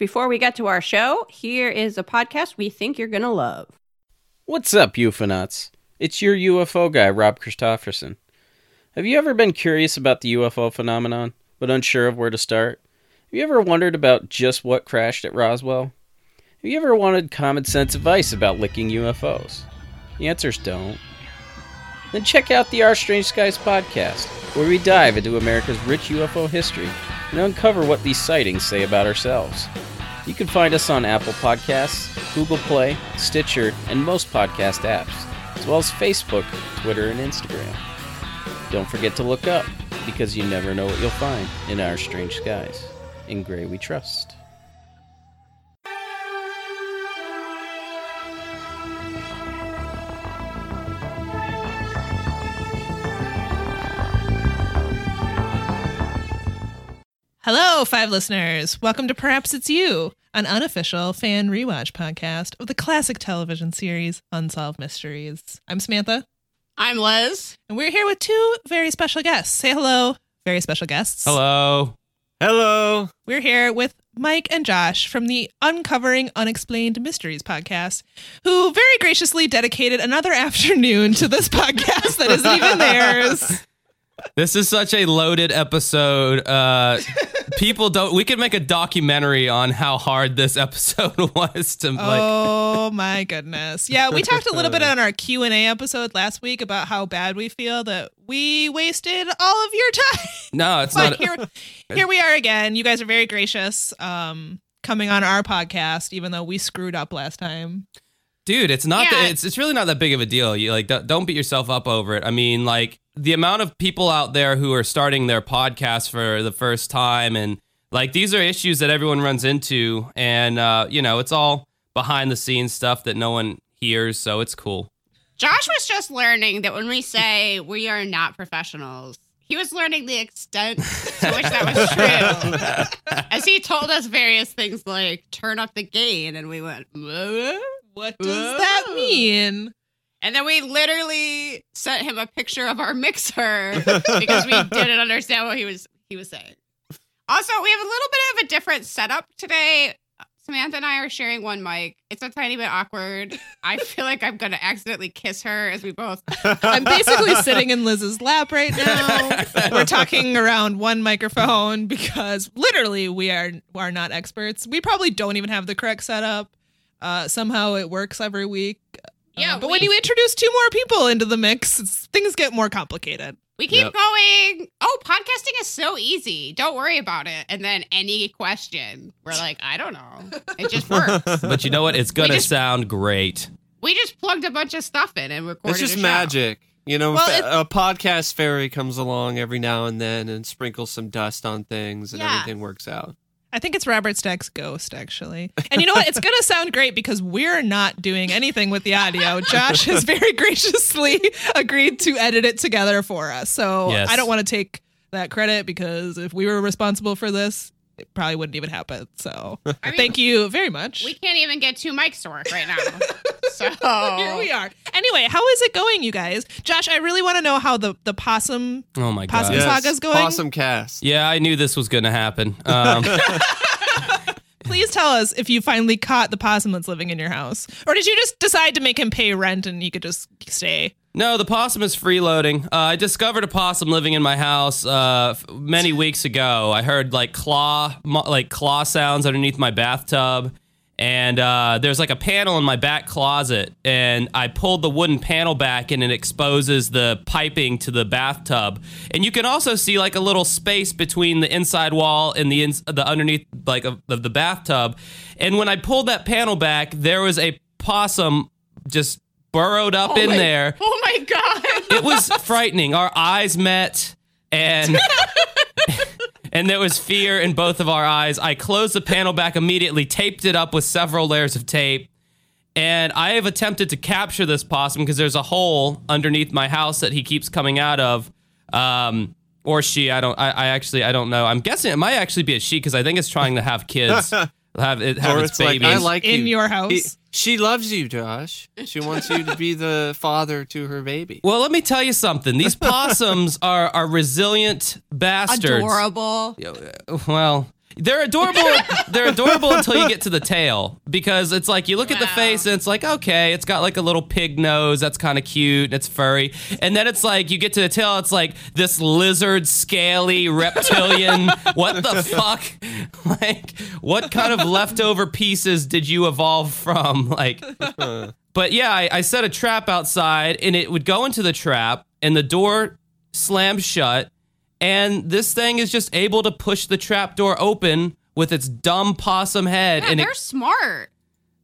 Before we get to our show, here is a podcast we think you're going to love. What's up, UFOnauts? It's your UFO guy, Rob Christofferson. Have you ever been curious about the UFO phenomenon, but unsure of where to start? Have you ever wondered about just what crashed at Roswell? Have you ever wanted common sense advice about licking UFOs? The answer's don't. Then check out the Our Strange Skies podcast, where we dive into America's rich UFO history and uncover what these sightings say about ourselves. You can find us on Apple Podcasts, Google Play, Stitcher, and most podcast apps, as well as Facebook, Twitter, and Instagram. Don't forget to look up, because you never know what you'll find in our strange skies. In Gray we trust. Hello, five listeners. Welcome to Perhaps It's You, an unofficial fan rewatch podcast of the classic television series Unsolved Mysteries. I'm Samantha, I'm Les. and we're here with two very special guests. Say hello, very special guests. Hello. Hello. We're here with Mike and Josh from the Uncovering Unexplained Mysteries podcast, who very graciously dedicated another afternoon to this podcast that isn't even theirs. This is such a loaded episode. Uh, people don't. We could make a documentary on how hard this episode was to like. oh my goodness yeah we talked a little bit on our q&a episode last week about how bad we feel that we wasted all of your time No, it's but not. here, here we are again you guys are very gracious um coming on our podcast even though we screwed up last time dude it's not Yeah. that it's it's really not that big of a deal you like don't, beat yourself up over it i mean like the amount of people out there who are starting their podcast for the first time and like these are issues that everyone runs into and uh you know it's all behind the scenes stuff that no one hears so it's cool Josh was just learning that when we say we are not professionals, he was learning the extent to which that was true. As he told us various things like turn up the gain, and we went, "What?" What does that oh. mean and then we literally sent him a picture of our mixer because we didn't understand what he was he was saying. Also, we have a little bit of a different setup today. Samantha and I are sharing one mic. It's a tiny bit awkward. I feel like I'm gonna accidentally kiss her as we both. i'm basically sitting in liz's lap right now we're talking around one microphone because literally we are are not experts we probably don't even have the correct setup uh, somehow it works every week Yeah, Uh, but we- when you introduce two more people into the mix, it's, things get more complicated. We keep Yep. going. Oh, podcasting is so easy. Don't worry about it. And then any question, we're like, I don't know. It just works. but you know what it's gonna just- sound great we just plugged a bunch of stuff in and recorded. It's just a show. magic. You know, Well, a podcast fairy comes along every now and then and sprinkles some dust on things, and Yeah. everything works out. I think it's Robert Stack's ghost, actually. And you know what? It's going to sound great because we're not doing anything with the audio. Josh has very graciously agreed to edit it together for us. So Yes. I don't want to take that credit because if we were responsible for this, it probably wouldn't even happen. So I mean, thank you very much. We can't even get two mics to work right now. So Here we are. Anyway, how is it going, you guys? Josh, I really want to know how the, the possum oh my god Possum Saga's going? Awesome cast. yeah i knew this was gonna happen um Please tell us if you finally caught the possum that's living in your house. Or did you just decide to make him pay rent and you could just stay? No, the possum is freeloading. Uh, I discovered a possum living in my house uh, many weeks ago. I heard like claw, like claw sounds underneath my bathtub, and uh, there's like a panel in my back closet, and I pulled the wooden panel back, and it exposes the piping to the bathtub, and you can also see like a little space between the inside wall and the ins- the underneath like of, of the bathtub, and when I pulled that panel back, there was a possum just burrowed up in my- there Oh my god. it was frightening. Our eyes met, and and there was fear in both of our eyes. I closed the panel back immediately, taped it up with several layers of tape, and I have attempted to capture this possum because there's a hole underneath my house that he keeps coming out of. Um, or she, I don't. I, I actually, I don't know. I'm guessing it might actually be a she because I think it's trying to have kids, have it have or its it's like, babies. I like In you. your house? He- she loves you, Josh. She wants you to be the father to her baby. well, let me tell you something. These possums are are resilient bastards. Adorable. Well, They're adorable. they're adorable until you get to the tail because it's like you look at the face and it's like okay, it's got like a little pig nose that's kind of cute and it's furry, and then it's like you get to the tail, it's like this lizard, scaly reptilian. what the fuck? Like, what kind of leftover pieces did you evolve from? Like, but yeah, I, I set a trap outside and it would go into the trap and the door slams shut and this thing is just able to push the trap door open with its dumb possum head Yeah, and they're it, smart.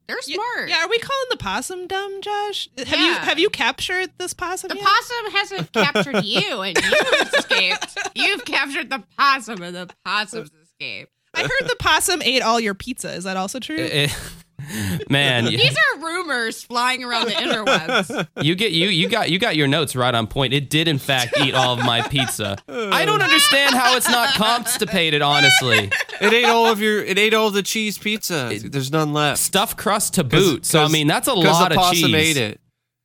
They're smart. Yeah, are we calling the possum dumb, Josh? Have you have you captured this possum? The yet? possum hasn't captured you, and you've escaped. You've captured the possum, and the possum's escaped. I heard the possum ate all your pizza. Is that also true? it- man These are rumors flying around the interwebs. you get you you got you got your notes right on point it did in fact eat all of my pizza i don't understand how it's not constipated honestly It ate all of your. It ate all the cheese pizza. There's none left. stuffed crust to boot so I mean that's a lot the of possum cheese ate it.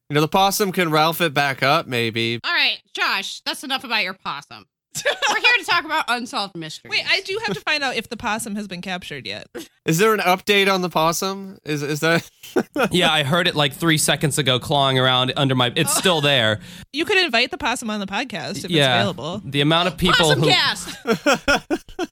You know, the possum can Ralph it back up, maybe. All right, Josh, that's enough about your possum. We're here to talk about unsolved mysteries. Wait, I do have to find out if the possum has been captured yet. Is there an update on the possum? Is is that? yeah i heard it like three seconds ago clawing around under my it's still there You could invite the possum on the podcast if yeah it's available. the amount of people Possum who cast.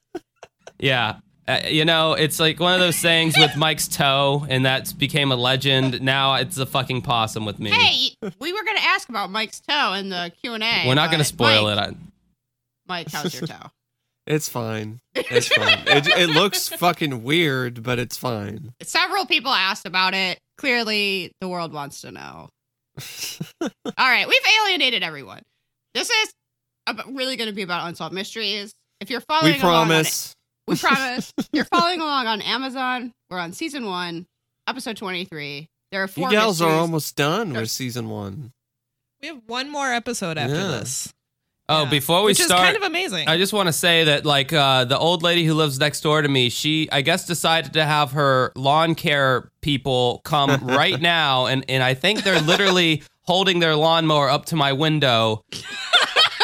Yeah. Uh, you know, it's like one of those things with Mike's toe, and that became a legend. Now it's a fucking possum with me. Hey, we were going to ask about Mike's toe in the Q and A. We're not going to spoil it. I, Mike, how's your toe? It's fine. It's fine. it, it looks fucking weird, but it's fine. Several people asked about it. Clearly, the world wants to know. All right, we've alienated everyone. This is about, really going to be about unsolved mysteries. If you're following, We along on promise. we promise. you're following along on Amazon. We're on season one, episode twenty-three. There are four. You gals are almost done with season one. We have one more episode after Yeah. this. Oh, Yeah. before we Which start, is kind of amazing. I just want to say that, like, uh, the old lady who lives next door to me, she, I guess, decided to have her lawn care people come right now, and and I think they're literally holding their lawnmower up to my window.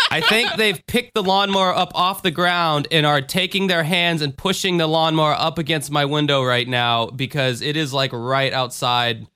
I think they've picked the lawnmower up off the ground and are taking their hands and pushing the lawnmower up against my window right now because it is like right outside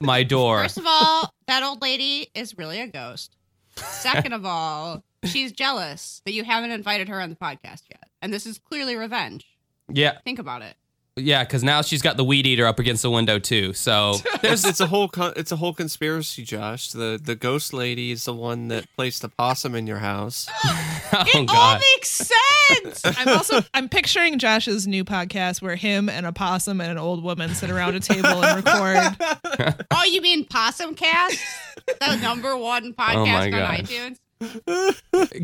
my door. First of all, that old lady is really a ghost. Second of all, she's jealous that you haven't invited her on the podcast yet, and this is clearly revenge. Yeah, Think about it. yeah, because now she's got the weed eater up against the window too. So There's it's a whole con- it's a whole conspiracy, Josh. The the ghost lady is the one that placed the possum in your house. oh It all makes sense. I'm also I'm picturing Josh's new podcast where him and a possum and an old woman sit around a table and record. oh, you mean Possum Cast, the number one oh podcast my on God. iTunes?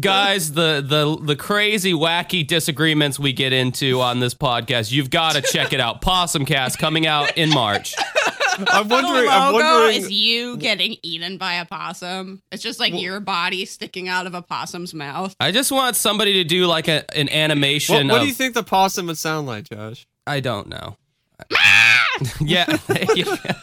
Guys, the the the crazy wacky disagreements we get into on this podcast, you've got to check it out. Possum Cast coming out in March. I'm The wondering. I'm logo wondering. is you getting eaten by a possum. It's just like your body sticking out of a possum's mouth. I just want somebody to do like a, an animation. what of, do you think the possum would sound like, Josh? I don't know. Ah! yeah. that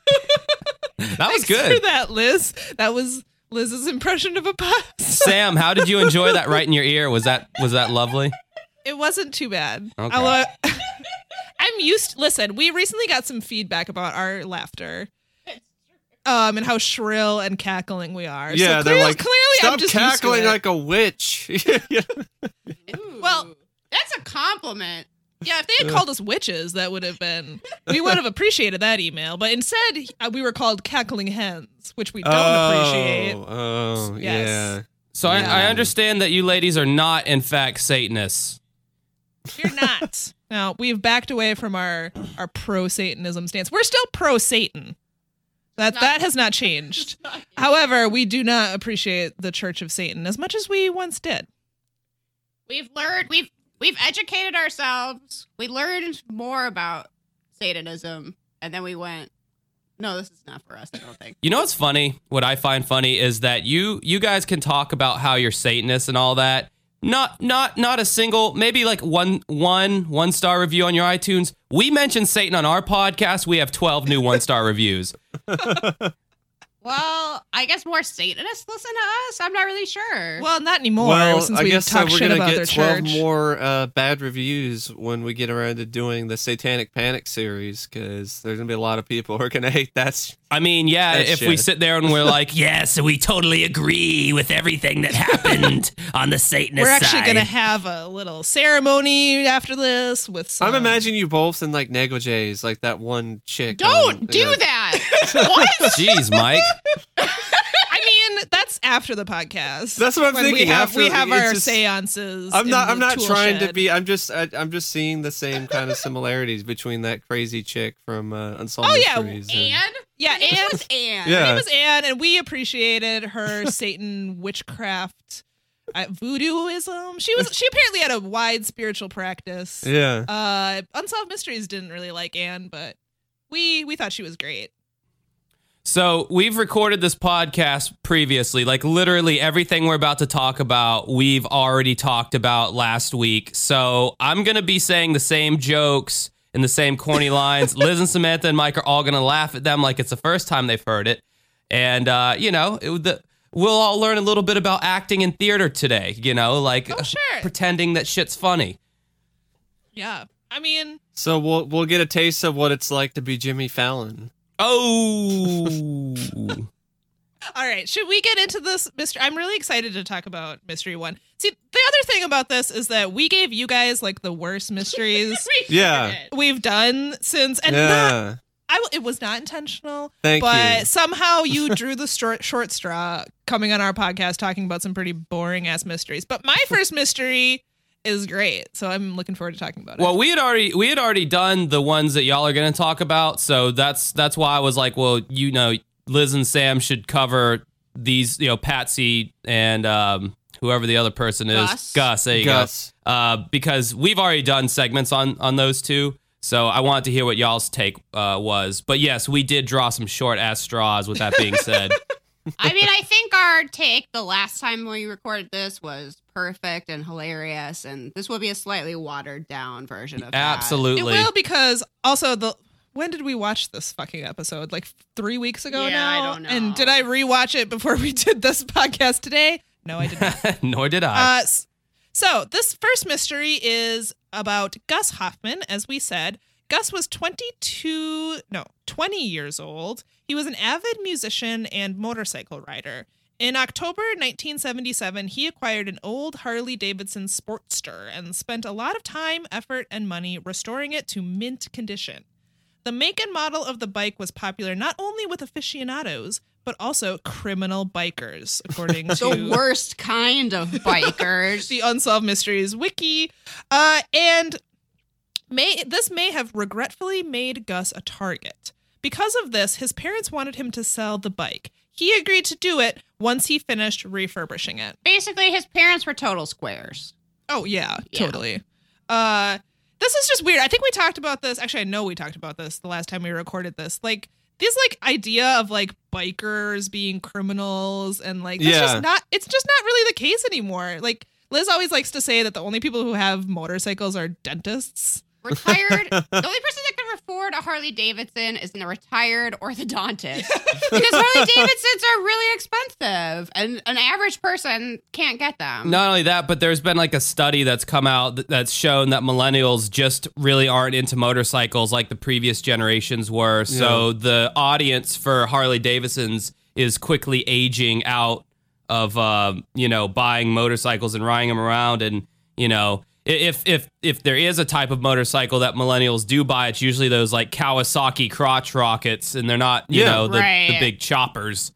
was Thanks For good. that, Liz. That was Liz's impression of a possum. Sam, how did you enjoy that right in your ear? Was that was that lovely? It wasn't too bad. Okay. Although I'm used. listen, we recently got some feedback about our laughter, um, and how shrill and cackling we are. Yeah, so they're clearly, like, clearly, Stop I'm just used to cackling it. like a witch. Ooh, Well- that's a compliment. Yeah, if they had called us witches, that would have been we would have appreciated that email. But instead, uh, we were called cackling hens, which we don't appreciate. Oh, oh Yes. yeah. So I, I understand that you ladies are not, in fact, Satanists. You're not. now we've backed away from our our pro Satanism stance. We're still pro Satan. That Not- that has not changed. However, we do not appreciate the Church of Satan as much as we once did. We've learned we've we've educated ourselves. We learned more about Satanism, and then we went, "No, this is not for us." I don't think. You know what's funny? What I find funny is that you you guys can talk about how you're Satanists and all that. Not not not a single, maybe like one one one star review on your iTunes. We mentioned Satan on our podcast. We have twelve new one star reviews. Well, I guess more Satanists listen to us. I'm not really sure. Well, not anymore well, since I we guess uh, talked we're shit gonna about their get twelve church. more uh, bad reviews when we get around to doing the Satanic Panic series because there's gonna be a lot of people who are gonna hate that. sh- I mean, yeah, That if we shit. sit there and we're like, yeah, so we totally agree with everything that happened on the Satanist We're actually side. going to have a little ceremony after this with some. I'm imagining you both in like negligees, like that one chick. Don't on- do yeah. that. What? Jeez, Mike. I mean, that's after the podcast. That's what I'm thinking, We have, after- we have our just- seances. I'm not. I'm not tool trying to be. I'm just. I, I'm just seeing the same kind of similarities between that crazy chick from uh, Unsolved Mysteries. Oh, yeah, Mysteries. and- And Yeah, Her and was Anne. Yeah. Her name was Anne, and we appreciated her Satan witchcraft, uh, voodooism. She was she apparently had a wide spiritual practice. yeah. Uh, Unsolved Mysteries didn't really like Anne, but we we thought she was great. So we've recorded this podcast previously. Like literally everything we're about to talk about, we've already talked about last week. So I'm gonna be saying the same jokes and the same corny lines. Liz and Samantha and Mike are all gonna laugh at them like it's the first time they've heard it. And uh, you know, it, the, we'll all learn a little bit about acting in theater today. You know, like Oh, sure. pretending that shit's funny. Yeah, I mean, So we'll we'll get a taste of what it's like to be Jimmy Fallon. Oh. all right. Should we get into this mystery? I'm really excited to talk about mystery one. See, the other thing about this is that we gave you guys like the worst mysteries We Yeah. we've done since, and not. I, it was not intentional. Thank but you. somehow you drew the short, short straw coming on our podcast talking about some pretty boring ass mysteries. But my first mystery is great, so I'm looking forward to talking about it. Well, we had already we had already done the ones that y'all are going to talk about, so that's that's why I was like, well, you know, Liz and Sam should cover these, you know, Patsy and um, whoever the other person is, Gus. Gus. There you Gus. go. Uh, because we've already done segments on on those two, so I wanted to hear what y'all's take uh, was. But yes, we did draw some short ass straws. With that being said, I mean, I think our take the last time we recorded this was perfect and hilarious, and this will be a slightly watered down version of that. it absolutely. will because also the when did we watch this fucking episode? Like three weeks ago Yeah, I now. don't know. And did I rewatch it before we did this podcast today? No, I did not. Nor did I. Uh, so this first mystery is about Gus Hoffman, as we said. Gus was 22, no, 20 years old. He was an avid musician and motorcycle rider. In October 1977, he acquired an old Harley Davidson Sportster and spent a lot of time, effort, and money restoring it to mint condition. The make and model of the bike was popular not only with aficionados, but also criminal bikers, according to the worst kind of bikers. the Unsolved Mysteries wiki. Uh, and may this may have regretfully made Gus a target. Because of this, his parents wanted him to sell the bike. He agreed to do it once he finished refurbishing it. Basically, his parents were total squares. Oh yeah, Yeah. totally. Uh this is just weird. I think we talked about this. Actually, I know we talked about this the last time we recorded this. Like this like idea of like bikers being criminals and like that's Yeah. just not it's just not really the case anymore. Like Liz always likes to say that the only people who have motorcycles are dentists. Retired. the only person that can afford a Harley Davidson is a retired orthodontist because Harley Davidsons are really expensive, and an average person can't get them. Not only that, but there's been like a study that's come out that's shown that millennials just really aren't into motorcycles like the previous generations were. So the audience for Harley Davidsons is quickly aging out of um, you know buying motorcycles and riding them around, and you know i- if if if there is a type of motorcycle that millennials do buy, it's usually those like Kawasaki crotch rockets, and they're not you Yeah. know the, the big choppers.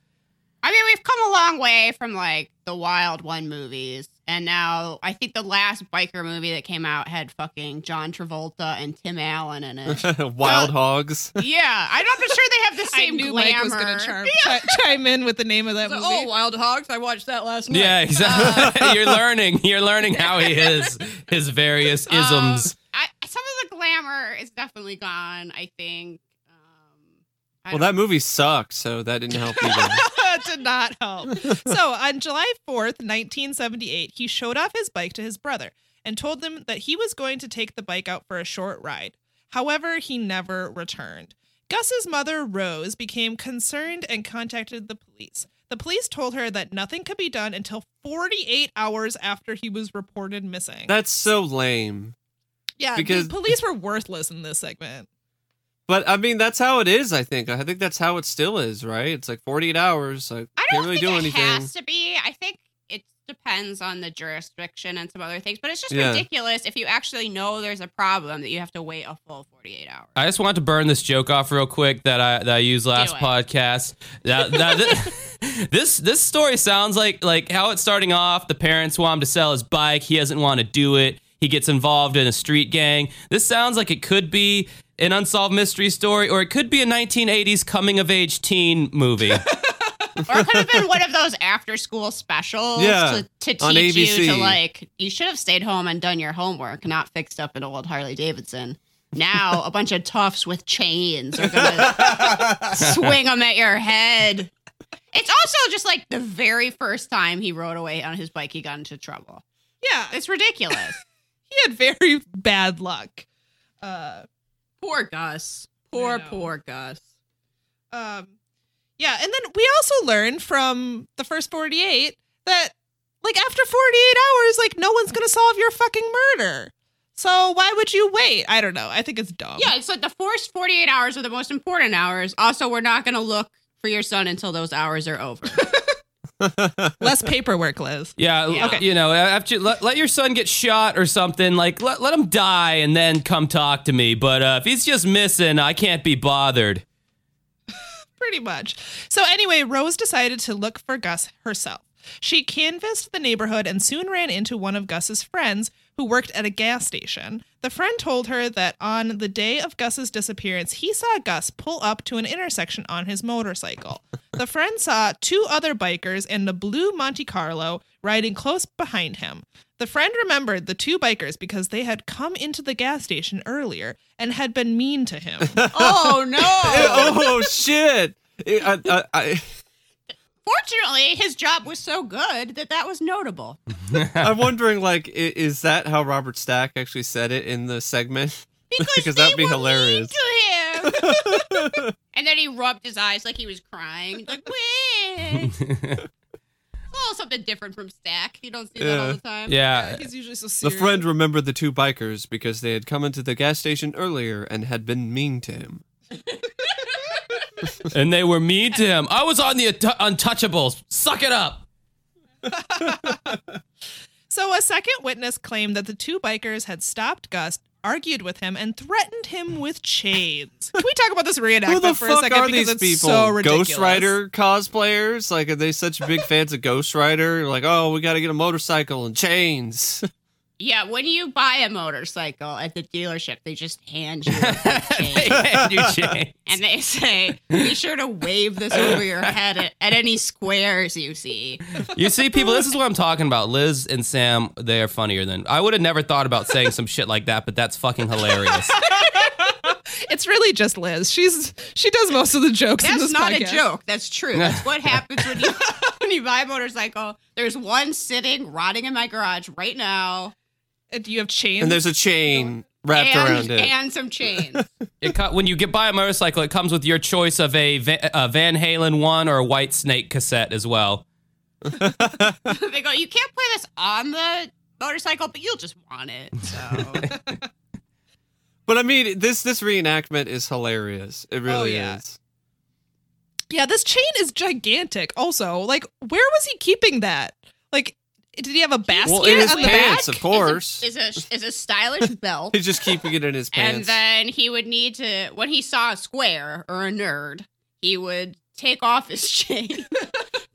I mean, we've come a long way from like the Wild One movies, and now I think the last biker movie that came out had fucking John Travolta and Tim Allen in it. Wild hogs. yeah, I'm not sure they have the I same knew glamour. Mike was going to chime, chi- chime in with the name of that movie. oh, Wild Hogs! I watched that last night. Yeah, exactly. you're learning. You're learning how he is. His various isms. Um, I, some of the glamour is definitely gone. I think. Um, I Well, don't- that movie sucked, so that didn't help either. Did not help. so on July 4th, 1978, he showed off his bike to his brother and told them that he was going to take the bike out for a short ride. However, he never returned. Gus's mother, Rose, became concerned and contacted the police. The police told her that nothing could be done until 48 hours after he was reported missing. That's so lame. yeah, because- the police were worthless in this segment. But I mean, that's how it is. I think. I think that's how it still is, right? It's like 48 hours. I, I can't don't really think do it anything. has to be. I think it depends on the jurisdiction and some other things. But it's just Yeah. ridiculous if you actually know there's a problem that you have to wait a full 48 hours. I just want to burn this joke off real quick that I that I used last podcast. That, that thi- this this story sounds like like how it's starting off. The parents want him to sell his bike. He doesn't want to do it. He gets involved in a street gang. This sounds like it could be an unsolved mystery story, or it could be a 1980s coming of age teen movie. or it could have been one of those after school specials Yeah, to, to teach you to like you should have stayed home and done your homework not fixed up an old harley davidson. Now a bunch of toughs with chains are gonna swing them at your head. It's also just like the very first time he rode away on his bike he got into trouble. Yeah, it's ridiculous. He had very bad luck. Uh, poor gus poor poor gus um, yeah, and then we also learned from the first 48 that, like, after 48 hours, like, no one's gonna solve your fucking murder. So why would you wait? I don't know. I think it's dumb. yeah it's like the first 48 hours are the most important hours also we're not gonna look for your son until those hours are over Less paperwork, Liz. Yeah, Yeah. okay. you know, after let, let your son get shot or something, like let, let him die and then come talk to me. But uh, if he's just missing, I can't be bothered. Pretty much. So, anyway, Rose decided to look for Gus herself. She canvassed the neighborhood and soon ran into one of Gus's friends who worked at a gas station. The friend told her that on the day of Gus's disappearance, he saw Gus pull up to an intersection on his motorcycle. The friend saw two other bikers and a blue Monte Carlo riding close behind him. The friend remembered the two bikers because they had come into the gas station earlier and had been mean to him. oh no oh shit! I, I, I, Fortunately, his job was so good that that was notable. I'm wondering, like, is that how Robert Stack actually said it in the segment? Because, Because that'd be hilarious. to him. and then he rubbed his eyes like he was crying. Like, wait. It's a little something different from Stack. You don't see that all the time. Yeah. He's usually so serious. The friend remembered the two bikers because they had come into the gas station earlier and had been mean to him. And they were mean to him. I was on the Untouchables. Suck it up. So a second witness claimed that the two bikers had stopped Gus, argued with him, and threatened him with chains. Can we talk about this reenactment Who the for fuck a second? are because these it's people? so ridiculous. Ghost Rider cosplayers? Like, are they such big fans of Ghost Rider? Like, oh, we got to get a motorcycle and chains. Yeah, when you buy a motorcycle at the dealership, they just hand you a chain. And you change. And they say, be sure to wave this over your head at, at any squares you see. You see, people, this is what I'm talking about. Liz and Sam, they are funnier than I would have never thought about saying some shit like that, but that's fucking hilarious. It's really just Liz. She's she does most of the jokes in That's this not a joke. That's true. That's what happens when you when you buy a motorcycle. There's one sitting, rotting in my garage right now, Uh, and you have chains. and there's a chain wrapped and, around it. and some chains. It co- when you get buy a motorcycle, it comes with your choice of a, Va- a Van Halen one or a White Snake cassette as well. they go, you can't play this on the motorcycle, but you'll just want it. So but I mean, this this reenactment is hilarious. It really oh, yeah. is. yeah, this chain is gigantic. Also, like, where was he keeping that? Like, did he have a basket Well, in his on the pants, back? of course. is a is a, is a stylish belt. He's just keeping it in his pants. And then he would need to, when he saw a square or a nerd, he would take off his chain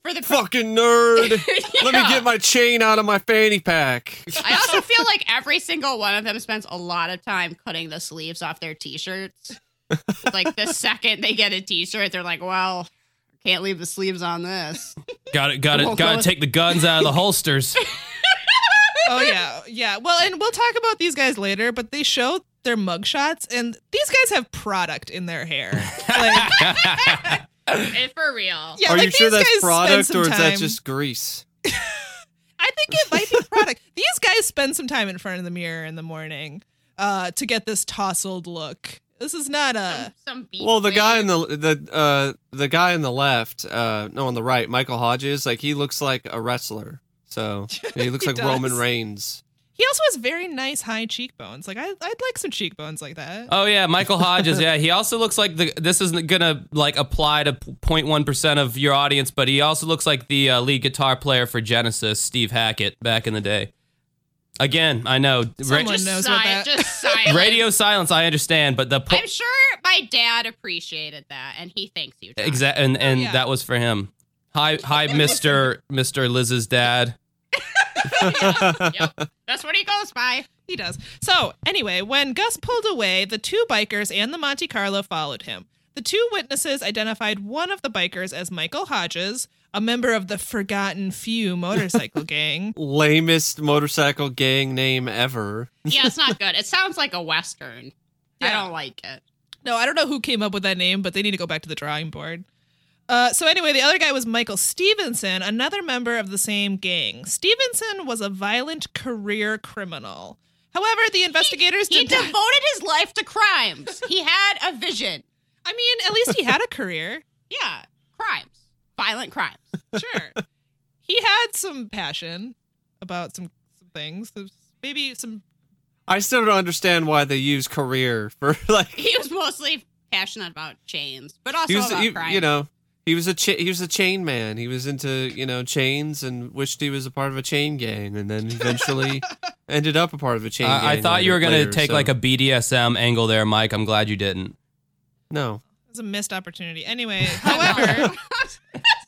for the. Fucking nerd! Let me get my chain out of my fanny pack. I also feel like every single one of them spends a lot of time cutting the sleeves off their t-shirts. like the second they get a t-shirt, they're like, "Well, can't leave the sleeves on this." Got it. Got it. Got go- to take the guns out of the holsters. oh yeah, yeah. Well, and we'll talk about these guys later, but they show their mugshots, and these guys have product in their hair. Like, for real. yeah, Are like you sure that's product some or is that just grease? I think it might be product. These guys spend some time in front of the mirror in the morning uh, to get this tousled look This is not a. Some, some beef Well, the guy in the the uh the guy on the left, uh no on the right, Michael Hodges, like he looks like a wrestler. So he looks He like Roman. Reigns. He also has very nice high cheekbones. Like I, I'd like some cheekbones like that. Oh yeah, Michael Hodges. Yeah, he also looks like the. This isn't gonna like apply to 0.1 percent of your audience, but he also looks like the uh, lead guitar player for Genesis, Steve Hackett, back in the day. Again, I know. Someone just knows si- about that. Just silent. radio silence. I understand, but the po- I'm sure my dad appreciated that, and he thanks you. Exactly, exact and and oh, yeah. that was for him. Hi, hi, Mister Mister Liz's dad. Yep. That's what he goes by. He does. So, anyway, when Gus pulled away, the two bikers and the Monte Carlo followed him. The two witnesses identified one of the bikers as Michael Hodges, a member of the Forgotten Few motorcycle gang. Lamest motorcycle gang name ever. Yeah, it's not good. It sounds like a western. I don't like it. No, I don't know who came up with that name, but they need to go back to the drawing board. Uh, so anyway, the other guy was Michael Stevenson, another member of the same gang. Stevenson was a violent career criminal. However, the investigators He did not- devoted his life to crimes. He had a vision. I mean, at least he had a career. Yeah, crimes, violent crimes. Sure. he had some passion about some, some things. There's maybe some. I still don't understand why they use career for like He was mostly passionate about chains, but also he was about he- crime. you know he was a cha- he was a chain man. He was into you know chains and wished he was a part of a chain gang, and then eventually ended up a part of a chain. I I thought you were gonna take so- like a BDSM angle there, Mike. I'm glad you didn't. no. It was a missed opportunity. Anyway, however,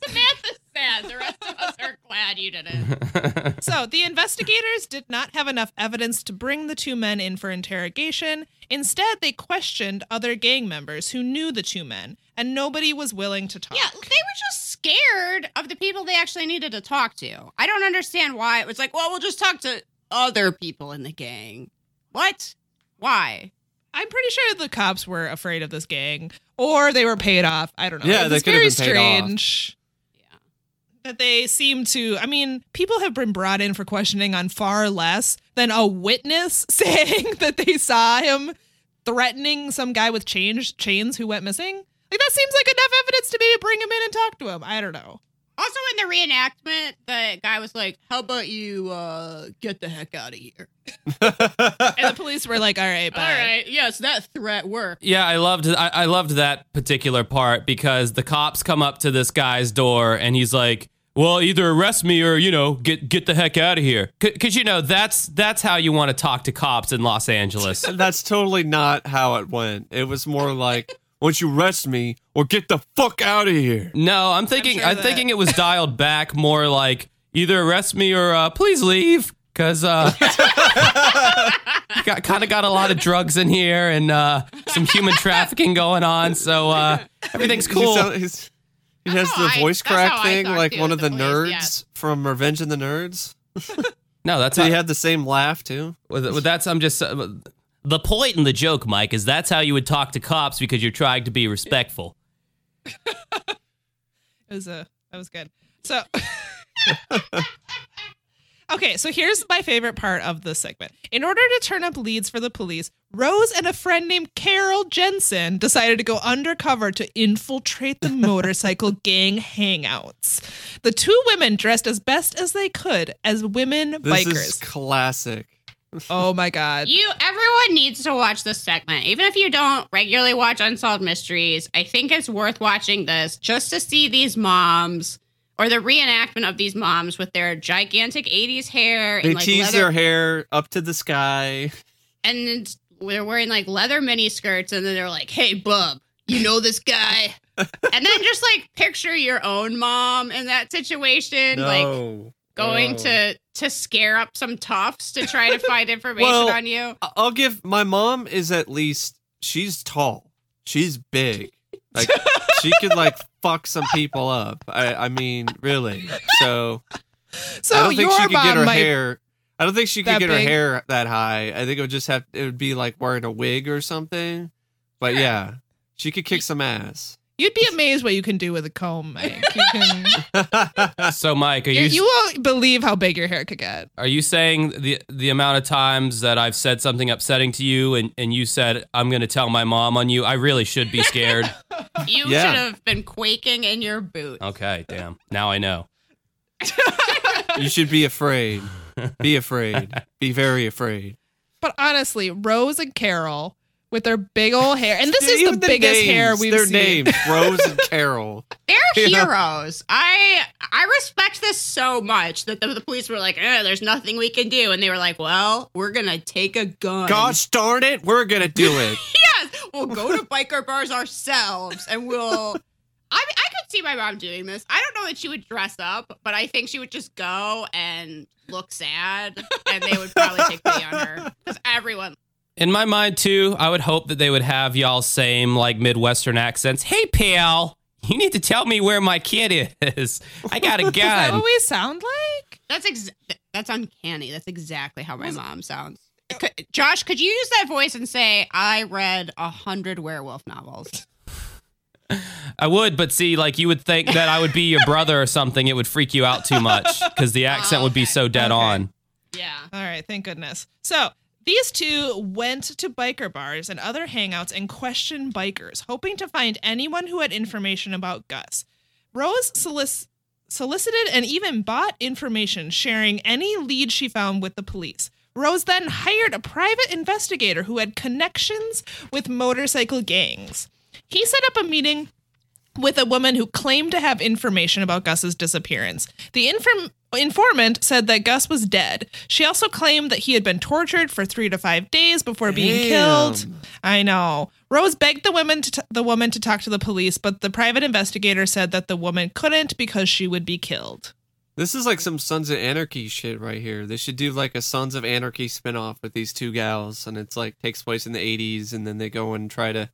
Samantha's sad. The rest of us are glad you didn't. so the investigators did not have enough evidence to bring the two men in for interrogation. Instead, they questioned other gang members who knew the two men, and nobody was willing to talk. Yeah, they were just scared of the people they actually needed to talk to. I don't understand why it was like, well, we'll just talk to other people in the gang. What? Why? I'm pretty sure the cops were afraid of this gang, or they were paid off. I don't know. Yeah, It they was could have very strange. Yeah. that they seem to i mean people have been brought in for questioning on far less than a witness saying that they saw him threatening some guy with chains chains who went missing like that seems like enough evidence to maybe bring him in and talk to him i don't know Also, in the reenactment, the guy was like, "How about you uh, get the heck out of here?" and the police were like all right bye. All right, yes, that threat worked. Yeah, I loved I, I loved that particular part because the cops come up to this guy's door and he's like, "Well, either arrest me or you know get get the heck out of here." Because you know that's that's how you want to talk to cops in Los Angeles. That's totally not how it went. It was more like, "Once you arrest me, or get the fuck out of here." No, I'm thinking sure I'm, thinking it was dialed back more like either arrest me or uh, please leave because uh, got kind of got a lot of drugs in here and uh, some human trafficking going on, so uh, everything's cool. sound- he's- he has the how I- voice crack thing, like to one of the the police, nerds yes. from Revenge of the Nerds. no, that's So how, he had the same laugh too. Well, th- well, that's I'm just uh, the point in the joke, Mike, is that's how you would talk to cops because you're trying to be respectful. it was a that was good so Okay, so here's my favorite part of the segment. In order to turn up leads for the police, Rose and a friend named Carol Jensen decided to go undercover to infiltrate the motorcycle gang hangouts. The two women dressed as best as they could as women This bikers. is classic. Oh my god. You, everyone needs to watch this segment. Even if you don't regularly watch Unsolved Mysteries, I think it's worth watching this just to see these moms or the reenactment of these moms with their gigantic 80s hair They and like tease leather, their hair up to the sky. and they're wearing like leather mini skirts, and then they're like, "Hey, bub, you know this guy?" and then just like picture your own mom in that situation, like going No. to to scare up some toughs to try to find information Well, on you. I'll give my mom is at least she's tall. She's big. Like she could like fuck some people up. I I mean, really. So so I don't think she could get her might hair. I don't think she could get her big? hair that high. I think it would just have it would be like wearing a wig or something. But yeah, she could kick some ass. You'd be amazed what you can do with a comb, Mike. You can. So, Mike, are you, you, you won't believe how big your hair could get. are you saying the the amount of times that I've said something upsetting to you, and and you said I'm going to tell my mom on you? I really should be scared. You Yeah. should have been quaking in your boots. okay, damn. Now I know. you should be afraid. Be afraid. Be very afraid. But honestly, Rose and Carol with their big old hair, and this is Even the biggest names, hair we've Their seen. Their names, Rose and Carol. They're Yeah. heroes. I I respect this so much that the, the police were like, eh, "There's nothing we can do," and they were like, "Well, we're gonna take a gun." Gosh darn it, we're gonna do it. yes, we'll go to biker bars ourselves, and we'll. I mean, I could see my mom doing this. I don't know that she would dress up, but I think she would just go and look sad, and they would probably take pity on her because everyone. In my mind too, I would hope that they would have y'all same like Midwestern accents. Hey, pal, you need to tell me where my kid is. I got a Is that gun. what we sound like? That's ex- that's uncanny. That's exactly how my mom sounds. Could, Josh, could you use that voice and say, "I read a hundred werewolf novels"? I would, but see, like you would think that I would be your brother or something. It would freak you out too much because the oh, accent would be so dead Okay. on. Yeah. All right, thank goodness. So these two went to biker bars and other hangouts and questioned bikers, hoping to find anyone who had information about Gus. Rose solic- solicited and even bought information, sharing any lead she found with the police. Rose then hired a private investigator who had connections with motorcycle gangs. He set up a meeting with a woman who claimed to have information about Gus's disappearance. The inform- informant said that Gus was dead. She also claimed that he had been tortured for three to five days before being killed. I know. Rose begged the woman to t- the woman to talk to the police, but the private investigator said that the woman couldn't because she would be killed. This is like some Sons of Anarchy shit right here. They should do like a Sons of Anarchy spinoff with these two gals, and it's like takes place in the '80s, and then they go and try to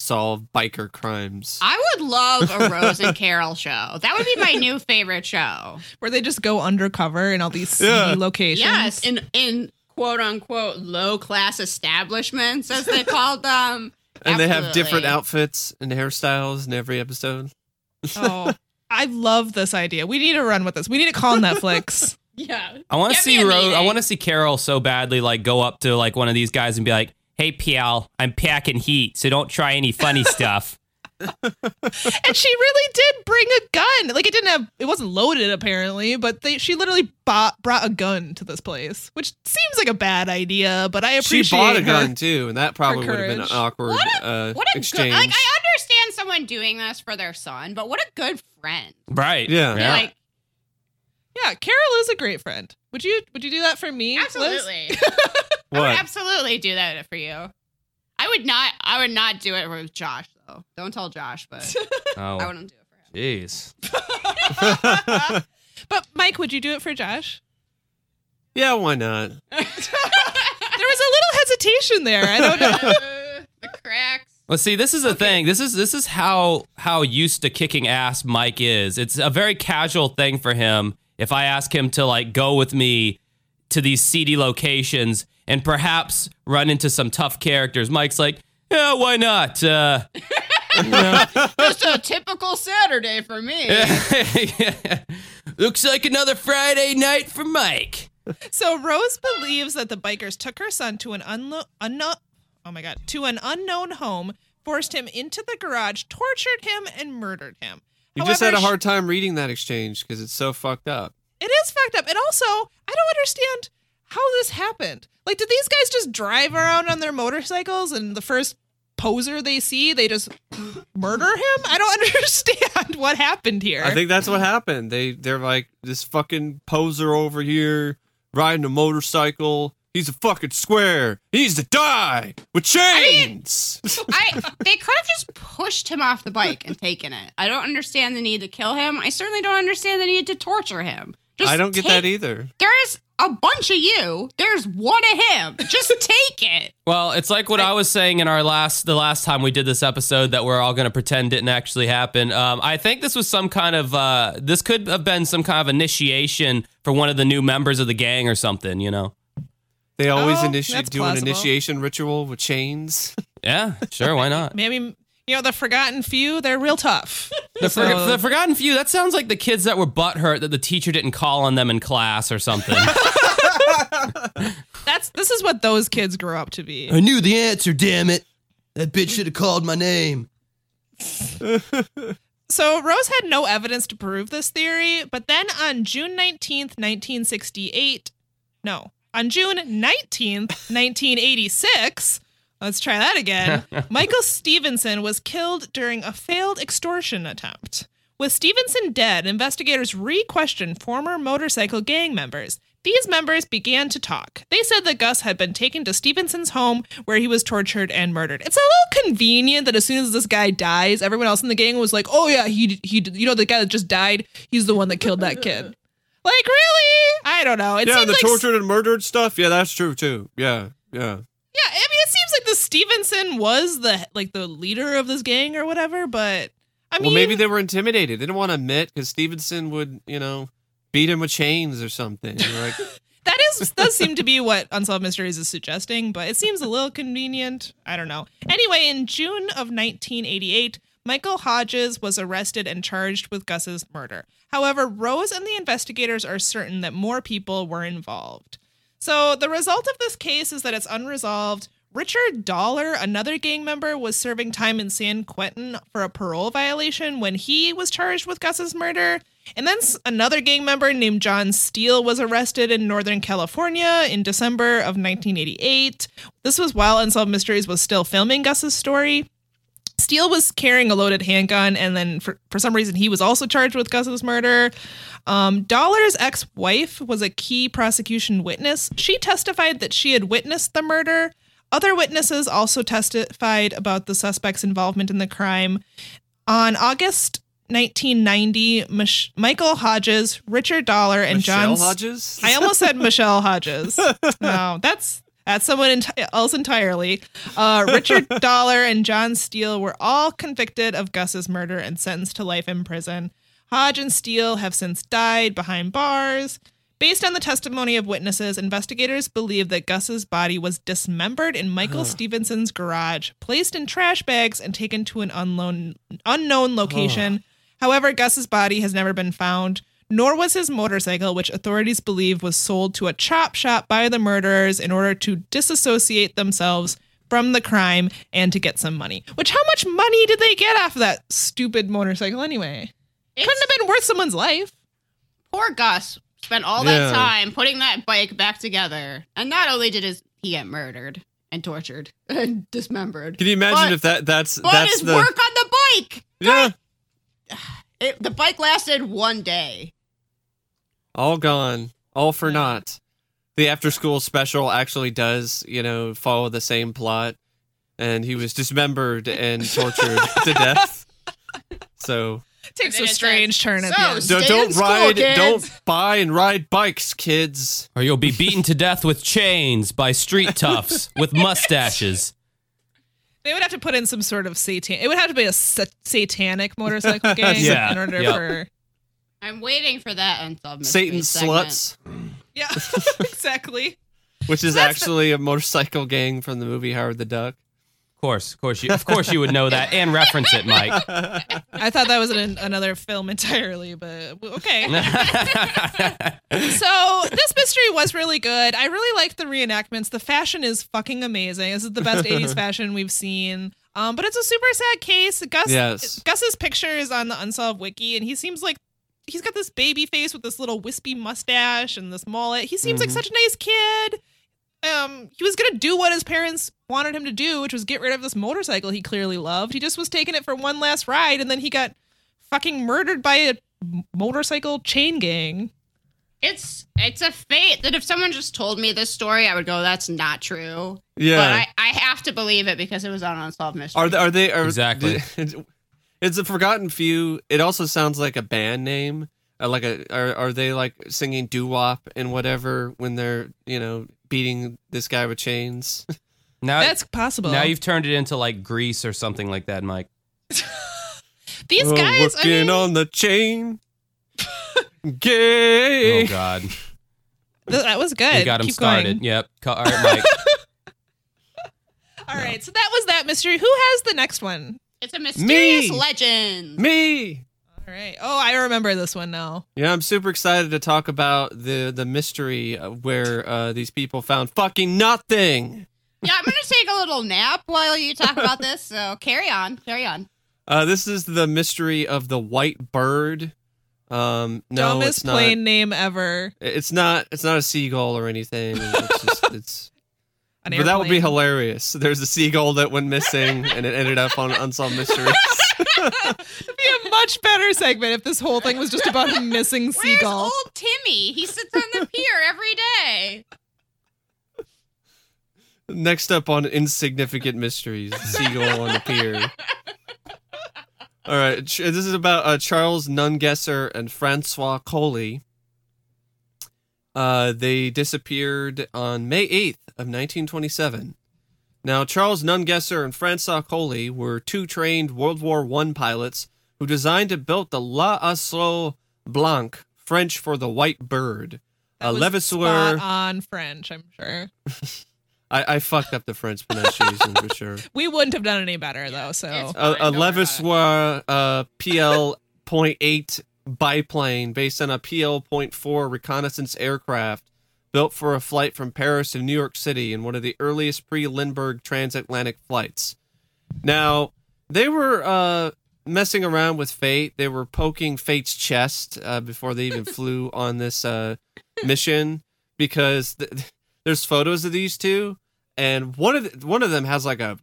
solve biker crimes. I would love a Rose and Carol show. That would be my new favorite show. Where they just go undercover in all these seedy Yeah. locations. Yes, in in quote unquote low class establishments, as they called them. and they have different outfits and hairstyles in every episode. oh, I love this idea. We need to run with this. We need to call Netflix. Yeah. I want to see Rose. I want to see Carol so badly, like go up to like one of these guys and be like, "Hey, pal, I'm packing heat, so don't try any funny stuff." and she really did bring a gun. Like it didn't have, it wasn't loaded apparently, but they, she literally bought, brought a gun to this place, which seems like a bad idea. But I appreciate She bought a her. gun too, and that probably would have been an awkward What a, uh, what a exchange. good like I understand someone doing this for their son, but what a good friend. right? Yeah. Yeah. Like Yeah, Carol is a great friend. Would you Would you do that for me? Liz? absolutely. I would what? absolutely do that for you. I would not I would not do it with Josh though. Don't tell Josh, but I oh, wouldn't do it for him. jeez. But Mike, would you do it for Josh? yeah, why not? There was a little hesitation there. I don't know. Uh, the cracks. Well, see, this is the thing. This is this is how how used to kicking ass Mike is. It's a very casual thing for him. If I ask him to like go with me to these seedy locations and perhaps run into some tough characters, Mike's like, yeah, why not? Uh, Just a typical Saturday for me. Looks like another Friday night for Mike. So Rose believes that the bikers took her son to an unlo- unknown oh my god, to an unknown home, forced him into the garage, tortured him, and murdered him. You just had a hard time reading that exchange because it's so fucked up. It is fucked up. And also, I don't understand how this happened. Like, did these guys just drive around on their motorcycles and the first poser they see, they just murder him? I don't understand what happened here. I think that's what happened. They they're like this fucking poser over here riding a motorcycle. He's a fucking square. He needs to die with chains. I they could have just pushed him off the bike and taken it. I don't understand the need to kill him. I certainly don't understand the need to torture him. Just I don't get take- that either. There's a bunch of you. There's one of him. Just take it. Well, it's like what I was saying in our last the last time we did this episode that we're all going to pretend didn't actually happen. Um, I think this was some kind of uh, this could have been some kind of initiation for one of the new members of the gang or something. You know? They always Oh, initiate that's do an initiation ritual with chains. Yeah, sure. Why not? Maybe You know, the forgotten few, they're real tough. The, for, So- the Forgotten Few, that sounds like the kids that were butthurt that the teacher didn't call on them in class or something. That's this is what those kids grew up to be. I knew the answer, damn it. That bitch should have called my name. So Rose had no evidence to prove this theory, but then on June 19th, 1968, no, on June 19th, 1986, let's try that again, Michael Stevenson was killed during a failed extortion attempt. With Stevenson dead, investigators re questioned former motorcycle gang members. These members began to talk. They said that Gus had been taken to Stevenson's home where he was tortured and murdered. It's a little convenient that as soon as this guy dies, everyone else in the gang was like, "Oh yeah, he he you know the guy that just died, he's the one that killed that kid." Like really? I don't know. It yeah, the like tortured and murdered stuff. Yeah, that's true too. Yeah, yeah. Yeah, I mean, it seems like the Stevenson was the like the leader of this gang or whatever, but I mean, well, maybe they were intimidated. They didn't want to admit because Stevenson would, you know, beat him with chains or something. Like, that is does seem to be what Unsolved Mysteries is suggesting, but it seems a little convenient. I don't know. Anyway, in June of 1988, Michael Hodges was arrested and charged with Gus's murder. However, Rose and the investigators are certain that more people were involved. So the result of this case is that it's unresolved. Richard Dollar, another gang member, was serving time in San Quentin for a parole violation when he was charged with Gus's murder. And then another gang member named John Steele was arrested in Northern California in December of 1988. This was while Unsolved Mysteries was still filming Gus's story. Steele was carrying a loaded handgun, and then for, for some reason, he was also charged with Gus's murder. Um, Dollar's ex wife was a key prosecution witness. She testified that she had witnessed the murder. Other witnesses also testified about the suspect's involvement in the crime. On August 1990, Mich- Michael Hodges, Richard Dollar, and Michelle John. Hodges. I almost said Michelle Hodges. No, that's that's someone else entirely. Uh, Richard Dollar and John Steele were all convicted of Gus's murder and sentenced to life in prison. Hodge and Steele have since died behind bars. Based on the testimony of witnesses, investigators believe that Gus's body was dismembered in Michael Stevenson's garage, placed in trash bags, and taken to an unknown unknown location. However, Gus's body has never been found, nor was his motorcycle, which authorities believe was sold to a chop shop by the murderers in order to disassociate themselves from the crime and to get some money. Which, how much money did they get off of that stupid motorcycle anyway? Couldn't have been worth someone's life. Poor Gus spent all Yeah. that time putting that bike back together, and not only did his, he get murdered and tortured and dismembered, Can you imagine But- if that that's but that's his the work on the bike. yeah It, the bike lasted one day. All gone, all for naught. The after school special actually does you know follow the same plot, and he was dismembered and tortured to death. So Takes a strange says, turn at "So, the end. Don't, don't ride, kids. don't buy and ride bikes, kids. Or you'll be beaten to death with chains by street toughs with mustaches. They would have to put in some sort of satan. It would have to be a sa- satanic motorcycle gang Yeah, in order yep. for. I'm waiting for that unsolved mystery Satan segment. sluts, Yeah, exactly. which is That's the- actually a motorcycle gang from the movie Howard the Duck. Of course, of course, you, of course, you would know that and reference it, Mike. I thought that was an, another film entirely, but okay. so this mystery was really good. I really liked the reenactments. The fashion is fucking amazing. This is the best 80s fashion we've seen. Um, but it's a super sad case. Gus Yes. Gus's picture is on the Unsolved Wiki, and he seems like he's got this baby face with this little wispy mustache and this mullet. He seems like Mhm. such a nice kid. Um, he was gonna do what his parents wanted him to do, which was get rid of this motorcycle he clearly loved. He just was taking it for one last ride, and then he got fucking murdered by a motorcycle chain gang. It's it's a fate that if someone just told me this story, I would go, "That's not true." Yeah. But I, I have to believe it because it was on unsolved mystery. Are they? Are they? Are, Exactly. It's a Forgotten Few. It also sounds like a band name. Uh, like a are are they like singing doo wop and whatever when they're you know beating this guy with chains? Now, That's possible. now you've turned it into like Grease or something like that, Mike. These Oh, guys, I working mean, on the chain. Gay. Oh God, that was good. you got him Keep started. Going. Yep. All right, Mike. All right, so that was that mystery. Who has the next one? It's a mysterious Me. legend. Me. All right. Oh, I remember this one now. Yeah, I'm super excited to talk about the the mystery of where uh, these people found fucking nothing. Yeah, I'm gonna take a little nap while you talk about this. So carry on, carry on. Uh, this is the mystery of the white bird. Um, no, Dumbest it's not. plane name ever. It's not. It's not a seagull or anything. It's just. It's. An but that would be hilarious. There's a seagull that went missing, and it ended up on Unsolved Mysteries. It'd be a much better segment if this whole thing was just about a missing seagull. Where's seagull. old Timmy? He sits on the pier every day. Next up on Insignificant Mysteries, seagull on the pier. All right, this is about uh, Charles Nungesser and Francois Coli. Uh, they disappeared on May 8th of 1927. Now, Charles Nungesser and Francois Coli were two trained World War I pilots who designed and built the L'Oiseau Blanc, French for the white bird. That a Levasseur. spot on French, I'm sure. I, I fucked up the French pronunciation for sure. We wouldn't have done any better though. So a, a Fine, don't worry about Levasseur uh, PL.8 biplane based on a PL.4 reconnaissance aircraft built for a flight from Paris to New York City in one of the earliest pre-Lindbergh transatlantic flights. Now, they were uh, messing around with fate. They were poking fate's chest uh, before they even flew on this uh, mission because th- there's photos of these two and one of the, one of them has like a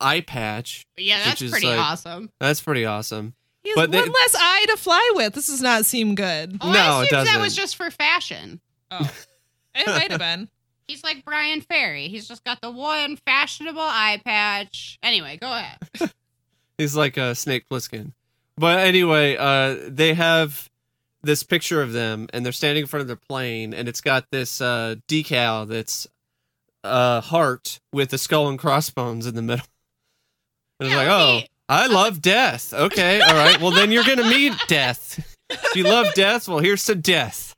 eye patch Yeah, that's pretty like- awesome. that's pretty awesome. he has But one they- less eye to fly with. This does not seem good. Oh, No, I it doesn't. That was just for fashion. Oh, it might have been. He's like Bryan Ferry. He's just got the one fashionable eye patch. Anyway, go ahead. He's like a Snake Plissken. But anyway, uh, they have this picture of them, and they're standing in front of their plane, and it's got this uh, decal that's a heart with a skull and crossbones in the middle. And it's Yeah, like, oh, me- I love death. Okay, all right. Well, then you're gonna meet death. If you love death, well, here's some death.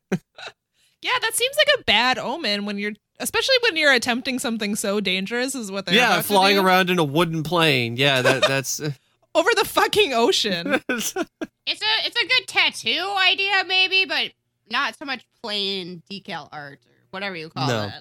Yeah, that seems like a bad omen when you're, especially when you're attempting something so dangerous is what they're yeah, about to flying do. around in a wooden plane. Yeah, that that's. Uh, over the fucking ocean. It's a it's a good tattoo idea, maybe, but not so much plain decal art or whatever you call No. it.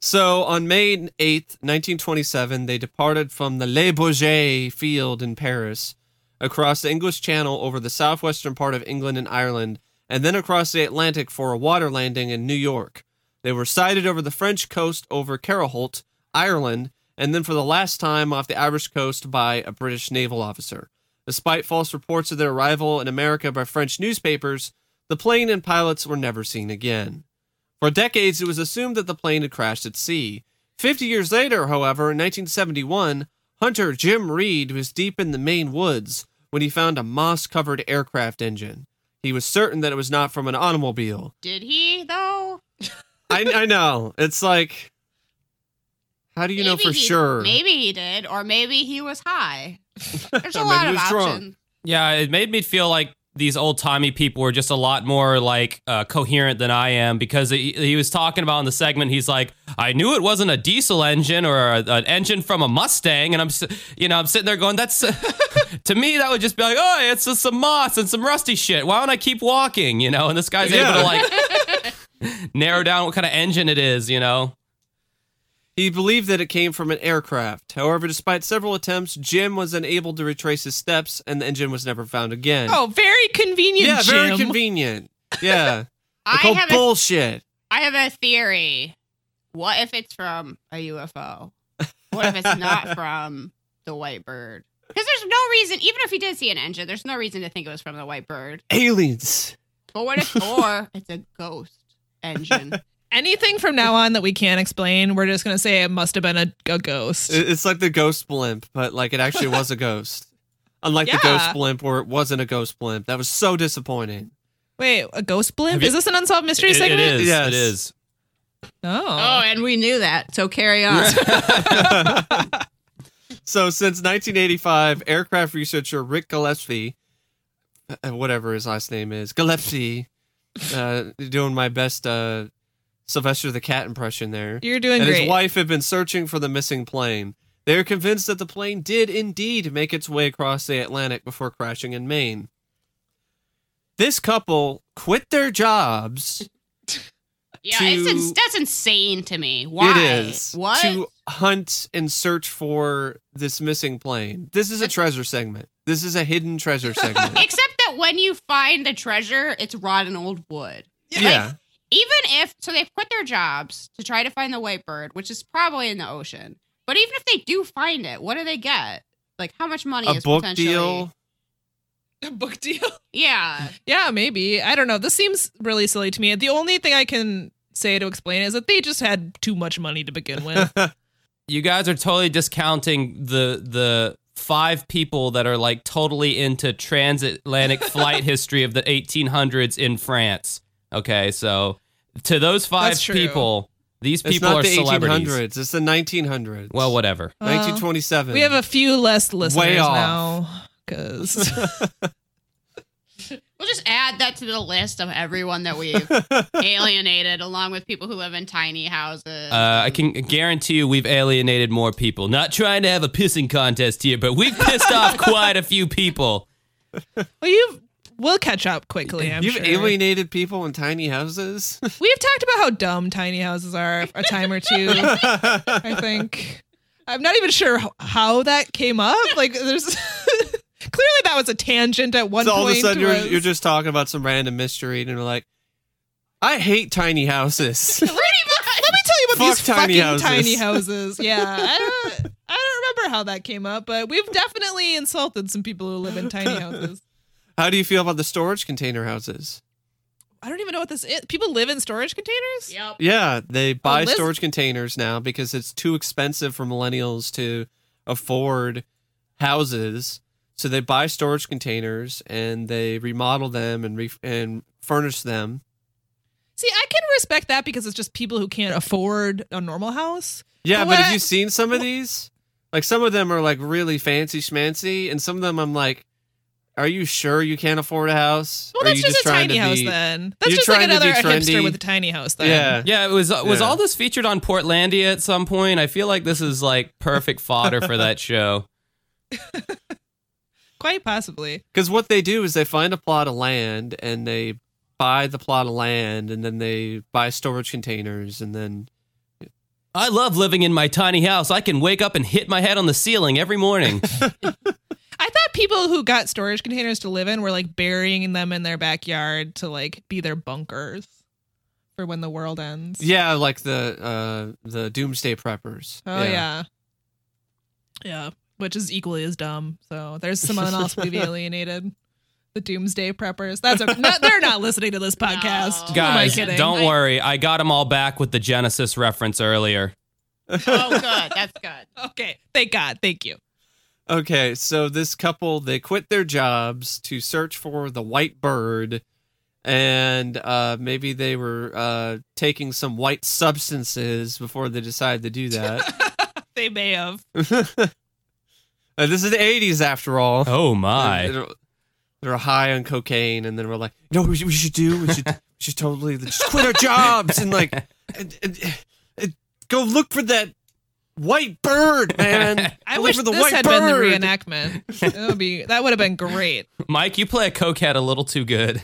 So on May 8th, 1927, they departed from the Le Bourget field in Paris, across the English Channel over the southwestern part of England and Ireland, and then across the Atlantic for a water landing in New York. They were sighted over the French coast over Carrigaholt, Ireland, and then for the last time off the Irish coast by a British naval officer. Despite false reports of their arrival in America by French newspapers, the plane and pilots were never seen again. For decades, it was assumed that the plane had crashed at sea. Fifty years later, however, in 1971, hunter Jim Reed was deep in the Maine woods when he found a moss covered aircraft engine. He was certain that it was not from an automobile. Did he though? I, I know. It's like, how do you know for he- sure? Maybe he did, or maybe he was high. There's a lot of was drunk. options. Yeah, it made me feel like these old timey people were just a lot more like uh, coherent than I am because he, he was talking about in the segment. He's like, I knew it wasn't a diesel engine or a, an engine from a Mustang, and I'm, you know, I'm sitting there going, that's to me that would just be like, oh, it's just some moss and some rusty shit. Why don't I keep walking? You know, and this guy's able to like narrow down what kind of engine it is. You know, He believed that it came from an aircraft. However, despite several attempts, Jim was unable to retrace his steps, and the engine was never found again. Oh, very convenient, yeah, very Jim. convenient. Yeah, I called have bullshit. I have a theory. What if it's from a UFO? What if it's not from the white bird? Because there's no reason, even if he did see an engine, there's no reason to think it was from the white bird. Aliens. But what if, or it's a ghost engine? Anything from now on that we can't explain, we're just gonna say it must have been a, a ghost. It's like the ghost blimp, but like it actually was a ghost. Unlike the ghost blimp where it wasn't a ghost blimp. That was so disappointing. Wait, a ghost blimp? You- is this an unsolved mystery It- it segment? is. Yes. It is. Oh. oh, and we knew that. So carry on. So since 1985, aircraft researcher Rick Gillespie, uh, whatever his last name is, Gillespie, uh, doing my best uh, Sylvester the Cat impression there. You're doing and great. his wife had been searching for the missing plane. They are convinced that the plane did indeed make its way across the Atlantic before crashing in Maine. This couple quit their jobs. Yeah, to- it's ins- that's insane to me. Why? It is What? to hunt and search for this missing plane. This is a treasure segment. This is a hidden treasure segment. Except that when you find the treasure, it's rotten old wood. yeah. Even if so, they've quit their jobs to try to find the white bird, which is probably in the ocean. But even if they do find it, what do they get? Like how much money A is book potentially? deal. A book deal. Yeah, Yeah, maybe. I don't know. This seems really silly to me. The only thing I can say to explain is that they just had too much money to begin with. You guys are totally discounting the the five people that are like totally into transatlantic flight history of the 1800s in France. Okay, so to those five That's true. people, these It's people not are the celebrities. 1800s. It's the 1900s. Well, whatever. Well, 1927. we have a few less listeners off. now because we'll just add that to the list of everyone that we've alienated, along with people who live in tiny houses. Uh, I can guarantee you we've alienated more people. Not trying to have a pissing contest here, but we've pissed off quite a few people. well, you we'll catch up quickly. I'm You've sure. alienated people in tiny houses. We've talked about how dumb tiny houses are a time or two. I think. I'm not even sure how that came up. Like, there's clearly that was a tangent at one so all of point. a sudden you're, you're just talking about some random mystery and you're like, I hate tiny houses. Let me tell you about Fuck these tiny fucking houses. tiny houses. Yeah, I don't, I don't remember how that came up, but we've definitely insulted some people who live in tiny houses. How do you feel about the storage container houses? I don't even know what this is. People live in storage containers. yep. Yeah, they oh, buy Liz- storage containers now because it's too expensive for millennials to afford houses. So they buy storage containers and they remodel them and re- and furnish them. See, I can respect that because it's just people who can't afford a normal house. Yeah, But but have what- you seen some of these? Like some of them are like really fancy schmancy, and some of them I'm like, are you sure you can't afford a house? Well, that's you just, a tiny house be- then. That's just like trying to be another hipster with a tiny house then. Yeah. Yeah, it was was Yeah. all this featured on Portlandia at some point. I feel like this is like perfect fodder for that show. Quite possibly. Because what they do is they find a plot of land and they buy the plot of land and then they buy storage containers and then I love living in my tiny house. I can wake up and hit my head on the ceiling every morning. I thought people who got storage containers to live in were like burying them in their backyard to like be their bunkers for when the world ends. yeah, like the uh the doomsday preppers. Oh yeah. Yeah. Which is equally as dumb. So there's someone else we've alienated. The doomsday preppers. That's a, not, they're not listening to this podcast. Who am I Guys, kidding? don't I- worry. I got them all back with the Genesis reference earlier. Oh, good. That's good. Okay. Thank God. Thank you. Okay, so this couple they quit their jobs to search for the white bird, and uh, maybe they were uh, taking some white substances before they decided to do that. They may have. Uh, this is the '80s, after all. Oh my. They're, they're high on cocaine, and then we're like, "No, we should, we should do? We should, we should totally just quit our jobs and like, and, and, and go look for that white bird, man. I Go wish look for this white had bird. been the reenactment. That would be that would have been great. Mike, you play a cokehead a little too good.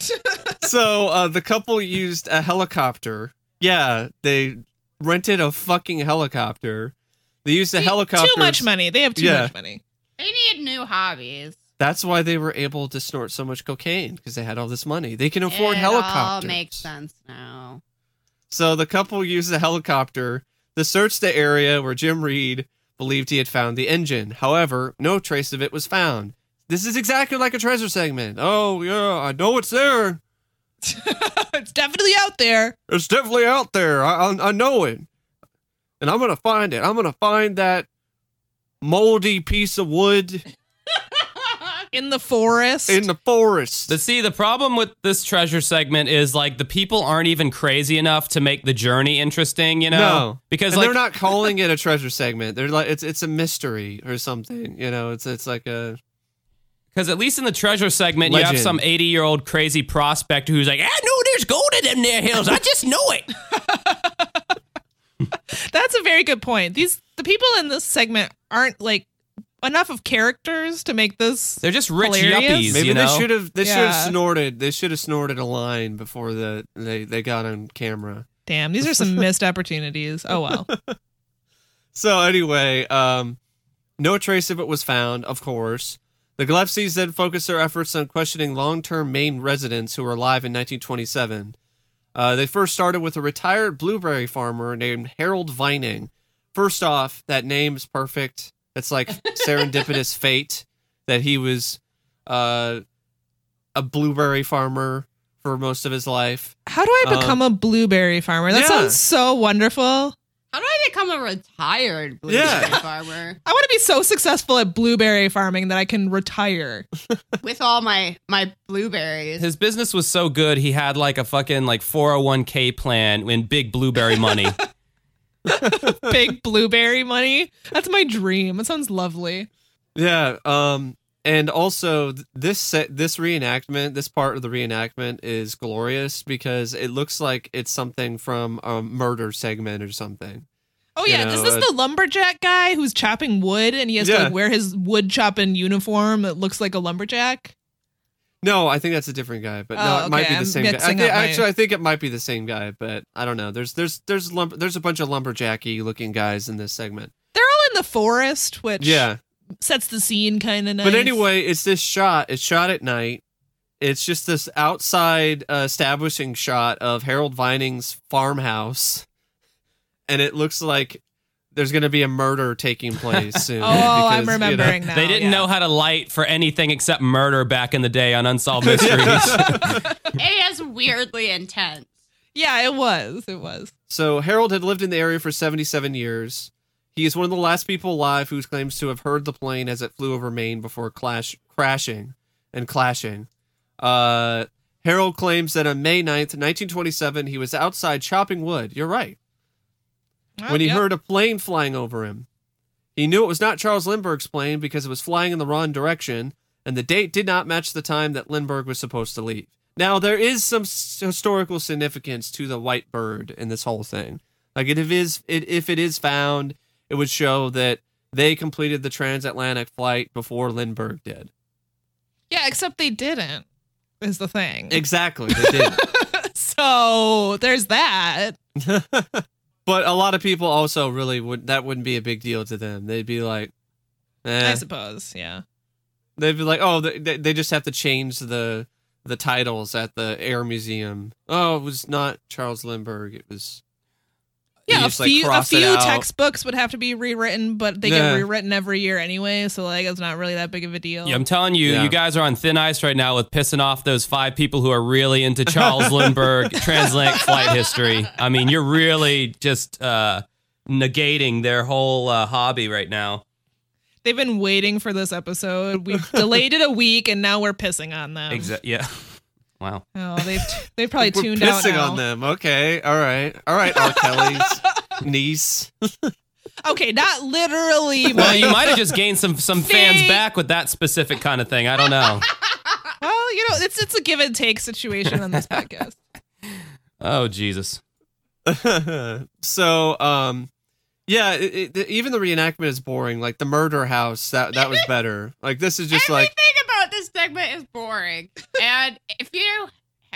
So uh, the couple used a helicopter. Yeah, they rented a fucking helicopter. They used a helicopter. Too much money. They have too Yeah. much money. They need new hobbies. That's why they were able to snort so much cocaine because they had all this money. They can afford it helicopters. all makes sense now. So the couple used a helicopter to search the area where Jim Reed believed he had found the engine. However, no trace of it was found. This is exactly like a treasure segment. Oh, yeah, I know it's there. it's definitely out there. It's definitely out there. I, I, I know it. And I'm going to find it. I'm going to find that moldy piece of wood In the forest. in the forest. But see the problem with this treasure segment is like the people aren't even crazy enough to make the journey interesting, you know? No. Because and like they're not calling it a treasure segment. They're like it's it's a mystery or something. You know, it's it's like a Because at least in the treasure segment, you have some 80 year old crazy prospector who's like, ah, I know there's gold in them there hills. I just know it. That's a very good point. These the people in this segment aren't like enough of characters to make this. They're just rich Hilarious. yuppies, Maybe you they should have they should have snorted they should have snorted a line before the they, they got on camera. Damn, these are some missed opportunities. Oh well. So anyway, um, no trace of it was found, of course. The Gillespie's then focused their efforts on questioning long-term Maine residents who were alive in 1927. Uh, they first started with a retired blueberry farmer named Harold Vining. First off, that name's perfect. It's like serendipitous fate that he was uh, a blueberry farmer for most of his life. How do I Um, become a blueberry farmer? That yeah. sounds so wonderful. How do I become a retired blueberry Yeah. farmer I want to be so successful at blueberry farming that I can retire. with all my my blueberries? His business was so good, he had like a fucking like 401k plan in big blueberry money. Big blueberry money. That's my dream. It sounds lovely. Yeah, um and also this set this reenactment, this part of the reenactment is glorious because it looks like it's something from a murder segment or something. Oh You yeah, know, is this uh, the lumberjack guy who's chopping wood and he has to like wear his wood chopping uniform that looks like a lumberjack? No, I think that's a different guy, but no, Oh, it might be the I'm same guy. I think, my- actually, I think it might be the same guy, but I don't know. There's there's there's there's a bunch of lumberjacky looking guys in this segment. They're all in the forest, which Yeah, sets the scene kind of nice. But anyway, it's this shot. It's shot at night. It's just this outside uh, establishing shot of Harold Vining's farmhouse, and it looks like there's going to be a murder taking place soon. Oh, I'm because, you know- remembering now. they didn't yeah. know how to light for anything except murder back in the day on Unsolved Mysteries. it is weirdly intense. Yeah, it was. It was. So Harold had lived in the area for 77 years. He is one of the last people alive who claims to have heard the plane as it flew over Maine before clash crashing and clashing. Uh, Harold claims that on May 9th, 1927, he was outside chopping wood. You're right. Oh, when he yep. heard a plane flying over him. He knew it was not Charles Lindbergh's plane because it was flying in the wrong direction, and the date did not match the time that Lindbergh was supposed to leave. Now, there is some s- historical significance to the white bird in this whole thing. Like, if it is, it, if it is found, it would show that they completed the transatlantic flight before Lindbergh did. Yeah, except they didn't. Is the thing. Exactly, they did. so there's that. but a lot of people also really would that wouldn't be a big deal to them. They'd be like, eh. I suppose. Yeah. They'd be like, oh, they, they just have to change the the titles at the Air Museum. Oh, it was not Charles Lindbergh. It was Yeah, You a just, like, few a few textbooks would have to be rewritten, but they Yeah. get rewritten every year anyway, so like it's not really that big of a deal. Yeah, I'm telling you, Yeah. you guys are on thin ice right now with pissing off those five people who are really into Charles Lindbergh transatlantic flight history. I mean, you're really just uh, negating their whole uh, hobby right now. They've been waiting for this episode. We've delayed it a week, and now we're pissing on them. Exa- yeah. Wow. Oh, they've they've probably we're tuned out pissing now. on them. Okay, all right, all right. R. Kelly's niece. Okay, not literally. Well, you might have just gained some some fans Fake. back with that specific kind of thing. I don't know. well, you know, it's it's a give and take situation on this podcast. Oh Jesus. so, um, yeah, it, it, even the reenactment is boring. Like the murder house, that that was better. Like this is just Everything like about this segment is boring. and if you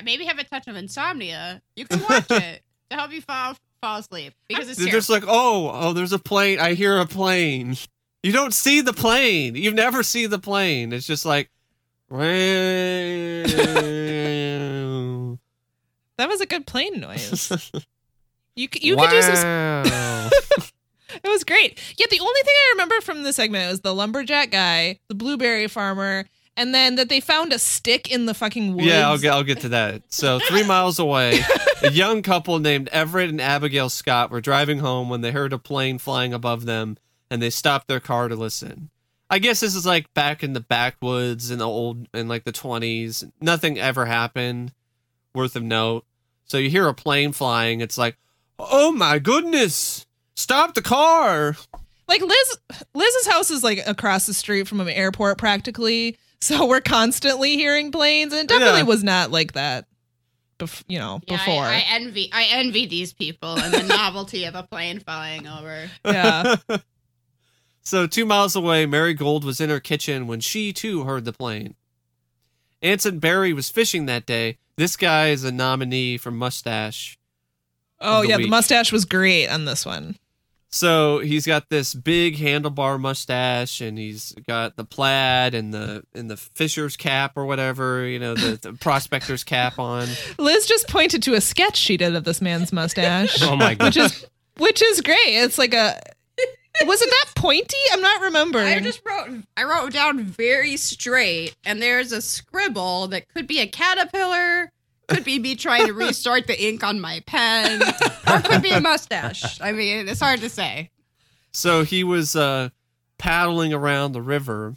maybe have a touch of insomnia, you can watch it to help you fall fall asleep because it's they're terrible. just like, oh, oh, there's a plane. I hear a plane. You don't see the plane. You never see the plane. It's just like. That was a good plane noise. You c- you could do some. It was great. Yeah, the only thing I remember from the segment was the lumberjack guy, the blueberry farmer, and then that they found a stick in the fucking woods. Yeah, I'll get I'll get to that. So three miles away, a young couple named Everett and Abigail Scott were driving home when they heard a plane flying above them, and they stopped their car to listen. I guess this is like back in the backwoods in the old in like the twenties. Nothing ever happened worth of note. So you hear a plane flying, it's like, oh my goodness, stop the car. like Liz Liz's house is like across the street from an airport practically. So we're constantly hearing planes and it definitely Yeah. was not like that bef- you know, Yeah, before. I, envy I envy these people and the novelty of a plane flying over. yeah. So, two miles away, Mary Gold was in her kitchen when she too heard the plane. Anson Berry was fishing that day. This guy is a nominee for Mustache. Oh the yeah, the mustache was great on this one. So he's got this big handlebar mustache, and he's got the plaid and the and the fisher's cap or whatever, you know, the, the prospector's cap on. Liz just pointed to a sketch she did of this man's mustache, Oh my god. which is which is great. It's like a was it that pointy? I'm not remembering. I just wrote I wrote down very straight, and there's a scribble that could be a caterpillar, could be me trying to restart the ink on my pen, or could be a mustache. I mean, it's hard to say. So he was uh, paddling around the river,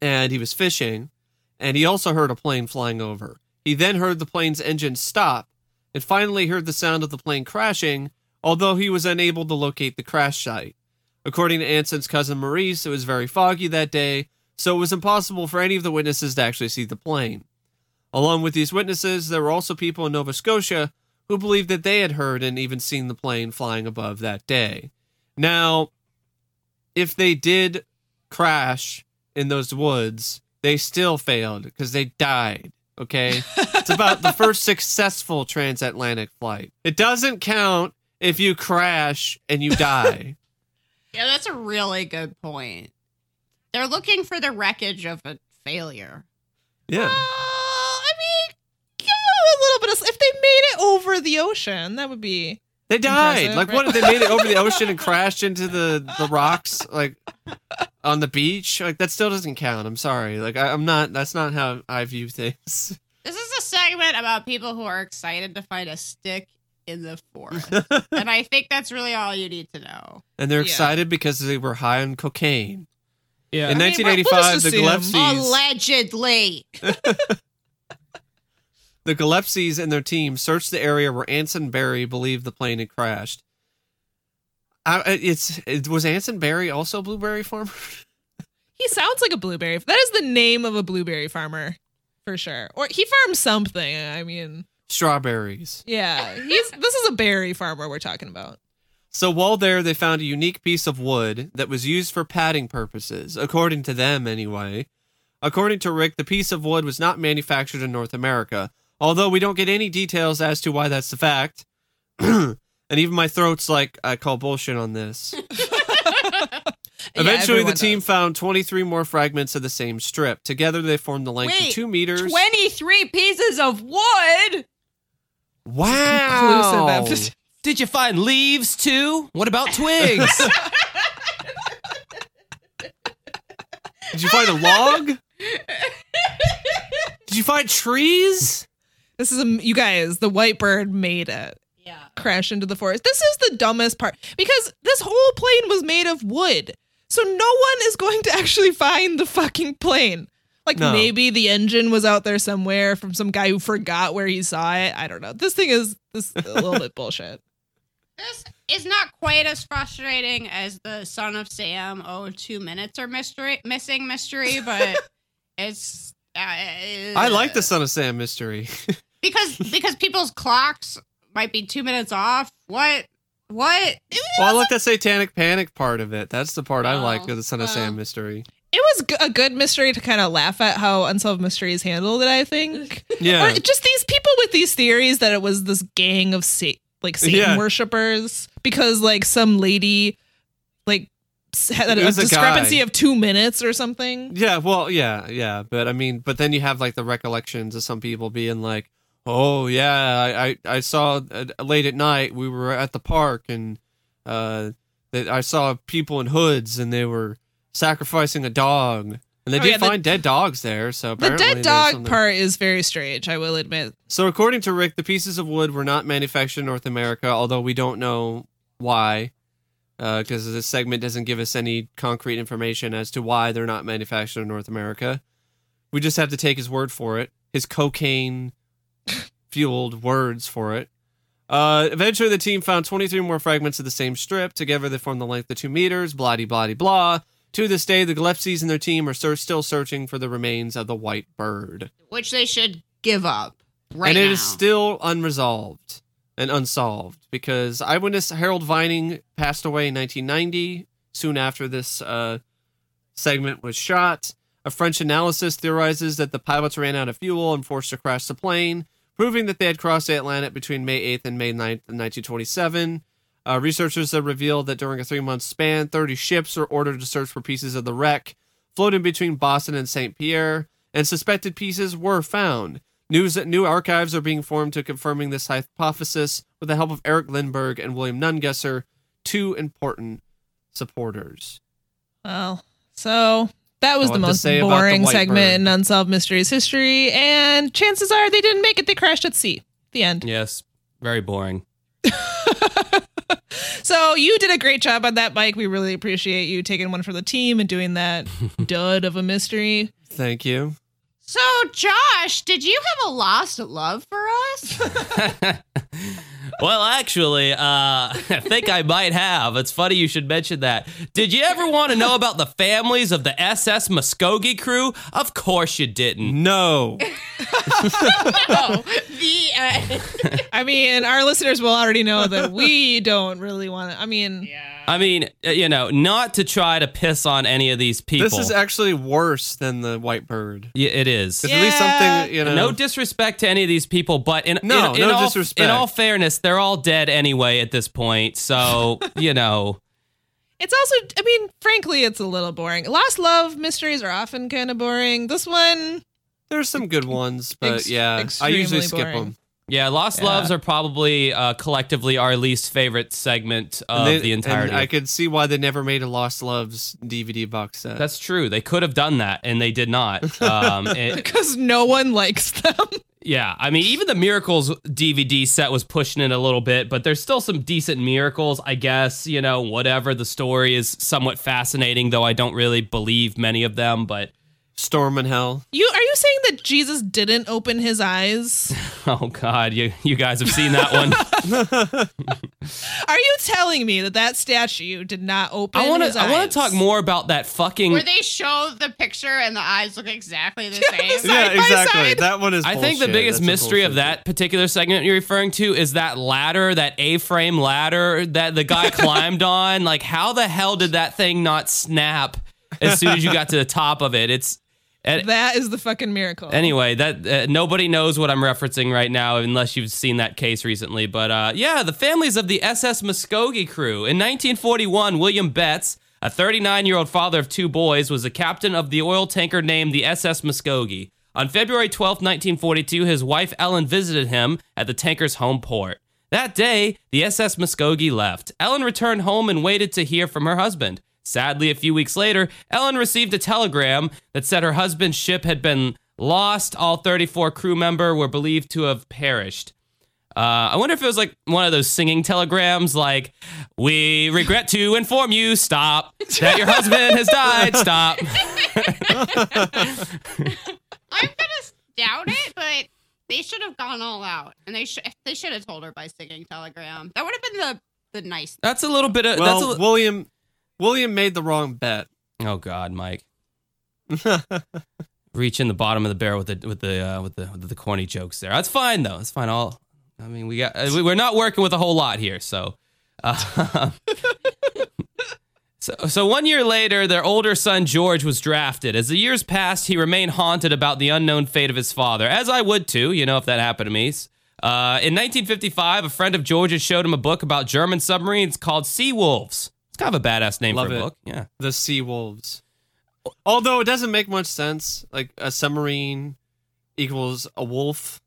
and he was fishing, and he also heard a plane flying over. He then heard the plane's engine stop, and finally heard the sound of the plane crashing, although he was unable to locate the crash site. According to Anson's cousin Maurice, it was very foggy that day, so it was impossible for any of the witnesses to actually see the plane. Along with these witnesses, there were also people in Nova Scotia who believed that they had heard and even seen the plane flying above that day. Now, if they did crash in those woods, they still failed because they died. Okay. it's about the first successful transatlantic flight. It doesn't count if you crash and you die. Yeah, that's a really good point. They're looking for the wreckage of a failure. Yeah. I mean, give them a little bit of. If they made it over the ocean, that would be. They died. Impressive, like what if they made it over the ocean and crashed into the, the rocks like on the beach? Like that still doesn't count. I'm sorry. Like I, I'm not that's not how I view things. This is a segment about people who are excited to find a stick in the forest. and I think that's really all you need to know. And they're Yeah. excited because they were high on cocaine. Yeah. In I mean, we'll 1985, the assume. Gillespie's Allegedly. the Gillespie's and their team searched the area where Anson Berry believed the plane had crashed. I, it's it, was Anson Berry also a blueberry farmer? He sounds like a blueberry. That is the name of a blueberry farmer, for sure. Or he farms something. I mean, Strawberries. yeah. He's this is a berry farmer we're talking about. So while there, they found a unique piece of wood that was used for padding purposes, according to them anyway. According to Rick, the piece of wood was not manufactured in North America, although we don't get any details as to why that's the fact. and even my throat's like, I call bullshit on this. Yeah, Eventually, the team does. found 23 more fragments of the same strip. Together, they formed the length of two meters. 23 pieces of wood. wow. Did you find leaves too? What about twigs? Did you find a log? Did you find trees? This is a you guys. The white bird made it Yeah. crash into the forest. This is the dumbest part because this whole plane was made of wood, so no one is going to actually find the fucking plane. Like No. maybe the engine was out there somewhere from some guy who forgot where he saw it. I don't know. This thing is this is a little bit bullshit. This is not quite as frustrating as the Son of Sam oh two minutes or mystery missing mystery, but it's uh, I like the Son of Sam mystery. because because people's clocks might be two minutes off. What what? Well, I like the satanic panic part of it. That's the part I Oh, like of the Son of Sam mystery. It was a good mystery to kind of laugh at how unsolved mysteries handled it. I think. Yeah. Or just these people with these theories that it was this gang of sa- like Satan Yeah. worshippers because like some lady like s- had a a discrepancy guy. of two minutes or something. Yeah, well, yeah, yeah, but I mean, but then you have like the recollections of some people being like, "Oh yeah, I I, I saw uh, late at night we were at the park and uh that I saw people in hoods and they were sacrificing a dog." And they Oh, did yeah, the- find dead dogs there, so The dead dog something- part is very strange. I will admit. So according to Rick, the pieces of wood were not manufactured in North America, although we don't know why, because this segment doesn't give us any concrete information as to why they're not manufactured in North America. We just have to take his word for it, his cocaine fueled words for it. Uh, eventually, the team found 23 more fragments of the same strip. Together, they formed the length of two meters. Blah de blah de blah. To this day, the Gillespie's and their team are ser- still searching for the remains of the white bird Which they should give up right and now. it is still unresolved and unsolved because eyewitness Harold Vining passed away in 1990. soon after this uh, segment was shot. A French analysis theorizes that the pilots ran out of fuel and forced to crash the plane, proving that they had crossed the Atlantic between May 8th and May 9th, 1927. Uh, researchers have revealed that during a three month span, 30 ships were ordered to search for pieces of the wreck floating between Boston and St. Pierre, and suspected pieces were found. News that new archives are being formed to confirming this hypothesis with the help of Eric Lindbergh and William Nungesser, two important supporters. Well, so that was the most say about the boring segment Bird. in Unsolved Mysteries history, and chances are they didn't make it. They crashed at sea. The end. Yes, very boring. So you did a great job on that, Mike. We really appreciate you taking one for the team and doing that dud of a mystery. Thank you. So, Josh, did you have a lost love for us? Well, actually, uh, I think I might have. It's funny you should mention that. Did you ever want to know about the families of the SS Muskogee crew? Of course you didn't. No. oh, the uh, I mean, our listeners will already know that we don't really want to. I mean, I mean, uh, you know, not to try to piss on any of these people. This is actually worse than the white bird. yeah, it is. It's at least something, you know. No disrespect to any of these people, but in, No, in, in no all, disrespect. In all fairness, they're all dead anyway at this point. So, you know, it's also, I mean, frankly, it's a little boring. Lost love mysteries are often kind of boring. This one, There's some good ones, but Ex- yeah, I usually skip boring. them. Yeah, Lost Yeah. Loves are probably uh, collectively our least favorite segment of they- the entirety. And I could see why they never made a Lost Loves DVD box set. That's true. They could have done that, and they did not. Um, because no one likes them. yeah, I mean, even the Miracles DVD set was pushing it a little bit, but there's still some decent miracles, I guess. You know, whatever. The story is somewhat fascinating, though I don't really believe many of them. But Storm in Hell. You are you saying that Jesus didn't open his eyes? oh god, you you guys have seen that one. Are you telling me that that statue did not open I want to? I want to talk more about that fucking. where they show the picture and the eyes look exactly the same. Side yeah, exactly. side. That one is. I think the biggest That's mystery of that particular segment you're referring to is that ladder, that A-frame ladder that the guy climbed on. Like, how the hell did that thing not snap as soon as you got to the top of it? It's and- That is the fucking miracle. anyway that uh, nobody knows what I'm referencing right now unless you've seen that case recently. But uh, yeah, the families of the SS Muskogee crew in 1941, William Betts. A 39 year old father of two boys was the captain of the oil tanker named the SS Muskogee. On February 12, 1942, his wife Ellen visited him at the tanker's home port. That day, the SS Muskogee left. Ellen returned home and waited to hear from her husband. Sadly, a few weeks later, Ellen received a telegram that said her husband's ship had been lost. All 34 crew member were believed to have perished. Uh, I wonder if it was like one of those singing telegrams, like, we regret to inform you, stop, that your husband has died, stop. I'm gonna doubt it, but they should have gone all out, and they should they should have told her by singing telegram. That would have been the the nice. That's a little bit of, Well, that's a, William, William made the wrong bet. oh God, Mike. Reach in the bottom of the barrel with the with the uh, with the with the corny jokes there. That's fine though. It's fine. All I mean, we got uh, we- we're not working with a whole lot here, so. Uh, So, so one year later, their older son George was drafted. As the years passed, he remained haunted about the unknown fate of his father, as I would too, you know, if that happened to me. Uh, in 1955, a friend of George's showed him a book about German submarines called Sea Wolves. It's kind of a badass name Love for a it. book. Yeah. the Sea Wolves. Although it doesn't make much sense. Like a submarine equals a wolf.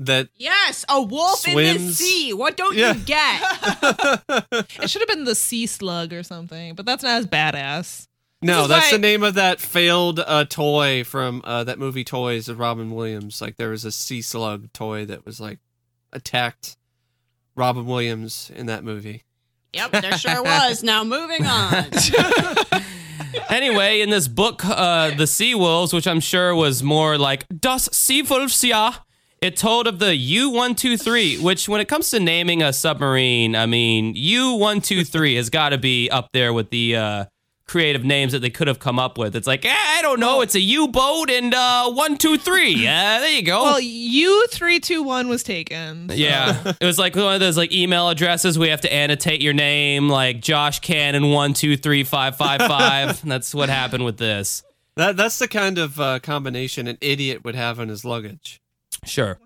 That Yes, a wolf in the Swims. sea. What don't Yeah. you get? it should have been the sea slug or something, but that's not as badass. no, is that's why- the name of that failed uh, toy from uh, that movie Toys with Robin Williams. Like there was a sea slug toy that was like attacked Robin Williams in that movie. Yep, there sure was. Now moving on. Anyway, in this book, uh, The Sea Wolves, which I'm sure was more like Das Seewolfs, it told of the U-123, which when it comes to naming a submarine, I mean, U-123 has got to be up there with the uh, creative names that they could have come up with. It's like, eh, I don't know, it's a U boat and uh, one, two, three. Uh, there you go. Well, U three two one was taken. so- yeah, it was like one of those like email addresses. We have to annotate your name, like Josh Cannon one two three five five five. That's what happened with this. That that's the kind of uh, combination an idiot would have in his luggage. Sure.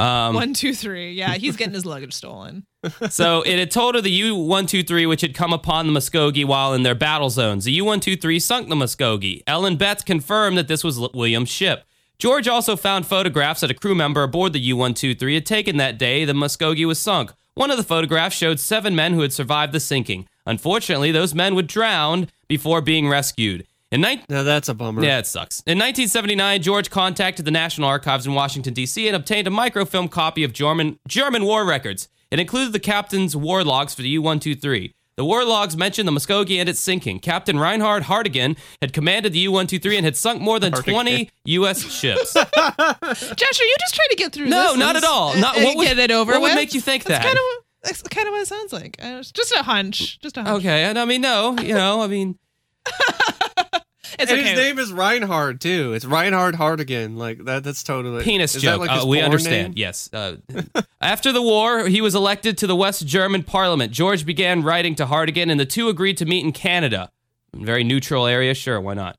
Um, One two three. Yeah, he's getting his luggage stolen. so it had told of the U-123, which had come upon the Muskogee while in their battle zones. The U-123 sunk the Muskogee. Ellen Betts confirmed that this was William's ship. George also found photographs that a crew member aboard the U-123 had taken that day the Muskogee was sunk. One of the photographs showed seven men who had survived the sinking. Unfortunately, those men would drown before being rescued. In 19- Now that's a bummer. yeah, it sucks. In 1979, George contacted the National Archives in Washington, D.C., and obtained a microfilm copy of German, German war records. It included the captain's war logs for the U 123. The war logs mentioned the Muskogee and its sinking. Captain Reinhard Hardegen had commanded the U 123 and had sunk more than 20 U.S. ships. Josh, are you just trying to get through No, this? not at all. Not- what would- get it over what would make you think that's that? Kind of, that's kind of what it sounds like. Uh, just a hunch. Just a hunch. okay, and I mean, no, you know, I mean, It's and okay. his name is Reinhard too. It's Reinhard Hardegen. Like that. That's totally penis is that joke. like Uh, we understand. name? Yes. Uh, after the war, he was elected to the West German Parliament. George began writing to Hardegen, and the two agreed to meet in Canada. Very neutral area. Sure, why not?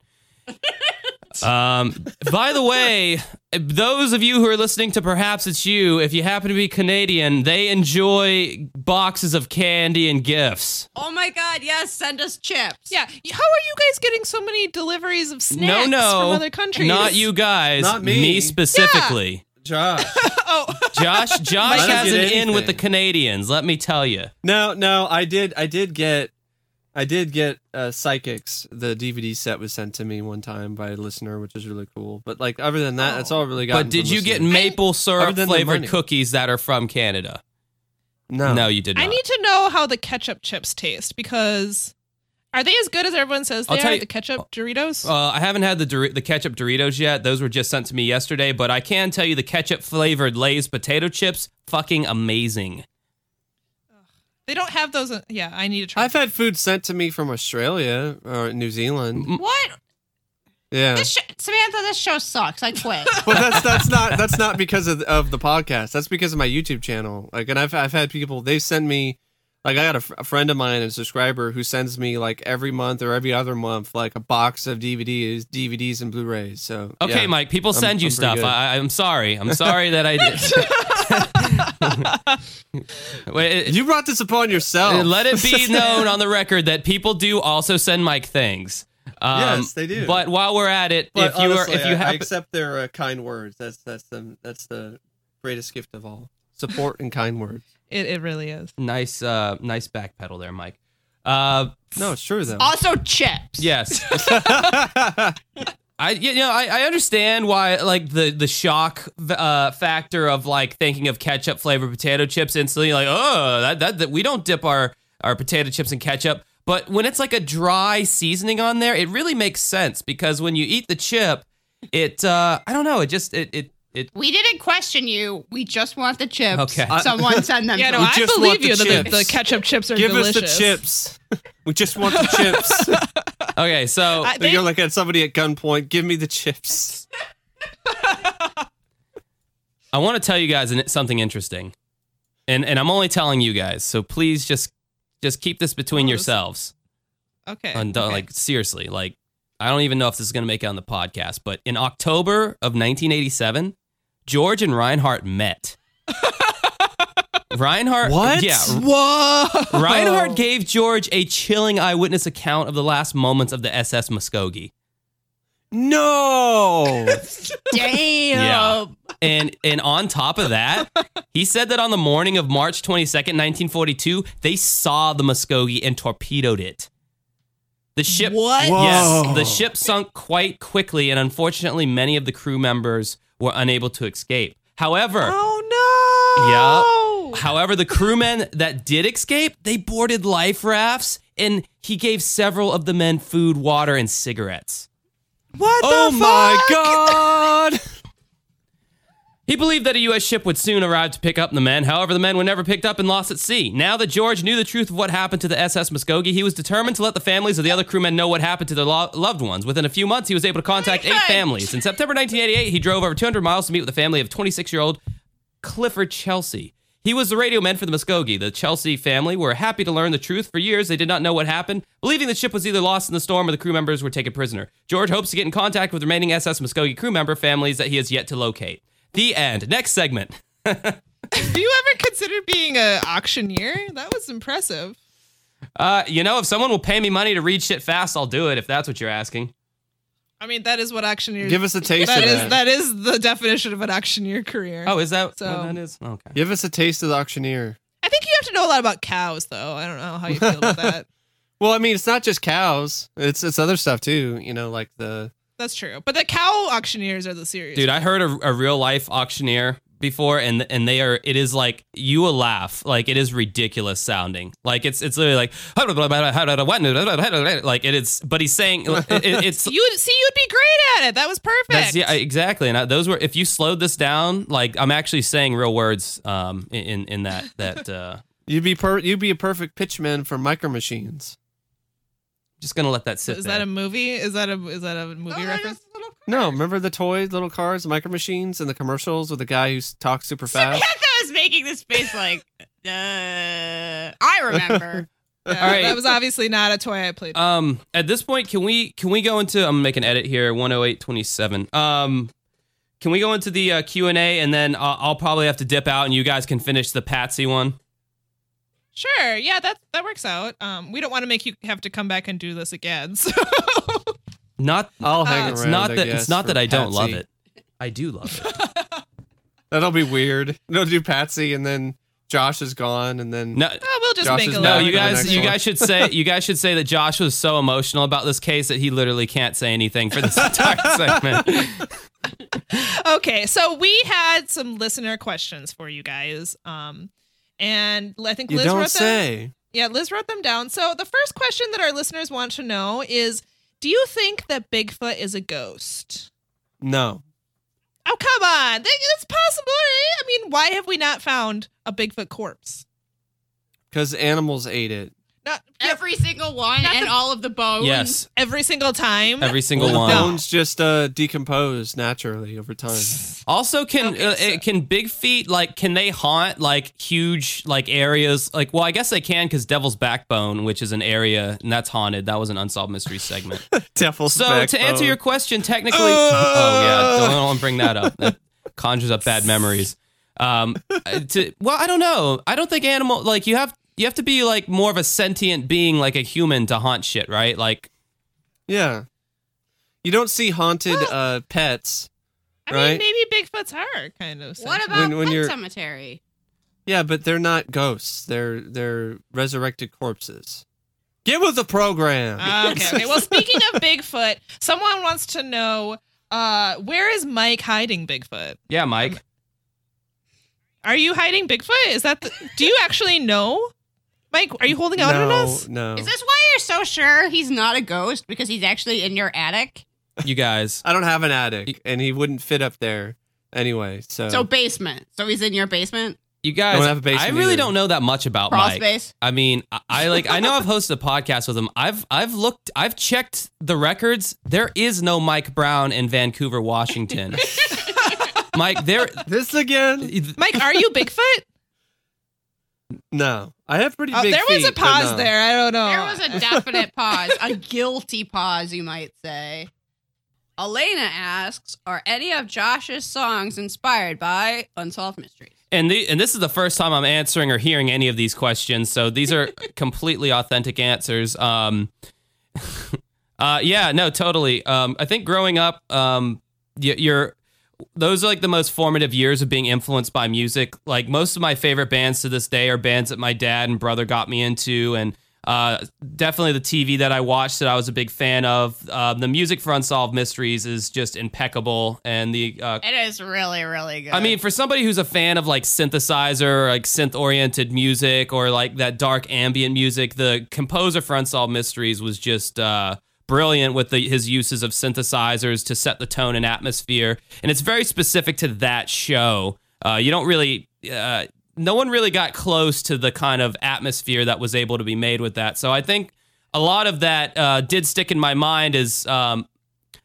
Um, by the way, those of you who are listening to Perhaps It's You, if you happen to be Canadian, they enjoy boxes of candy and gifts. Oh my God! Yes, send us chips. yeah. How are you guys getting so many deliveries of snacks no, from other countries? not you guys, Not me. me specifically. Josh. Oh, Josh, Josh don't has an get in with the. Canadians. Let me tell you. No, no, I did. I did get. I did get uh, Psychics. The DVD set was sent to me one time by a listener, which is really cool. But like, other than that, that's all I really got. But did you get maple syrup Other than the flavored cookies that are from Canada? No, No, you did not. I need to know how the ketchup chips taste because are they as good as everyone says they I'll tell are? you- the ketchup Doritos. Uh, I haven't had the Dor- the ketchup Doritos yet. Those were just sent to me yesterday. But I can tell you the ketchup flavored Lay's potato chips, fucking amazing. They don't have those. uh, yeah, I need to try. I've had food sent to me from Australia or New Zealand. What? Yeah, This sh- Samantha, this show sucks. I quit. but that's that's not that's not because of of the podcast. That's because of my YouTube channel. Like, and I've I've had people they send me. Like I got a, friend of mine, a subscriber, who sends me like every month or every other month, like a box of DVDs, DVDs and Blu-rays. So Okay, yeah. Mike. People I'm- send you I'm stuff. I, I'm sorry. I'm sorry that I did. Wait, it- You brought this upon yourself. Let it be known on the record that people do also send Mike things. Um, Yes, they do. But while we're at it, But if you honestly, are, if you I, I accept their uh, kind words. That's that's the that's the greatest gift of all. Support and kind words. it, it really is. nice, uh, nice backpedal there, Mike. Uh, No, it's true though. also chips. yes. I you know I, I understand why like the the shock uh, factor of like thinking of ketchup flavored potato chips instantly like oh that, that that we don't dip our our potato chips in ketchup. But when it's like a dry seasoning on there it really makes sense because when you eat the chip it uh I don't know it just it it it We didn't question you. We just want the chips. Okay. Someone send them. Yeah, no, We I just believe want the you that the, chips. the ketchup chips are Give delicious. us the chips. we just want the chips. okay so I, They they, go like at somebody at gunpoint. Give me the chips. I want to tell you guys something interesting, and and I'm only telling you guys. So please just just keep this between Oh, yourselves. okay. And don't, okay. like seriously, like I don't even know if this is going to make it on the podcast. But in October of 1987, George and Reinhard met. Reinhard, What? Yeah, Whoa. Reinhard gave George a chilling eyewitness account of the last moments of the SS Muskogee. No. Damn. Yeah. And and on top of that, he said that on the morning of March 22nd, 1942, they saw the Muskogee and torpedoed it. The ship What? Yes, Whoa. the ship sunk quite quickly and unfortunately many of the crew members were unable to escape. However, Oh no. Yeah. However, the crewmen that did escape, they boarded life rafts and he gave several of the men food, water, and cigarettes. What oh the my fuck? god. He believed that a U.S. ship would soon arrive to pick up the men. However, the men were never picked up and lost at sea. Now that George knew the truth of what happened to the SS Muskogee, he was determined to let the families of the other crewmen know what happened to their lo- loved ones. Within a few months, he was able to contact eight families. In September 1988, he drove over 200 miles to meet with the family of 26 year old Clifford Chelsea. He was the radio man for the Muskogee. The Chelsea family were happy to learn the truth. For years, they did not know what happened, believing the ship was either lost in the storm or the crew members were taken prisoner. George hopes to get in contact with remaining SS Muskogee crew member families that he has yet to locate. The end. Next segment. Do you ever consider being an auctioneer? That was impressive. Uh, you know, if someone will pay me money to read shit fast, I'll do it. If that's what you're asking. I mean, that is what auctioneers. Give us a taste that of is that. that is the definition of an auctioneer career. Oh, is that So- what that is? Okay. Give us a taste of the auctioneer. I think you have to know a lot about cows, though. I don't know how you feel about that. Well, I mean, it's not just cows. It's it's other stuff too. You know, like the That's true. But the cow auctioneers are the serious. Dude, I heard a, a real life auctioneer before, and and they are. It is like you will laugh. Like it is ridiculous sounding. Like it's it's literally like like it is. But he's saying it, it- it's. you see, you'd be great at it. That was perfect. That's, yeah, exactly. And I, those were if you slowed this down, like I'm actually saying real words um in in, in that that uh you'd be per you'd be a perfect pitchman for micro machines. Just gonna let that sit is there. that a movie? Is that a is that a movie Oh, reference? No, remember the toys, little cars, micro machines, and the commercials with the guy who s- talks super fast. Samantha was making this face like, uh, I remember. Yeah, All right. That was obviously not a toy I played. Um, at this point, can we can we go into? I'm gonna make an edit here. 10827. Um, can we go into the uh, Q and A, and then I'll, I'll probably have to dip out, and you guys can finish the Patsy one. Sure. Yeah, that that works out. Um, we don't want to make you have to come back and do this again. So Not. I'll hang Uh, around. It's not I that. guess, It's not that I don't love it. I do love it. That'll be weird. No, do Patsy, and then Josh is gone, and then No. Oh, we'll just Josh make a No, you guys, you one. guys should say, you guys should say that Josh was so emotional about this case that he literally can't say anything for this entire segment. Okay, so we had some listener questions for you guys. Um, and I think you Liz wrote them. Yeah, Liz wrote them down. So the first question that our listeners want to know is Do you think that Bigfoot is a ghost? No, Oh, come on. It's possible. right? I mean, why have we not found a Bigfoot corpse? because animals ate it. Not Every single one Not and the- all of the bones. yes, every single time. every single Well, one. the bones just uh, decompose naturally over time. Also, can Okay, uh, so- can big feet like can they haunt like huge like areas? Like, well, I guess they can because Devil's Backbone, which is an area and that's haunted. That was an unsolved mystery segment. Devil's so to answer your question, technically, oh yeah, don't, don't bring that up. That conjures up bad memories. Um, uh, to well, I don't know. I don't think animal like you have you have to be like more of a sentient being like a human to haunt shit, right? Like, yeah, you don't see haunted uh, pets, I mean, maybe Bigfoots are kind of. What about When- when Pet you're- Cemetery? Yeah, but they're not ghosts. They're they're resurrected corpses. Get with the program. Ah, okay, okay. Well, speaking of Bigfoot, someone wants to know uh, where is Mike hiding Bigfoot? yeah, Mike. Are you hiding Bigfoot? Is that the, do you actually know? Mike, are you holding out on us? no. Is this why you're so sure he's not a ghost? Because he's actually in your attic? You guys. I don't have an attic, and he wouldn't fit up there anyway. So, So basement. So he's in your basement? You guys, don't have a basement I really either. don't know that much about Crawl Mike. space? I mean, I, I like I know I've hosted a podcast with him. I've I've looked, I've checked the records. There is no Mike Brown in Vancouver, Washington. Mike, there. this again? Mike, are you Bigfoot? No, I have pretty Oh, big there was a feet, but pause no. there. I don't know. There was a definite pause, a guilty pause, you might say. Elena asks, "Are any of Josh's songs inspired by unsolved mysteries?" And the, and this is the first time I'm answering or hearing any of these questions, so these are completely authentic answers. Um, uh, yeah, no, totally. Um, I think growing up, um, y- you're those are like the most formative years of being influenced by music. Like most of my favorite bands to this day are bands that my dad and brother got me into, and uh, definitely the TV that I watched that I was a big fan of. Uh, the music for Unsolved Mysteries is just impeccable, and the uh, It is really, really good. I mean, for somebody who's a fan of like synthesizer, like synth oriented music, or like that dark ambient music, the composer for Unsolved Mysteries was just uh, brilliant with the, his uses of synthesizers to set the tone and atmosphere, and it's very specific to that show. Uh, you don't really, uh, no one really got close to the kind of atmosphere that was able to be made with that. So I think a lot of that uh, did stick in my mind is um,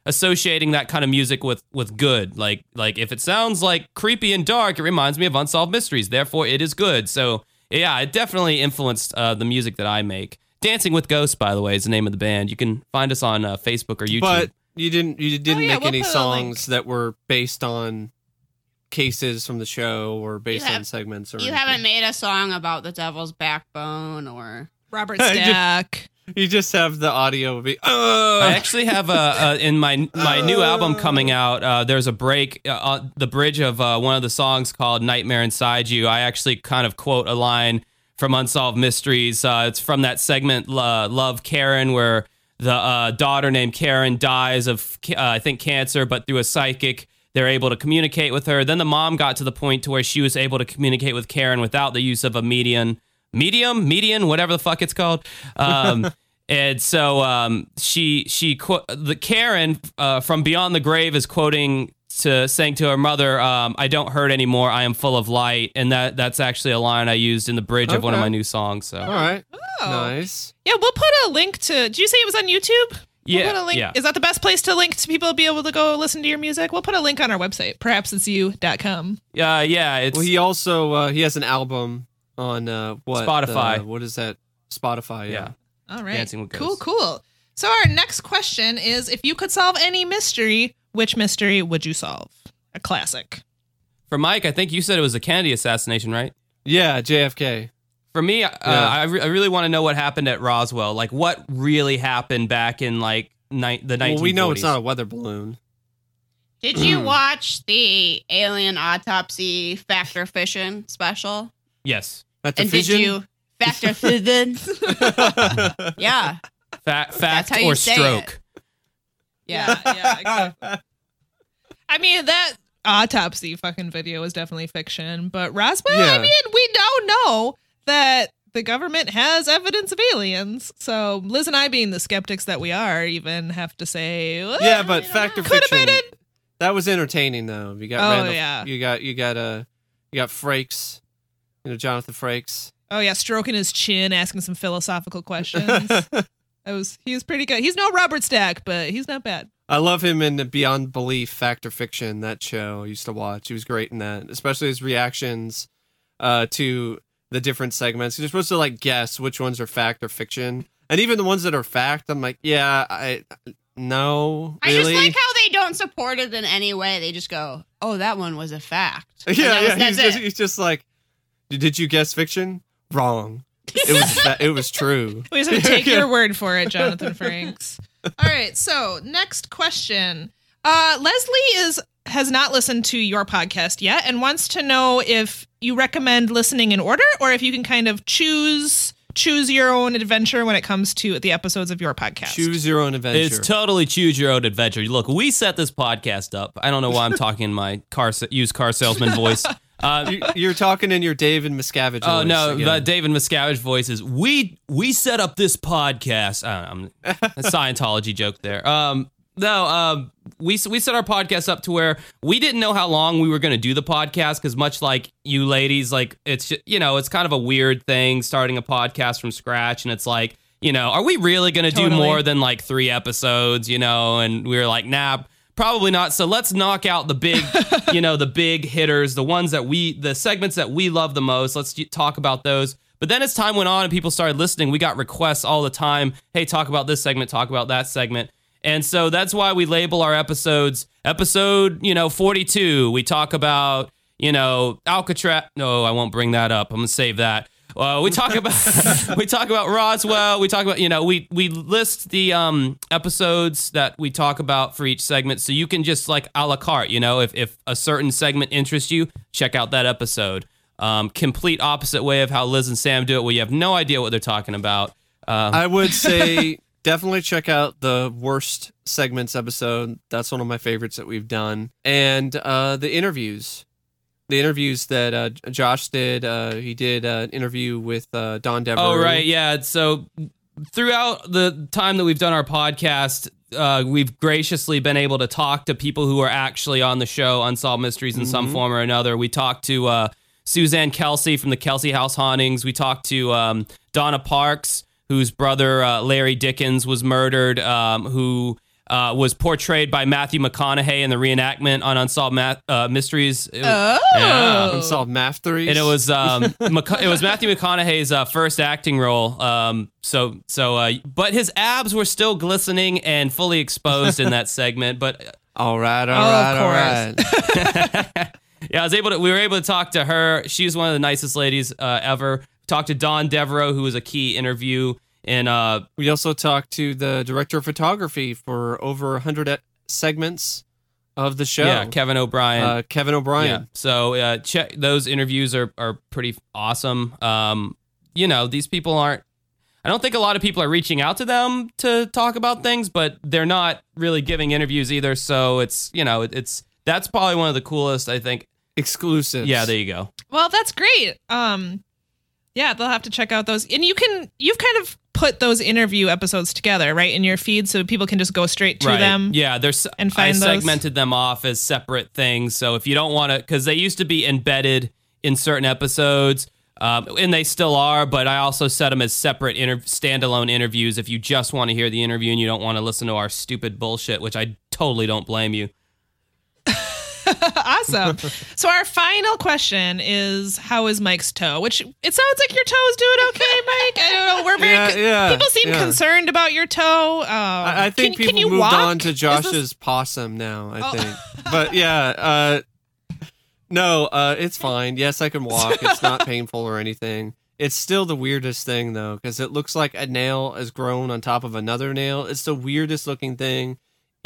associating that kind of music with with good. Like like if it sounds like creepy and dark, it reminds me of Unsolved Mysteries. Therefore, it is good. So yeah, it definitely influenced uh, the music that I make. Dancing with Ghosts, by the way, is the name of the band. You can find us on uh, Facebook or YouTube. But you didn't you didn't Oh, yeah, make we'll any put a link. songs that were based on cases from the show or based have- on segments or You anything. haven't made a song about the devil's backbone or Robert I just- Stack. You just have the audio be uh, I actually have a, a in my my new album coming out. Uh, there's a break, uh, uh, the bridge of uh, one of the songs called "Nightmare Inside You." I actually kind of quote a line from Unsolved Mysteries. Uh, it's from that segment uh, "Love Karen," where the uh, daughter named Karen dies of uh, I think cancer, but through a psychic. They're able to communicate with her. Then the mom got to the point to where she was able to communicate with Karen without the use of a median medium, median, whatever the fuck it's called. Um, and so um, she she the Karen uh, from Beyond the Grave is quoting to saying to her mother, um, "I don't hurt anymore. I am full of light." And that that's actually a line I used in the bridge of one of my new songs. So all right. Oh. Nice. Yeah, we'll put a link to. Did you say it was on YouTube? We'll yeah, put a link. yeah. Is that the best place to link to people to be able to go listen to your music? We'll put a link on our website, perhaps perhapsit'syou.com. Uh, yeah, it's Well, he also uh, he has an album on uh, what Spotify. uh, what is that? Spotify. yeah. Yeah. All right. Dancing with Ghosts. cool, cool. So our next question is if you could solve any mystery, which mystery would you solve? A classic. For Mike, I think you said it was a Kennedy assassination, right? Yeah. JFK. For me, uh, I, re- I really want to know what happened at Roswell. Like, what really happened back in like ni- the 1940s? Well, we know it's not a weather balloon. Did you watch the alien autopsy factor fission special? Yes, At the and did you factor fission? yeah. Fa- fact how you or say stroke. Yeah. yeah, exactly. I mean, that autopsy fucking video is definitely fiction, but Roswell, I mean, we now know that the government has evidence of aliens. So Liz and I, being the skeptics that we are, even have to say, well, yeah, but fact or fiction. That was entertaining though. You got Oh, Randall, yeah. You got you got uh you got Frakes. You know Jonathan Frakes. Oh yeah, stroking his chin, asking some philosophical questions. that was he was pretty good. He's no Robert Stack, but he's not bad. I love him in the Beyond Belief Fact or Fiction. That show I used to watch. He was great in that, especially his reactions uh, to the different segments. You're supposed to like guess which ones are fact or fiction, and even the ones that are fact, I'm like, yeah, I no, I just like how they don't support it in any way. They just go, "Oh, that one was a fact." Yeah, that was- yeah. He's that's just, he's just like, did you guess fiction? Wrong. It was fa- it was true. We just have to take your word for it, Jonathan Frakes. All right, so next question. Uh, Leslie is has not listened to your podcast yet and wants to know if you recommend listening in order or if you can kind of choose choose your own adventure when it comes to the episodes of your podcast. Choose your own adventure. It's totally choose your own adventure. Look, we set this podcast up. I don't know why I'm talking in my car sa- used car salesman voice. Uh, You- You're talking in your David Miscavige. Oh voice no, again. the David Miscavige voice is we we set up this podcast. Uh, I'm a Scientology joke there. Um, no, um, we we set our podcast up to where we didn't know how long we were going to do the podcast because much like you ladies, like it's you know it's kind of a weird thing starting a podcast from scratch, and it's like you know are we really going to do more than like three episodes? You know, and we were like nah. Probably not. So let's knock out the big, you know, the big hitters, the ones that we, the segments that we love the most. Let's talk about those. But then as time went on and people started listening, we got requests all the time. Hey, talk about this segment, talk about that segment. And so that's why we label our episodes episode, you know, 42. We talk about, you know, Alcatraz. No, I won't bring that up. I'm going to save that. Uh, we talk about we talk about Roswell. We talk about you know we we list the um episodes that we talk about for each segment, so you can just like a la carte. You know, if if a certain segment interests you, check out that episode. Um, complete opposite way of how Liz and Sam do it, where you have no idea what they're talking about. Um, I would say definitely check out the worst segments episode. That's one of my favorites that we've done, and uh, the interviews. The interviews that uh, Josh did. Uh, he did uh, an interview with uh, Don Dever. Oh right, yeah. So throughout the time that we've done our podcast, uh, we've graciously been able to talk to people who are actually on the show, Unsolved Mysteries in some form or another. We talked to uh, Suzanne Kelsey from the Kelsey House Hauntings. We talked to um, Donna Parks, whose brother uh, Larry Dickens was murdered, um, who uh, was portrayed by Matthew McConaughey in the reenactment on Unsolved Ma- uh, Mysteries. It was- Oh. Yeah. Unsolved math threes. and it was um, Mc- it was Matthew McConaughey's uh, first acting role. Um, so so, uh, but his abs were still glistening and fully exposed in that segment. But all right, all Oh, right, of all course. right. yeah, I was able to. We were able to talk to her. She's one of the nicest ladies uh, ever. Talked to Don Devereaux, who was a key interview. And uh, We also talked to the director of photography for over 100 e- segments of the show. yeah, Kevin O'Brien. uh, Kevin O'Brien. Yeah. So uh, check those interviews are are pretty awesome. Um, you know, these people aren't. I don't think a lot of people are reaching out to them to talk about things, but they're not really giving interviews either. So it's you know it, it's that's probably one of the coolest. I think. Exclusives. Yeah, there you go. Well, that's great. Um, yeah, they'll have to check out those, and you can you've kind of put those interview episodes together, right, in your feed, so people can just go straight to right. them. Yeah, there's and I find those. segmented them off as separate things. So if you don't want to, because they used to be embedded in certain episodes. Um, and they still are, but I also set them as separate inter- standalone interviews. If you just want to hear the interview and you don't want to listen to our stupid bullshit, which I totally don't blame you. awesome. so our final question is, how is Mike's toe? Which it sounds like your toe is doing okay, Mike. I don't know. We're very Yeah, yeah, people seem yeah. concerned about your toe. Um, I, I think can, people can you moved walk? on to Is this- Josh's possum now. I Oh. think, but yeah, uh, no, uh, it's fine. Yes, I can walk. It's not painful or anything. It's still the weirdest thing though, because it looks like a nail is grown on top of another nail. It's the weirdest looking thing.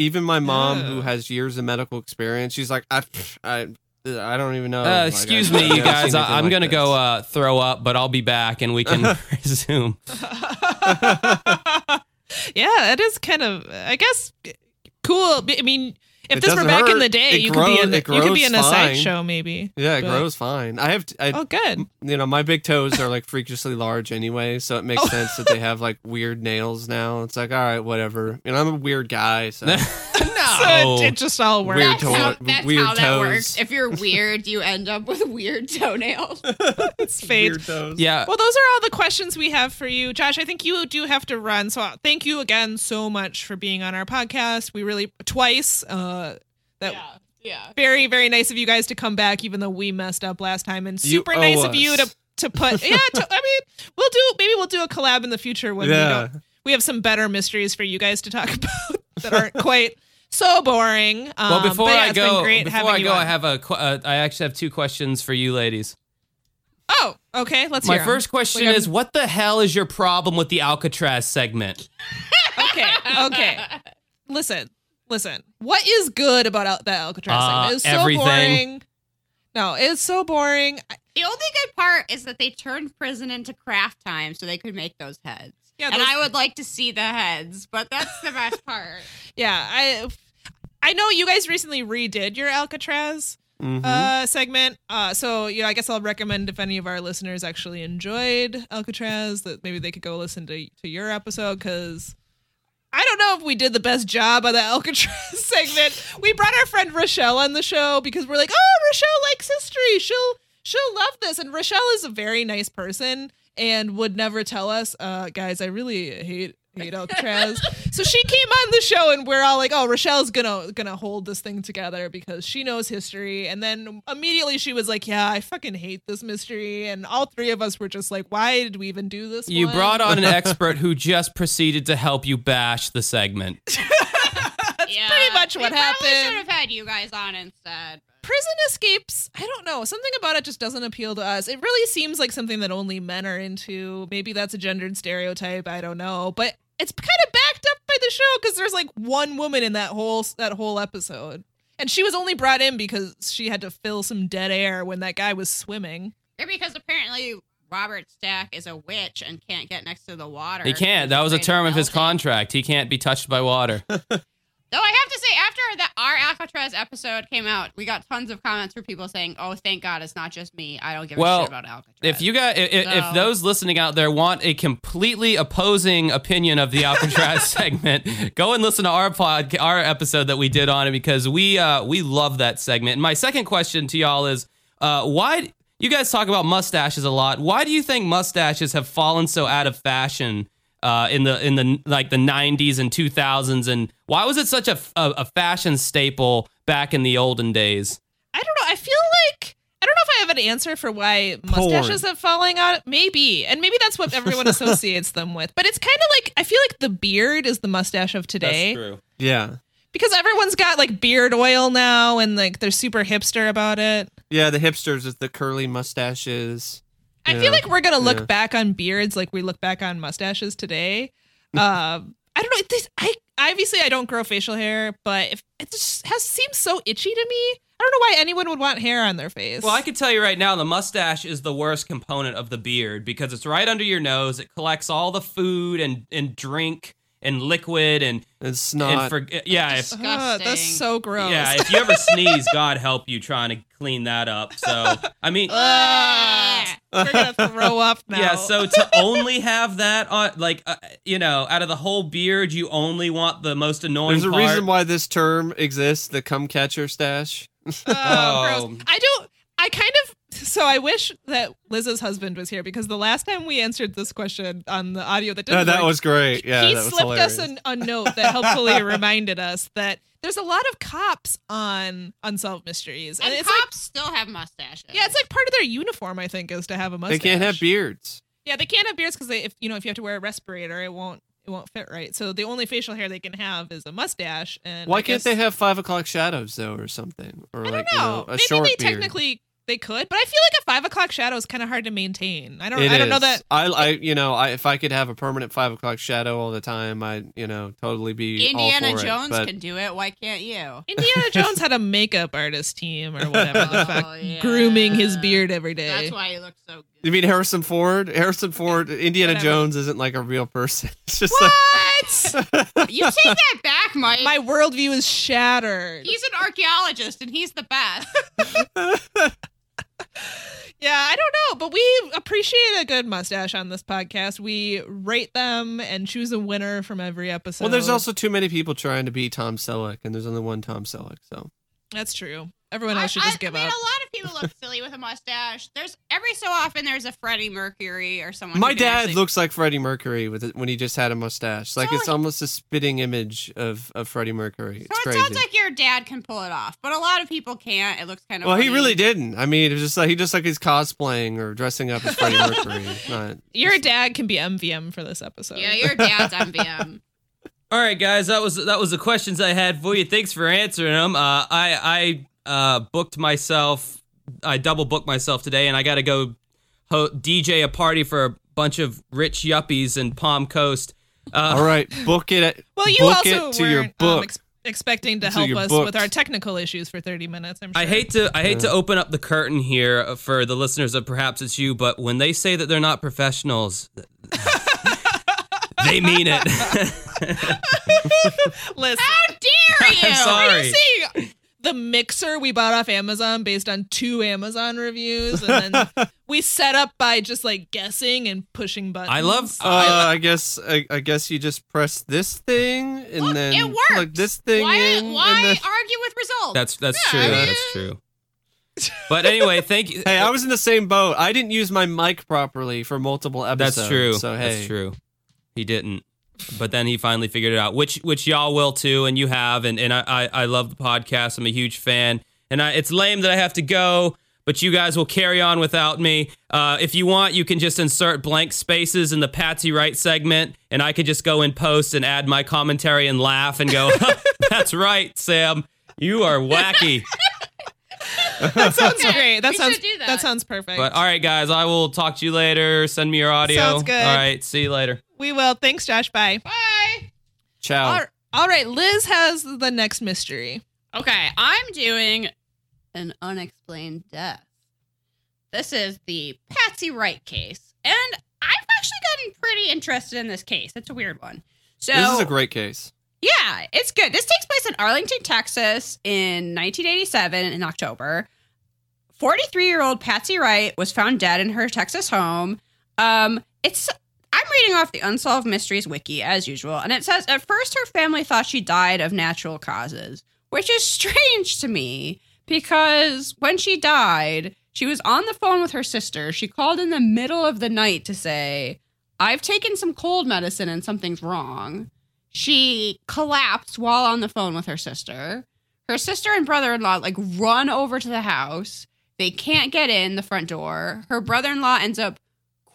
Even my mom, who has years of medical experience, she's like, I, I, I don't even know. Uh, excuse I- me, you guys. I, anything I'm like gonna this. go uh, throw up, but I'll be back and we can resume. yeah, that is kind of, I guess, cool. I mean, if It this were back in the day, you could be in the, you could be in a sideshow, maybe. Yeah, it but- grows fine. I have, I, Oh, good. you know, my big toes are like freakishly large anyway, so it makes Oh. sense that they have like weird nails now. It's like, all right, whatever. You know, I'm a weird guy, so So it, it just all works. Weird That's, how, that's weird how that toes. works. If you're weird, you end up with weird toenails. It's fate. weird toes. Yeah. Well, those are all the questions we have for you, Josh. I think you do have to run, so uh, thank you again so much for being on our podcast. We really twice. Uh, that yeah. very very nice of you guys to come back, even though we messed up last time, and super nice owe of you to to put. Yeah, to, I mean, we'll do maybe we'll do a collab in the future when we don't. We have some better mysteries for you guys to talk about that aren't quite so boring. Um, Well, before yeah, I go, before I you go, I have a. Uh, I actually have two questions for you, ladies. Oh, okay. Let's My hear 'em. first question Like, is, what the hell is your problem with the Alcatraz segment? okay, okay. Listen, listen. What is good about Al- that Alcatraz Uh, segment? It's so everything. boring. No, it's so boring. The only good part is that they turned prison into craft time so they could make those heads. Yeah, and I would like to see the heads, but that's the best part. Yeah, I I know you guys recently redid your Alcatraz Mhm. uh segment. Uh so you know, I guess I'll recommend if any of our listeners actually enjoyed Alcatraz that maybe they could go listen to to your episode cuz I don't know if we did the best job of the Alcatraz segment. We brought our friend Rochelle on the show because we're like, "Oh, Rochelle likes history. She'll she'll love this." And Rochelle is a very nice person and would never tell us, uh, guys, I really hate hate Alcatraz. so she came on the show and we're all like, "Oh, Rochelle's gonna gonna hold this thing together because she knows history." And then immediately she was like, "Yeah, I fucking hate this mystery." And all three of us were just like, "Why did we even do this?" You one?" brought on an expert who just proceeded to help you bash the segment. That's pretty much what happened. we probably should have had you guys on instead. Prison escapes i don't know something about it just doesn't appeal to us it really seems like something that only men are into maybe that's a gendered stereotype i don't know but it's kind of backed up by the show because there's like one woman in that whole that whole episode and she was only brought in because she had to fill some dead air when that guy was swimming Or because apparently Robert Stack is a witch and can't get next to the water. He can't. That was a term of his melting. contract. He can't be touched by water. Though I have to say, after that our Alcatraz episode came out, we got tons of comments from people saying, "Oh, thank God, it's not just me. I don't give a shit about Alcatraz." If you got, if, if those listening out there want a completely opposing opinion of the Alcatraz segment, go and listen to our pod, our episode that we did on it because we uh, we love that segment. And my second question to y'all is, uh, why you guys talk about mustaches a lot? Why do you think mustaches have fallen so out of fashion? Uh, in the in the like the 90s and 2000s and why was it such a, a, a fashion staple back in the olden days I don't know. I feel like I don't know if I have an answer for why mustaches have falling out. Maybe, and maybe that's what everyone associates them with. But it's kind of like I feel like the beard is the mustache of today true Yeah. because everyone's got like beard oil now, and like they're super hipster about it. Yeah, the hipsters with the curly mustaches. I feel like we're gonna look Yeah. back on beards like we look back on mustaches today. um, I don't know. This, I obviously I don't grow facial hair, but if it just has seems so itchy to me. I don't know why anyone would want hair on their face. Well, I can tell you right now, the mustache is the worst component of the beard because it's right under your nose. It collects all the food and, and drink and liquid and And snot. and for, yeah, if, Disgusting. Ugh, that's so gross. yeah. If you ever sneeze, God help you trying to clean that up. So I mean, Ugh. We're gonna throw up now. yeah. So to only have that on, like, uh, you know, out of the whole beard, you only want the most annoying. There's a part. reason why this term exists, the cum catcher stash. Oh, Oh. gross. I don't. I kind of. So I wish that Liz's husband was here because the last time we answered this question on the audio that didn't Yeah, that work, was great. Yeah, he that slipped hilarious. us an, a note that helpfully reminded us that there's a lot of cops on unsolved mysteries, and, And it's like cops still have mustaches. yeah, it's like part of their uniform. I think is to have a mustache. they can't have beards. Yeah, they can't have beards because they, if you know, if you have to wear a respirator, it won't it won't fit right. So the only facial hair they can have is a mustache. And Why I can't they have five o'clock shadows though, or something, or I like don't know. you know, a Maybe short they beard? technically they could, but I feel like a five o'clock shadow is kind of hard to maintain. I don't. It I don't know that. I, I, you know, I if I could have a permanent five o'clock shadow all the time, I'd, you know, totally be Indiana all for Jones it. But can do it. Why can't you? Indiana Jones had a makeup artist team or whatever the Oh, fuck, yeah. grooming his beard every day. That's why he looks so good. you mean Harrison Ford? Harrison Ford, Indiana Whatever. Jones isn't like a real person. It's just what? You take that back, Mike. My worldview is shattered. He's an archaeologist and he's the best. Yeah, I don't know, but we appreciate a good mustache on this podcast. We rate them and choose a winner from every episode. well, there's also too many people trying to be Tom Selleck, and there's only one Tom Selleck. So that's true. Everyone else should just I- give I mean, up. a lot of people look silly with a mustache. There's every so often there's a Freddie Mercury or someone. my dad actually- looks like Freddie Mercury with it when he just had a mustache. Like So it's he- almost a spitting image of of Freddie Mercury. So it crazy. sounds like your dad can pull it off, but a lot of people can't. It looks kind of. well, he really didn't. I mean, it was just like he just like he's cosplaying or dressing up as Freddie Mercury. It's Not, Your dad can be MVM for this episode. Yeah, your dad's MVM. All right, guys, that was that was the questions I had for you. Thanks for answering them. Uh, I I uh, booked myself. I double booked myself today, and I got to go ho- DJ a party for a bunch of rich yuppies in Palm Coast. Uh, all right, book it. Well, you book also it to your weren't um, book. ex- expecting to To help us books. with our technical issues for 30 minutes. I'm sure. I hate to I hate to open up the curtain here for the listeners of perhaps it's you, but when they say that they're not professionals, they mean it. Listen, How dare you? I'm sorry. You see the mixer we bought off Amazon based on two Amazon reviews, and then we set up by just like guessing and pushing buttons. I love Uh, I guess I, I guess you just press this thing and Look, then it works. plug this thing why in. why and then... argue with results? That's that's Yeah, true. I mean- That's true. But anyway, thank you. Hey, I was in the same boat. I didn't use my mic properly for multiple episodes. That's true. So hey, That's true. He didn't. But then he finally figured it out, which which y'all will too, and you have, and, and I, I I love the podcast. I'm a huge fan. And I, it's lame that I have to go, but you guys will carry on without me. Uh, if you want, you can just insert blank spaces in the Patsy Wright segment, and I could just go in post and add my commentary and laugh and go, "That's right, Sam, you are wacky." that sounds Okay, great. That we sounds should do that. sounds perfect. But all right, guys, I will talk to you later. Send me your audio. Sounds good. All right, see you later. We will. Thanks, Josh. Bye. Bye. ciao. All- all right, Liz has the next mystery. Okay, I'm doing an unexplained death. This is the Patsy Wright case, and I've actually gotten pretty interested in this case. It's a weird one. So This is a great case. Yeah, it's good. This takes place in Arlington, Texas in 1987 in October. 43 year old Patsy Wright was found dead in her Texas home. Um, it's I'm reading off the Unsolved Mysteries wiki as usual, and it says at first her family thought she died of natural causes, which is strange to me because when she died, she was on the phone with her sister. She called in the middle of the night to say, I've taken some cold medicine and something's wrong. She collapsed while on the phone with her sister. Her sister and brother in law like run over to the house. They can't get in the front door. Her brother in law ends up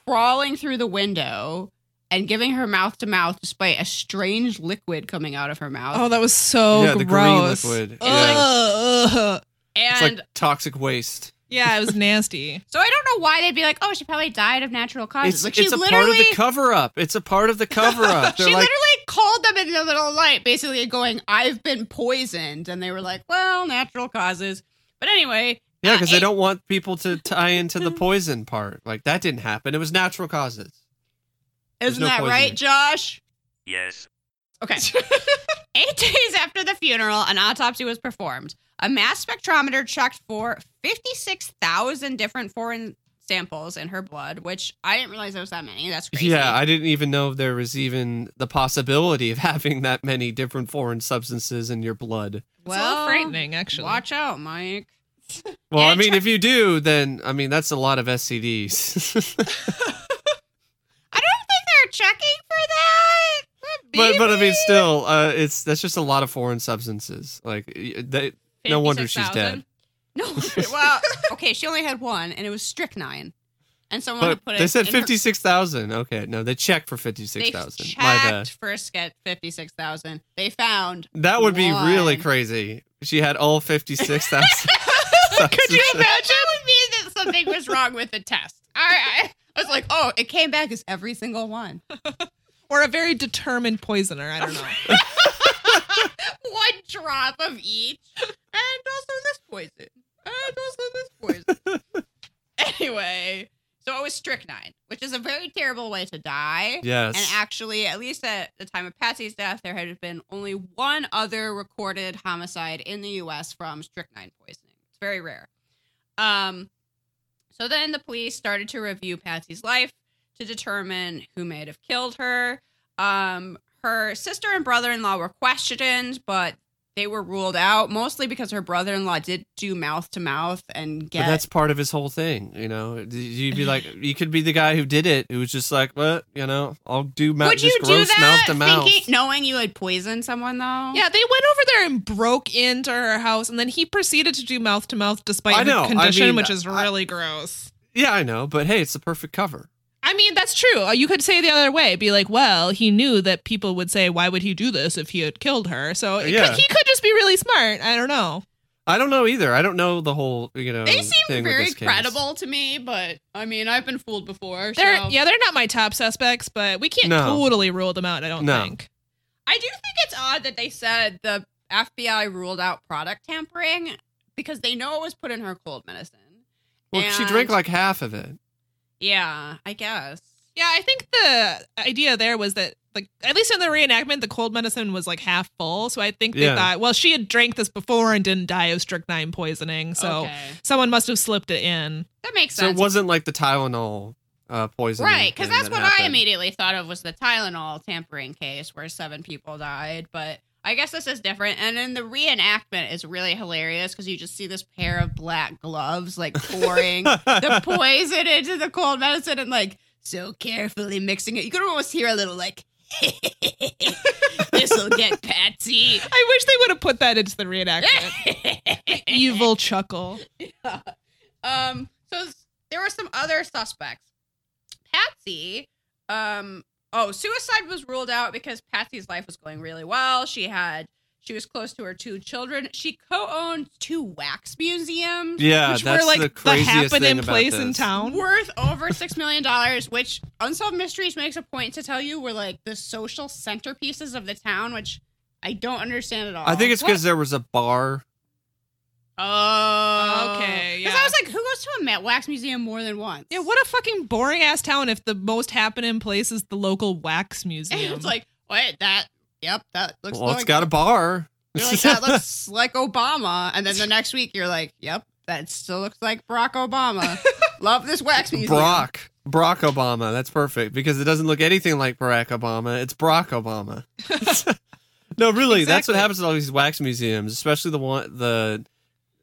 crawling through the window and giving her mouth to mouth despite a strange liquid coming out of her mouth. Oh, that was so yeah, the green gross. liquid. Yeah. Ugh, ugh. It's and like toxic waste. Yeah, it was nasty. so I don't know why they'd be like, oh, she probably died of natural causes. It's, like she it's a literally part of the cover up. It's a part of the cover up. she like, literally called them in the middle of the night, basically going, I've been poisoned. And they were like, well, natural causes. But anyway, yeah, because they don't want people to tie into the poison part. Like that didn't happen. It was natural causes. There's isn't no that poison right, Josh? Yes. Okay. Eight days after the funeral, an autopsy was performed. A mass spectrometer checked for 56,000 different foreign samples in her blood, which I didn't realize there was that many. That's crazy. Yeah, I didn't even know there was even the possibility of having that many different foreign substances in your blood. It's a little frightening, actually. Watch out, Mike. Well, I mean, if you do, then I mean that's a lot of STDs. I don't think they're checking for that. but but I mean, still, uh, it's that's just a lot of foreign substances. Like they, no wonder she's 56,000? dead. No, well, okay, she only had one, and it was strychnine. And someone But put it. they said in her- fifty six thousand. Okay, no, they checked for fifty six thousand. They checked My bad. first get fifty six thousand. They found That would be really one. crazy. She had all fifty six thousand. Could you imagine? That would mean that something was wrong with the test. I, I, I was like, oh, it came back as every single one. Or a very determined poisoner. I don't know. one drop of each, and also this poison, and also this poison. anyway, so it was strychnine, which is a very terrible way to die. yes. And actually, at least at the time of Patsy's death, there had been only one other recorded homicide in the U.S. from strychnine poisoning. It's very rare. Um, so then the police started to review Patsy's life to determine who may have killed her. Um, her sister and brother-in-law were questioned, but they were ruled out mostly because her brother-in-law did do mouth to mouth and get. But that's part of his whole thing, you know. You'd be like, you could be the guy who did it, who was just like, "What, you know, I'll do mouth." Would you do that, mouth to mouth. thinking, knowing you had poisoned someone though? Yeah, they went over there and broke into her house, and then he proceeded to do mouth to mouth despite I know, her I condition, mean, which is I- really gross. Yeah, I know, but hey, it's the perfect cover. I mean, that's true. Uh, You could say the other way, be like, well, he knew that people would say, why would he do this if he had killed her? So Yeah. could, he could just be really smart. I don't know. I don't know either. I don't know the whole, you know, They seem with very credible to me, but I mean, I've been fooled before. They're yeah, they're not my top suspects, but we can't No. totally rule them out. I don't No. think. I do think it's odd that they said the FBI ruled out product tampering because they know it was put in her cold medicine. Well, she drank like half of it. Yeah, I guess. Yeah, I think the idea there was that, like, at least in the reenactment, the cold medicine was like half full. So I think they Yeah. thought, well, she had drank this before and didn't die of strychnine poisoning, so okay. someone must have slipped it in. that makes sense. So sense. it wasn't like the Tylenol uh, poisoning. right, because that's that what I immediately thought of was the Tylenol tampering case where seven people died. But I guess this is different. And then the reenactment is really hilarious because you just see this pair of black gloves like pouring the poison into the cold medicine and like so carefully mixing it. You could almost hear a little like, "This'll get Patsy." I wish they would have put that into the reenactment. Evil chuckle. Um. So there were some other suspects. Patsy. Um. Oh, suicide was ruled out because Patsy's life was going really well. She had. She was close to her two children. She co-owned two wax museums. Yeah, which that's were like the the, happening thing about place in town. worth over six million dollars, which Unsolved Mysteries makes a point to tell you were like the social centerpieces of the town, which I don't understand at all. I think it's because there was a bar. oh Okay, Because yeah. I was like, who goes to a Met wax museum more than once? Yeah, what a fucking boring ass town if the most happening place is the local wax museum. it's like what that. "Yep, that looks Well, like it's got a bar. You're like, that looks like Obama. And then the next week, you're like, yep, that still looks like Barack Obama. Love this wax museum. Brock. Barack Obama. That's perfect because it doesn't look anything like Barack Obama. It's Barack Obama. no, really, that's what happens at all these wax museums, especially the one the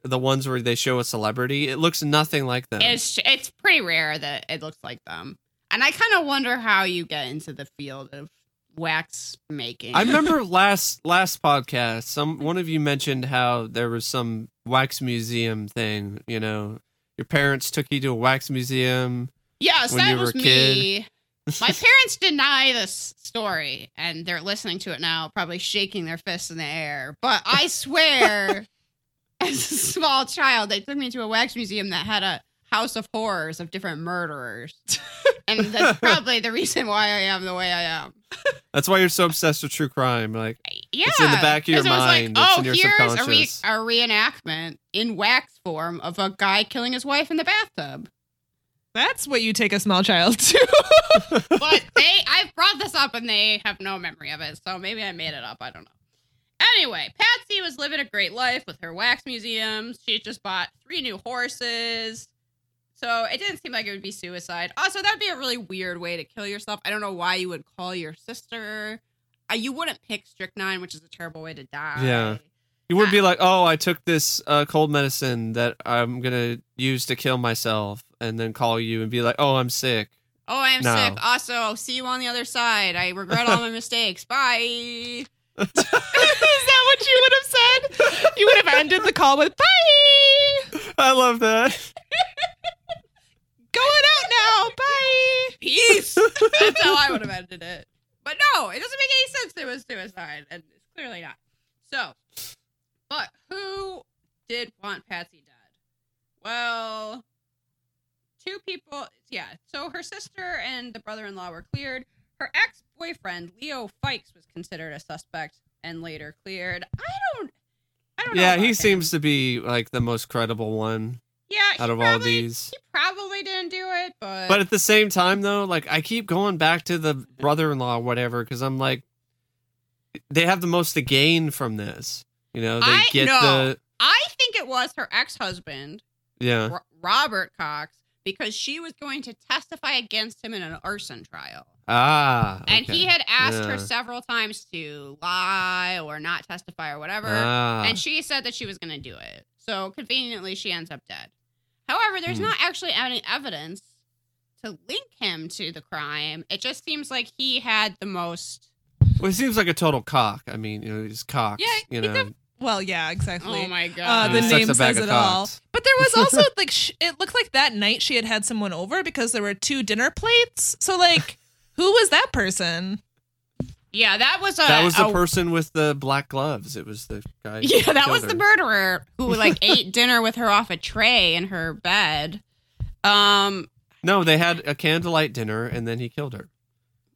the ones where they show a celebrity. It looks nothing like them. It's, it's pretty rare that it looks like them. And I kind of wonder how you get into the field of wax making. I remember last last podcast, some one of you mentioned how there was some wax museum thing. You know, your parents took you to a wax museum. Yes, that was me. My parents deny this story, and they're listening to it now, probably shaking their fists in the air. But I swear, as a small child, they took me to a wax museum that had a house of horrors of different murderers. and that's probably the reason why I am the way I am. That's why you're so obsessed with true crime. Like, Yeah. It's in the back of your 'cause it was mind. Like, It's oh, in your here's a, re- a reenactment in wax form of a guy killing his wife in the bathtub. That's what you take a small child to. but they I've brought this up and they have no memory of it, so maybe I made it up. I don't know. Anyway, Patsy was living a great life with her wax museums. She just bought three new horses. So it didn't seem like it would be suicide. Also, that'd be a really weird way to kill yourself. I don't know why you would call your sister. Uh, you wouldn't pick strychnine, which is a terrible way to die. Yeah. you wouldn't be like, oh, I took this uh, cold medicine that I'm gonna use to kill myself, and then call you and be like, oh, I'm sick. Oh, I am No. sick. Also, see you on the other side. I regret all my mistakes. Bye. Is that what you would have said? You would have ended the call with "Bye, I love that. going out now. Bye." Peace. That's how I would have ended it. But no, it doesn't make any sense it was suicide, and it's clearly not. So, but who did want Patsy dead? Well, two people. Yeah, so her sister and the brother-in-law were cleared. Her ex-boyfriend Leo Fikes was considered a suspect and later cleared. I don't. I don't know. Yeah, he him. seems to be like the most credible one Yeah, out of all these. He probably didn't do it, but But at the same time, though, like I keep going back to the brother-in-law, whatever, because I'm like, they have the most to gain from this. You know, they I- get no. the I think it was her ex-husband yeah. Ro- Robert Cox because she was going to testify against him in an arson trial. Ah, And okay. he had asked her several times to lie or not testify or whatever. Ah. And she said that she was going to do it. So conveniently, she ends up dead. However, there's Hmm. not actually any evidence to link him to the crime. It just seems like he had the most. Well, he seems like a total cock. I mean, you know, he's cocks. Yeah, you he know, def- Well, yeah, exactly. Oh my Uh, god! the He name sucks a bag says it all. But there was also like sh- it looked like that night she had had someone over because there were two dinner plates. So like, who was that person? Yeah, that was a. that was the a- person with the black gloves. It was the guy. Yeah, that killed was the murderer who like ate dinner with her off a tray in her bed. Um, No, they had a candlelight dinner, and then he killed her.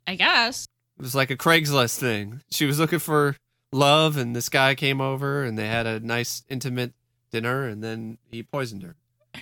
I guess. It was like a Craigslist thing. She was looking for love, and this guy came over, and they had a nice, intimate dinner, and then he poisoned her.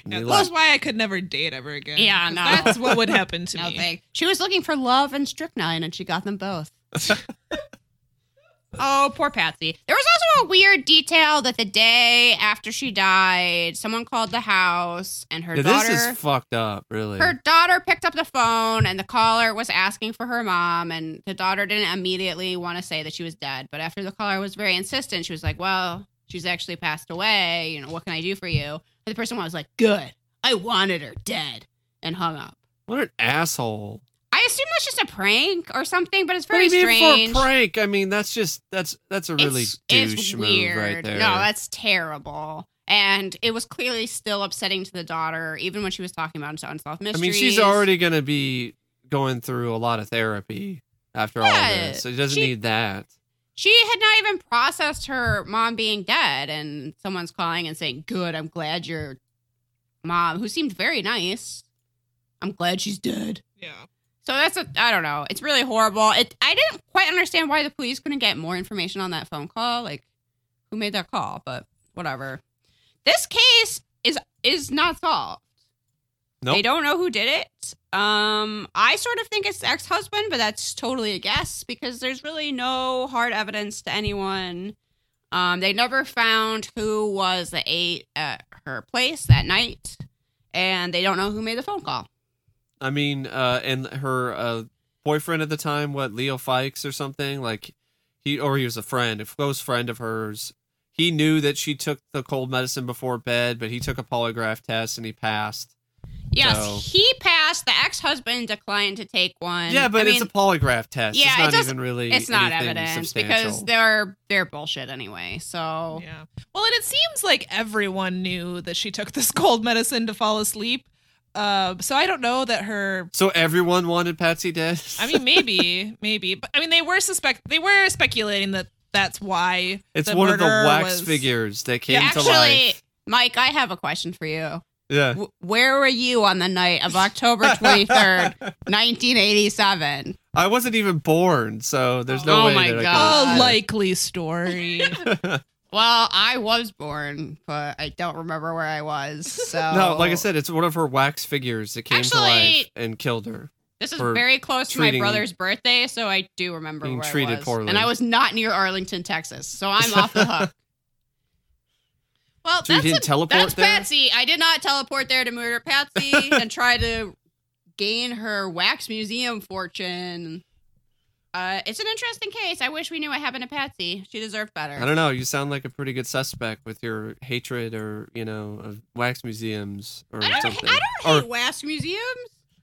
And they That's left. why I could never date ever again. Yeah, no. That's what would happen to No me. thank. She was looking for love and strychnine, and she got them both. oh, poor Patsy. There was also a weird detail that the day after she died, someone called the house, and her Yeah, daughter. this is fucked up, really. her daughter picked up the phone and the caller was asking for her mom and the daughter didn't immediately want to say that she was dead but after the caller was very insistent she was like well she's actually passed away you know what can i do for you and the person was like good i wanted her dead and hung up what an asshole! I assume that's just a prank or something but it's What very do you mean strange for a prank. I mean, that's just that's that's a really it's, douche it's move weird. right there. No, that's terrible. And it was clearly still upsetting to the daughter, even when she was talking about unsolved I mean, she's already gonna be going through a lot of therapy after all this, so she doesn't she- need that. she had not even processed her mom being dead and someone's calling and saying good i'm glad your mom who seemed very nice i'm glad she's dead Yeah. So that's a i don't know it's really horrible it i didn't quite understand why the police couldn't get more information on that phone call like who made that call but whatever this case is is not solved Nope. they don't know who did it Um, I sort of think it's the ex-husband, but that's totally a guess because there's really no hard evidence to anyone. Um, they never found who was the eight at her place that night, and they don't know who made the phone call. I mean, uh, and her uh, boyfriend at the time, what Leo Fikes or something, like he or he was a friend, a close friend of hers. He knew that she took the cold medicine before bed, but he took a polygraph test and he passed. Yes, So- he passed. The ex-husband declined to take one. yeah, but I it's mean, a polygraph test. yeah, it's it not doesn't- even really. it's not evidence because they're they're bullshit anyway. So Yeah. Well, and it seems like everyone knew that she took this cold medicine to fall asleep. Uh, so I don't know that her. So everyone wanted Patsy dead. I mean, maybe, maybe, but I mean, they were suspect. They were speculating that that's why it's the one of the wax was- figures that came Yeah, to actually, life. Mike, I have a question for you. Yeah. W- where were you on the night of October 23rd, 1987? I wasn't even born, so there's no Oh way. my that I God. A likely story. Well, I was born, but I don't remember where I was. So No, like I said, it's one of her wax figures that came to life and killed her. this is very close to my treating- brother's birthday, so I do remember being where treated I was. poorly. And I was not near Arlington, Texas, so I'm off the hook. Well, So you that's didn't a- teleport that's there? Patsy. I did not teleport there to murder Patsy and try to gain her wax museum fortune. Uh, it's an interesting case. I wish we knew what happened to Patsy. She deserved better. I don't know. You sound like a pretty good suspect with your hatred, or you know, of wax museums or I don't, something, I don't hate or, wax museums.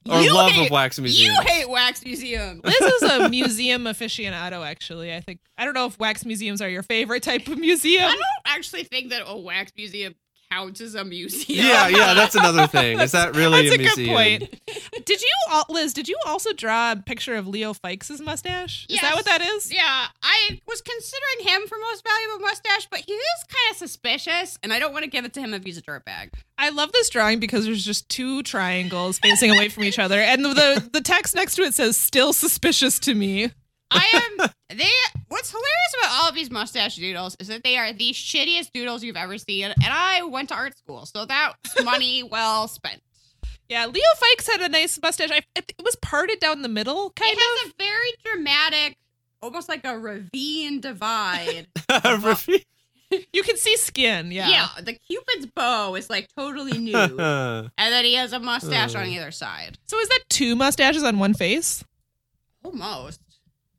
or You love hate, of wax museums. You museums. hate wax museums. This is a museum aficionado. Actually, I think I don't know if wax museums are your favorite type of museum. I don't actually think that a wax museum counts as a museum. yeah, yeah, that's another thing. Is that really That's a a good museum? point. Did you, Liz? Did you also draw a picture of Leo Fikes' mustache? Is that what that is? Yeah, I was considering him for most valuable mustache, but he is kind of suspicious, and I don't want to give it to him if he's a dirtbag. I love this drawing because there's just two triangles facing away from each other, and the the text next to it says "still suspicious to me." I am. They. What's hilarious about all of these mustache doodles is that they are the shittiest doodles you've ever seen, and I went to art school, so that's money well spent. Yeah, Leo Fikes had a nice mustache. I, it was parted down the middle, kind of. it has a very dramatic, almost like a ravine divide. Ravine. You can see skin. Yeah. yeah, the cupid's bow is like totally new, and then he has a mustache on uh. either side. So is that two mustaches on one face? Almost.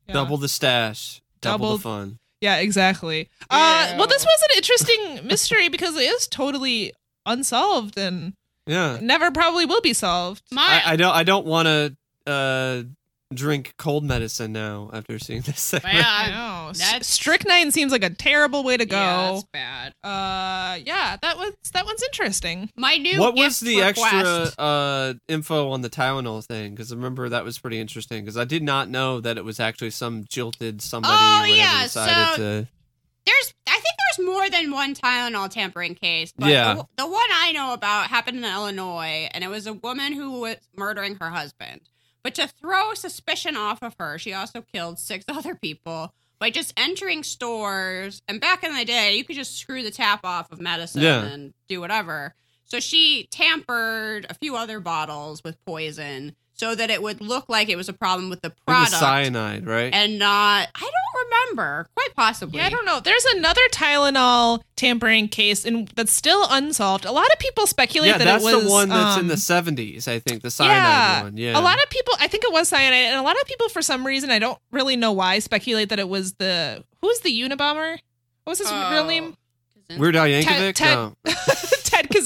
Yeah. Double the stash, double, Double- the fun. Yeah, exactly. Uh, well, this was an interesting mystery because it is totally unsolved and Yeah, never probably will be solved. My I, I don't. I don't want to uh, drink cold medicine now after seeing this. segment. I know. S- that's- Strychnine seems like a terrible way to go. yeah, that's bad. uh, yeah, that was that one's interesting. My new What was gift the extra uh, info on the Tylenol thing? Because I remember that was pretty interesting. Because I did not know that it was actually some jilted somebody. Oh, yeah, decided so- to. There's, I think there's more than one Tylenol tampering case. But Yeah. the, the one I know about happened in Illinois, and it was a woman who was murdering her husband. But to throw suspicion off of her, she also killed six other people by just entering stores. And back in the day, you could just screw the tap off of medicine Yeah. and do whatever. So she tampered a few other bottles with poison so that it would look like it was a problem with the It was product cyanide, right? and not. I don't remember. Quite possibly. Yeah, I don't know. There's another Tylenol tampering case, and that's still unsolved. A lot of people speculate yeah, that that's it was the one that's in um, the seventies. I think the cyanide yeah, one. Yeah, A lot of people, I think it was cyanide, and a lot of people, for some reason, I don't really know why, speculate that it was the who's the Unabomber? What was his real Oh. name? Weird Al Ted- Yankovic. Ted- No.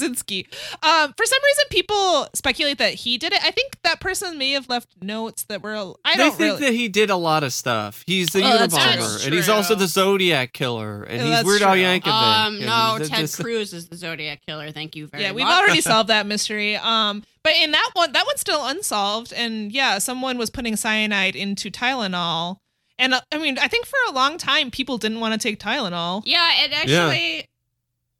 Ted Kaczynski. Um, for some reason, people speculate that he did it. I think that person may have left notes that were. I don't think really. that he did a lot of stuff. He's the Oh, Unabomber, and he's also the Zodiac killer, and Yeah, he's that's Weird Al true. Yankovic. Um, and no, Ted this- Cruz is the Zodiac killer. Thank you very much. yeah, much. we've already solved that mystery. Um, but in that one, that one's still unsolved. And yeah, someone was putting cyanide into Tylenol. And uh, I mean, I think for a long time, people didn't want to take Tylenol. Yeah, it actually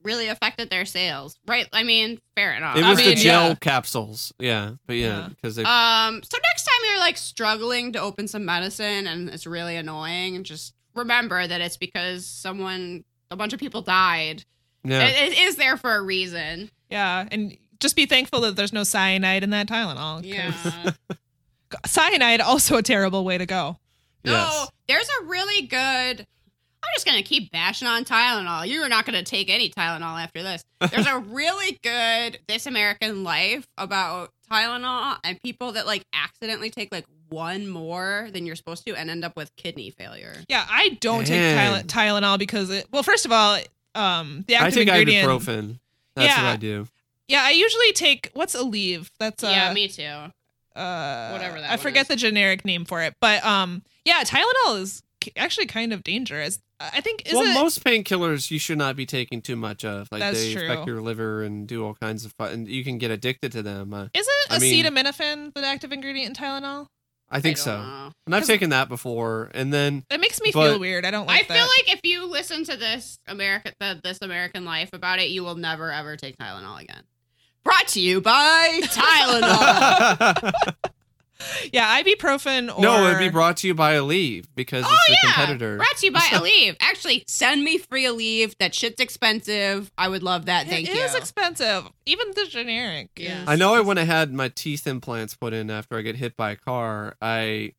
really affected their sales. Right? I mean, fair enough. It I was mean, the gel yeah. capsules. Yeah, but yeah, Yeah. because um, so next time you're like struggling to open some medicine and it's really annoying, just remember that it's because someone, a bunch of people died. yeah. It, it is there for a reason. Yeah, and just be thankful that there's no cyanide in that Tylenol. Yeah. Cyanide also a terrible way to go. No, Yes. there's a really good. I'm just gonna keep bashing on Tylenol. You're not gonna take any Tylenol after this. There's a really good This American Life about Tylenol and people that like accidentally take like one more than you're supposed to and end up with kidney failure. Yeah, I don't Man. take Tylen- Tylenol because it. Well, first of all, um, the active I active take ingredient. ibuprofen. That's Yeah. what I do. Yeah, I usually take what's Aleve. That's uh, yeah, me too. uh, Whatever that I one forget is. the generic name for it, but um, yeah, Tylenol is k- actually kind of dangerous. I think is well, it? most painkillers you should not be taking too much of. Like That's they true. affect your liver and do all kinds of fun. And you can get addicted to them. Uh, is it I mean- acetaminophen the active ingredient in Tylenol? I think I so. don't know. And I've 'Cause- taken that before. And then It makes me But- feel weird. I don't Like I like feel like if you listen to this American the, this American Life about it, you will never ever take Tylenol again. Brought to you by Tylenol. yeah, ibuprofen or no, it would be brought to you by Aleve because oh it's the yeah, competitor. brought to you by Aleve. Actually, send me free Aleve. That shit's expensive. I would love that. Thank you. It is expensive. Even the generic. Yeah. I know I when I had my teeth implants put in after I get hit by a car, I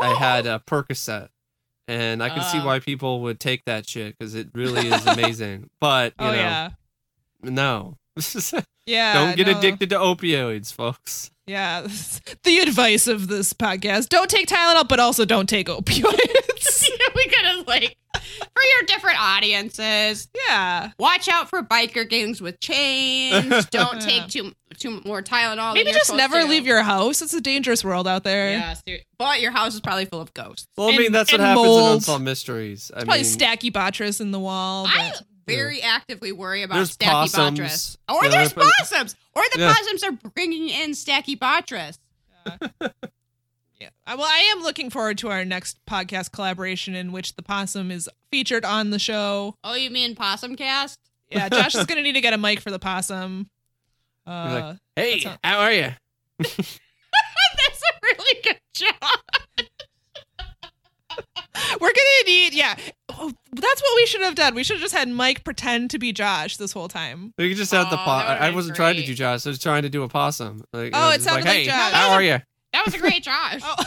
I oh. had a Percocet. And I can see Oh. why people would take that shit because it really is amazing. But you Oh know, yeah. no, Yeah. don't get no. addicted to opioids, folks. Yeah. the advice of this podcast: don't take Tylenol, but also don't take opioids. we could have like for your different audiences. yeah. Watch out for biker gangs with chains. Don't take too too more Tylenol. Maybe just never to. leave your house. It's a dangerous world out there. Yeah, ser- but your house is probably full of ghosts. Well, I mean, And- that's what and happens mold. in Unsolved Mysteries. I Probably mean, stacky bottress in the wall. I Very actively worry about There's Stacky possums. Or Yeah, there's possums. Or the Yeah. possums are bringing in Stachybotrys. yeah. Uh, Well, I am looking forward to our next podcast collaboration in which the possum is featured on the show. Oh, you mean Possum Cast? Yeah, Josh is going to need to get a mic for the possum. Uh, like, hey, how are you? That's a really good job. we're gonna need, yeah. Oh, that's what we should have done. We should have just had Mike pretend to be Josh this whole time. You can just have the Aw, po- that would've I been wasn't trying to great. do Josh. I was trying to do a possum. Like, Oh, I was it just sounded like, like hey, Josh. how are you? That was a great Josh. Oh.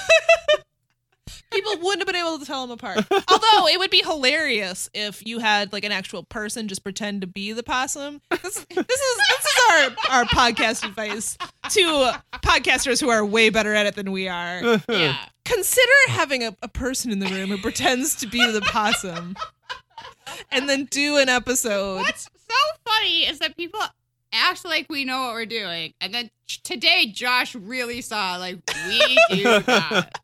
People wouldn't have been able to tell them apart. Although it would be hilarious if you had like an actual person just pretend to be the possum. This, this is this is our our podcast advice to podcasters who are way better at it than we are. Yeah. Consider having a, a person in the room who pretends to be the possum, and then do an episode. What's so funny is that people act like we know what we're doing. And then today, Josh really saw, like, we do not.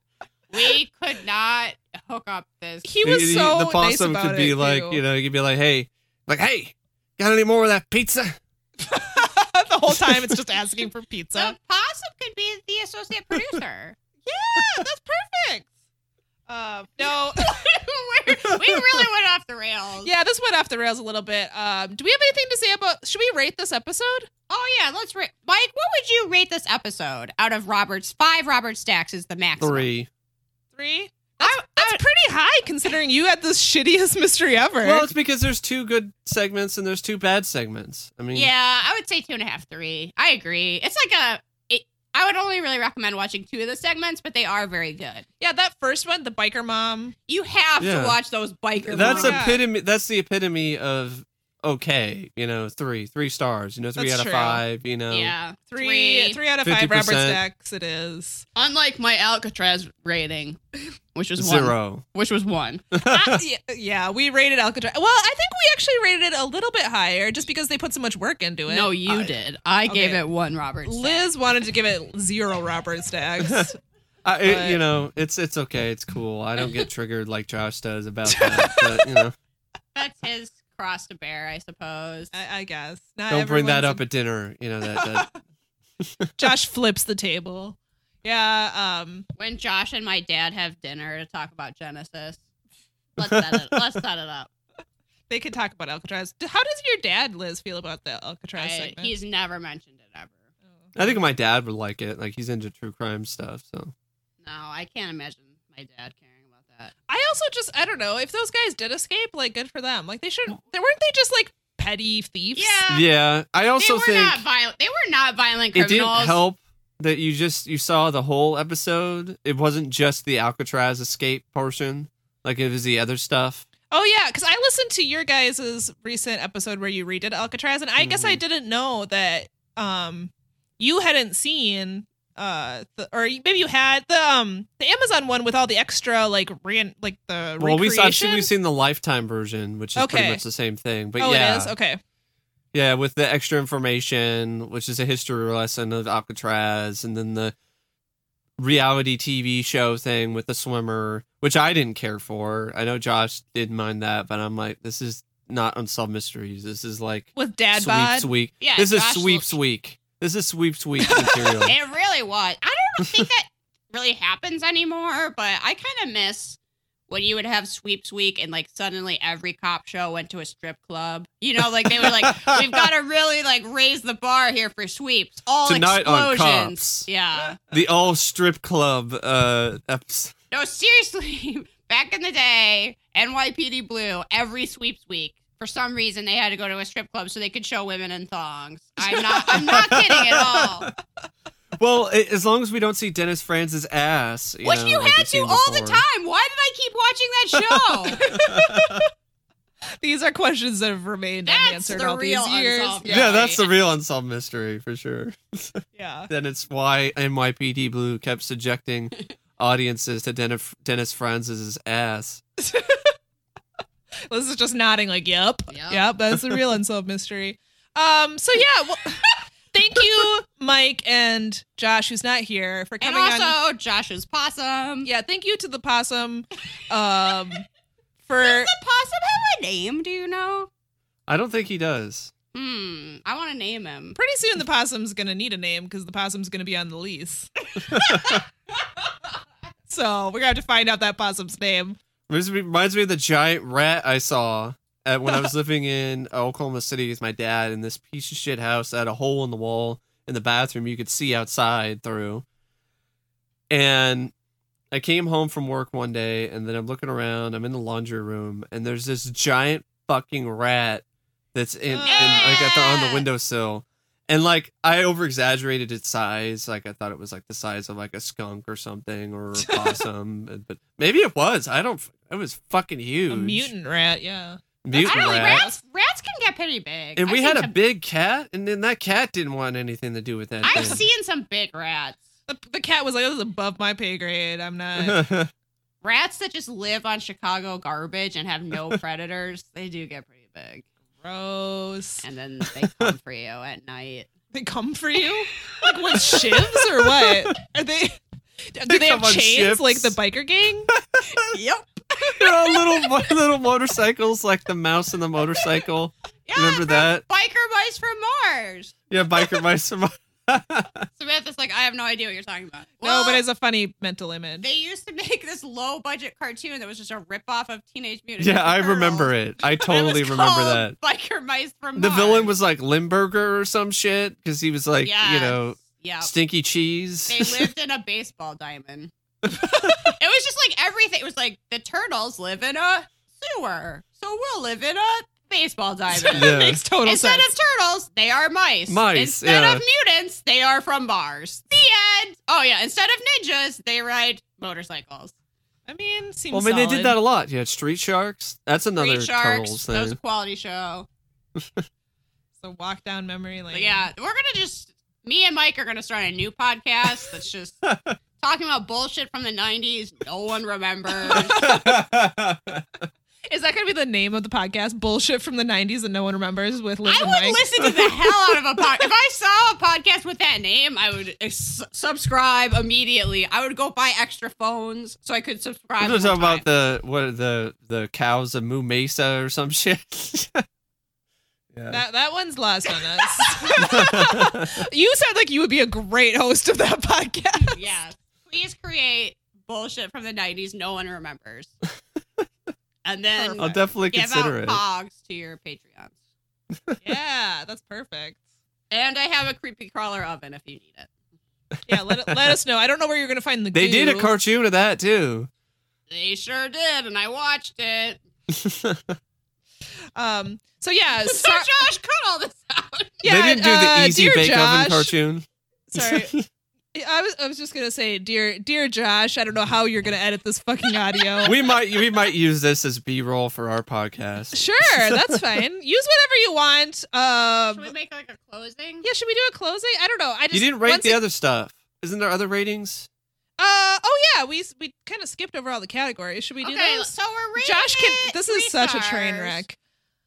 We could not hook up this. He was You- so the nice possum about could be it, like, too. you know, you could be like, hey, like, hey, got any more of that pizza? the whole time it's just asking for pizza. The possum could be the associate producer. Yeah, that's perfect. Uh, no, We're- really went off the rails. yeah, this went off the rails a little bit. Um, do we have anything to say about? Should we rate this episode? Oh yeah, let's rate. Mike, what would you rate this episode out of Robert's five? Robert Stacks is the maximum. Three. Three. That's, I- that's pretty high considering you had the shittiest mystery ever. Well, it's because there's two good segments and there's two bad segments. I mean, Yeah, I would say two and a half, three. I agree. It's like a. It, I would only really recommend watching two of the segments, but they are very good. yeah, that first one, the biker mom. You have Yeah. to watch those biker. that's my God. epitome. That's the epitome of okay. You know, three, three stars. You know, three That's out of five. You know, yeah, Three, three, out of five 50%. Robert Stacks. It is. Unlike my Alcatraz rating, which was one, zero. which was one. Uh, yeah, yeah, we rated Alcatraz. Well, I think we actually rated it a little bit higher just because they put so much work into it. No, you Uh, did. I gave it one Robert. Stack. Liz wanted to give it zero Robert Stacks. I, it- you know, it's it's okay. It's cool. I don't get triggered like Josh does about that. But you know, That's his cross to bear, I suppose. I, I guess. Not don't bring that everyone's up at dinner. You know that. that Josh flips the table. Yeah, um when Josh and my dad have dinner to talk about Genesis. Let's set it. let's set it up. they could talk about Alcatraz. How does your dad, Liz, feel about the Alcatraz I- segment? he's never mentioned it ever. I think my dad would like it. Like he's into true crime stuff. So No, I can't imagine my dad caring about that. I also just I don't know if those guys did escape, like good for them. Like they should. They weren't they just like petty thieves. Yeah. Yeah, I also think They were think not violent. They were not violent it didn't help that you just you saw the whole episode. It wasn't just the Alcatraz escape portion, like it was the other stuff. Oh yeah, because I listened to your guys' recent episode where you redid Alcatraz, and I guess I didn't know that um you hadn't seen uh the, or maybe you had the um the Amazon one with all the extra like ran like the Well, we saw recreation? we've seen the Lifetime version, which is pretty Okay. much the same thing. But oh, yeah, it is okay. yeah, with the extra information, which is a history lesson of Alcatraz, and then the reality TV show thing with the swimmer, which I didn't care for. I know Josh didn't mind that, but I'm like, this is not unsolved mysteries. This is like With Dad sweeps bod. week. Yeah, this is sweeps looked- week. This is sweeps week material. It really was. I don't think that really happens anymore, but I kind of miss when you would have sweeps week and like suddenly every cop show went to a strip club. You know, like they were like, we've got to really like raise the bar here for sweeps. All Tonight on explosions. Cops. Yeah. the all strip club uh episode. No, seriously. Back in the day, NYPD Blue, every sweeps week, for some reason they had to go to a strip club so they could show women in thongs. I'm not I'm not kidding at all. Well, as long as we don't see Dennis Franz's ass, you Which know, you like had to seen all the time. Why did I keep watching that show? These are questions that have remained That's unanswered the all real these years. unsolved Yeah, that's the real unsolved mystery for sure. yeah. Then it's why NYPD Blue kept subjecting audiences to Dennis, Dennis Franz's ass. Liz is just nodding like, "Yep, Yep. yep, that's the real unsolved mystery." Um. So yeah. Well, thank you, Mike and Josh, who's not here, for And coming. And also Josh's possum. Yeah. Thank you to the possum. Um. For Does the possum have a name? Do you know? I don't think he does. Hmm. I want to name him. pretty soon, the possum's gonna need a name because the possum's gonna be on the lease. so we're gonna have to find out that possum's name. Reminds me, reminds me of the giant rat I saw at, when I was living in uh, Oklahoma City with my dad in this piece of shit house that had a hole in the wall in the bathroom you could see outside through. And I came home from work one day and then I'm looking around, I'm in the laundry room, and there's this giant fucking rat that's in, in like at the, on the Yeah. windowsill. And like I over exaggerated its size, like I thought it was like the size of like a skunk or something or a possum, but maybe it was. I don't. It was fucking huge. A mutant rat. Yeah. mutant I don't know. rat. Rats, rats can get pretty big. And I've we had seen a some- big cat, and then that cat didn't want anything to do with that. I've thing. seen some big rats. The, the cat was like, "This is above my pay grade. I'm not." Rats that just live on Chicago garbage and have no predators. They do get pretty big, Gross. and then they come for you at night. They come for you? Like with shivs or what? Are they? Do They they, have come on chains ships. like the biker gang? yep. you know, little little motorcycles like the mouse and the motorcycle. Yeah, Remember that? Biker mice from Mars. Yeah, biker mice. from- Samantha's like, I have no idea what you're talking about. no, Well, but it's a funny mental image. they used to make this low budget cartoon that was just a rip off of Teenage Mutant. yeah, Ninja I remember it. I But it totally was remember called that. Biker mice from The Mars. villain was like Limburger or some shit because he was like, you know, yeah. stinky cheese. They lived in a baseball diamond. it was just like everything. It was like the turtles live in a sewer, so we'll live in a baseball diamond. Yeah. Makes total Instead sense. of turtles, they are mice. Mice, Instead yeah. of mutants, they are from Mars. The end. Oh yeah. Instead of ninjas, they ride motorcycles. I mean, seems well, I mean, they did that a lot. You had Street Sharks. That's another Street Sharks. Turtles That was thing. a quality show. So walk down memory lane. But yeah, we're gonna just me and Mike are gonna start a new podcast that's just talking about bullshit from the '90s. No one remembers. Is that going to be the name of the podcast? Bullshit from the 90s that no one remembers with Liz I and would Mike? listen to the hell out of a podcast. If I saw a podcast with that name, I would s- subscribe immediately. I would go buy extra phones so I could subscribe. I'm talking the about the what the the cows of Moo Mesa or some shit. yeah. That, that one's lost on us. you sound like you would be a great host of that podcast. yeah. Please create bullshit from the '90s no one remembers, and then I'll definitely give consider out it. pogs to your Patreons. Yeah, that's perfect. And I have a creepy crawler oven if you need it. Yeah, let, let us know. I don't know where you're going to find the They did a cartoon of that too. They sure did, and I watched it. Um. So yeah. So So, Josh, cut all this out. yeah. they didn't do uh, the easy dear bake Josh, oven cartoon. Sorry. I was I was just gonna say, dear dear Josh, I don't know how you're gonna edit this fucking audio. We might we might use this as B roll for our podcast. sure, that's fine. Use whatever you want. Um, Should we make like a closing? yeah, should we do a closing? I don't know. I just You didn't rate the it- other stuff. Isn't there other ratings? Uh oh yeah, we we kind of skipped over all the categories. Should we do that? okay, those? so we're rating Josh can. This is such a train wreck.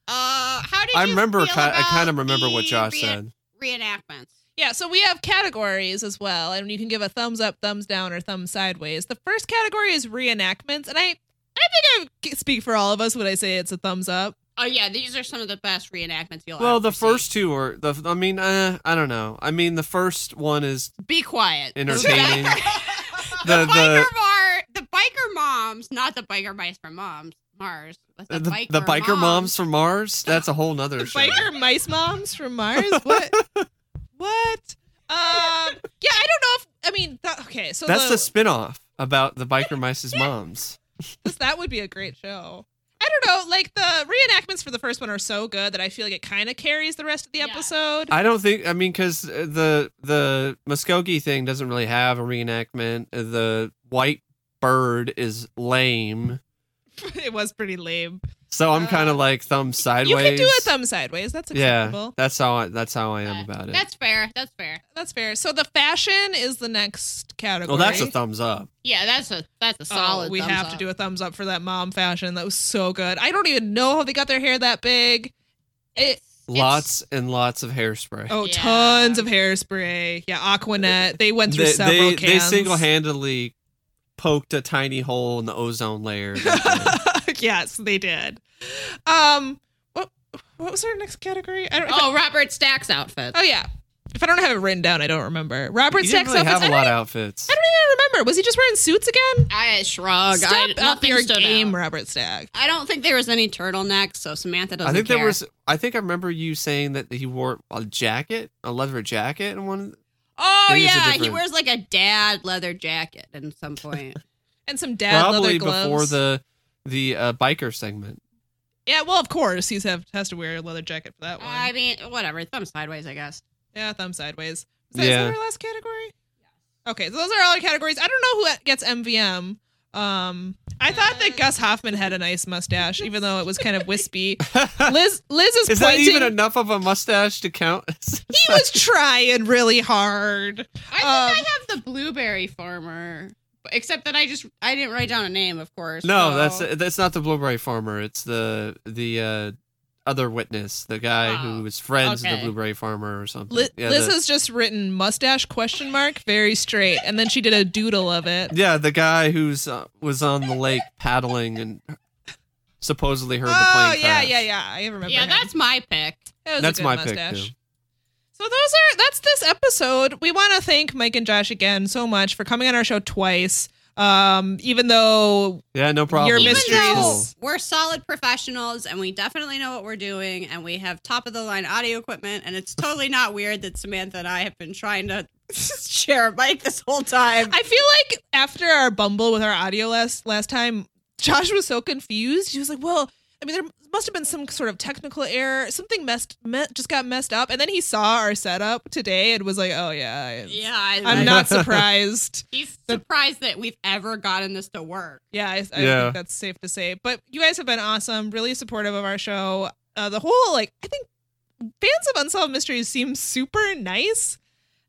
Uh, how did I remember. feel Ki- I kind of remember what Josh rea- said. Reenactments. Yeah, so we have categories as well, and you can give a thumbs up, thumbs down, or thumbs sideways. The first category is reenactments, and I, I think I speak for all of us when I say it's a thumbs up. Oh yeah, these are some of the best reenactments you'll Well, ever the see. first two are the. I mean, uh, I don't know. I mean, the first one is Be quiet. entertaining. the, The- the- biker mar, the biker moms, not the biker mice from moms, Mars. The, the, biker, the biker moms from Mars. That's a whole nother The show. biker mice moms from Mars. What? What? Um. Yeah, I don't know if I mean. Th- okay, so That's the, the spin-off about the biker mice's moms. that would be a great show. I don't know. Like the reenactments for the first one are so good that I feel like it kind of carries the rest of the Yeah. episode. I don't think. I mean, because the the Muskogee thing doesn't really have a reenactment. Uh, The white bird is lame, it was pretty lame. So I'm kind Uh, of like thumb sideways. You can do a thumb sideways. That's acceptable. Yeah, acceptable. that's how I, that's how I am about it. That's fair. That's fair. That's fair. So the fashion is the next category. well, that's a thumbs up. Yeah, that's a that's a solid. Oh, we thumbs have up. to do a thumbs up for that mom fashion. That was so good. I don't even know how they got their hair that big. It, Lots and lots of hairspray. oh, Yeah. tons of hairspray. Yeah, Aquanet. They went through they several they, they single-handedly poked a tiny hole in the ozone layer. yes, they did. Um, what what was our next category? I don't. Oh, Robert Stack's outfit. oh yeah. If I don't have it written down, I don't remember. Robert you didn't Stack's really outfits. have a I, lot don't, of outfits. I don't even remember. Was he just wearing suits again? I shrug. Step I, up your stood game, out. Robert Stack. I don't think there was any turtlenecks, so Samantha doesn't I think care. there was. I think I remember you saying that he wore a jacket, a leather jacket, and one. Oh Maybe it's a yeah, he wears like a dad leather jacket at some. And some dad probably leather gloves. before the the uh, biker segment. Yeah, well, of course, he's have has to wear a leather jacket for that one. I mean, whatever. Thumb sideways, I guess. yeah, thumb sideways. Is that, is Yeah. that our last category? Yeah. Okay, so those are all our categories. I don't know who gets MVM. Um, I thought Uh, that Gus Hoffman had a nice mustache, even though it was kind of wispy. Liz, Liz is, Is that even enough of a mustache to count? he was trying really hard. I think Um, I have the blueberry farmer, except that I just I didn't write down a name, of course. no, so- that's that's not the blueberry farmer. It's the the uh, other witness, the guy Oh, who was friends with the blueberry farmer or something. Li- yeah, Liz the, has just written mustache question mark very straight, and then she did a doodle of it. yeah, the guy who's uh, was on the lake paddling and supposedly heard the Oh plane yeah, crash. yeah, yeah. I remember. That. Yeah, him. that's my pick. That was a That's good my mustache. pick too. So those are that's this episode. We want to thank Mike and Josh again so much for coming on our show twice. Um, even though Yeah, no problem. Your Even mysteries- though we're solid professionals and we definitely know what we're doing, and we have top of the line audio equipment, and it's totally not weird that Samantha and I have been trying to share a mic this whole time. I feel like after our bumble with our audio last last time, Josh was so confused. He was like, "Well, I mean, there must have been some sort of technical error. Something messed me- just got messed up." And then he saw our setup today and was like, "Oh yeah, it's- yeah, I, I'm not surprised." He's surprised that we've ever gotten this to work. Yeah, I, I Yeah. think that's safe to say. But you guys have been awesome, really supportive of our show. Uh, the whole like, I think fans of Unsolved Mysteries seem super nice.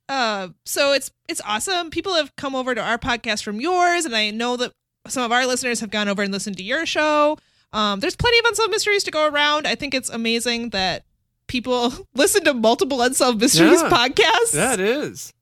Uh, so it's it's awesome. People have come over to our podcast from yours, and I know that some of our listeners have gone over and listened to your show. Um, there's plenty of Unsolved Mysteries to go around. I think it's amazing that people listen to multiple Unsolved Mysteries Yeah. podcasts. Yeah, it is.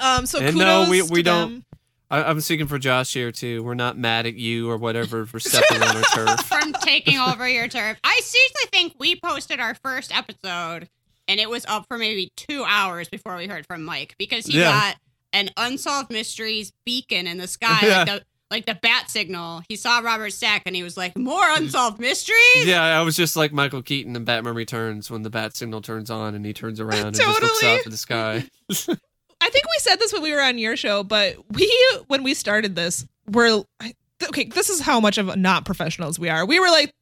Um, so And kudos no, we- to we don't- them. I, I'm speaking for Josh here too. We're not mad at you or whatever for stepping on our turf. from taking over your turf. I seriously think we posted our first episode and it was up for maybe two hours before we heard from Mike because he Yeah. got an unsolved mysteries beacon in the sky, Yeah. like the like the bat signal. He saw Robert Stack and he was like, "More unsolved mysteries." Yeah, I was just like Michael Keaton in Batman Returns when the bat signal turns on and he turns around and just looks Totally. up at the sky. I think we said this when we were on your show, but we when we started this, we're okay. This is how much of not professionals we are. We were like,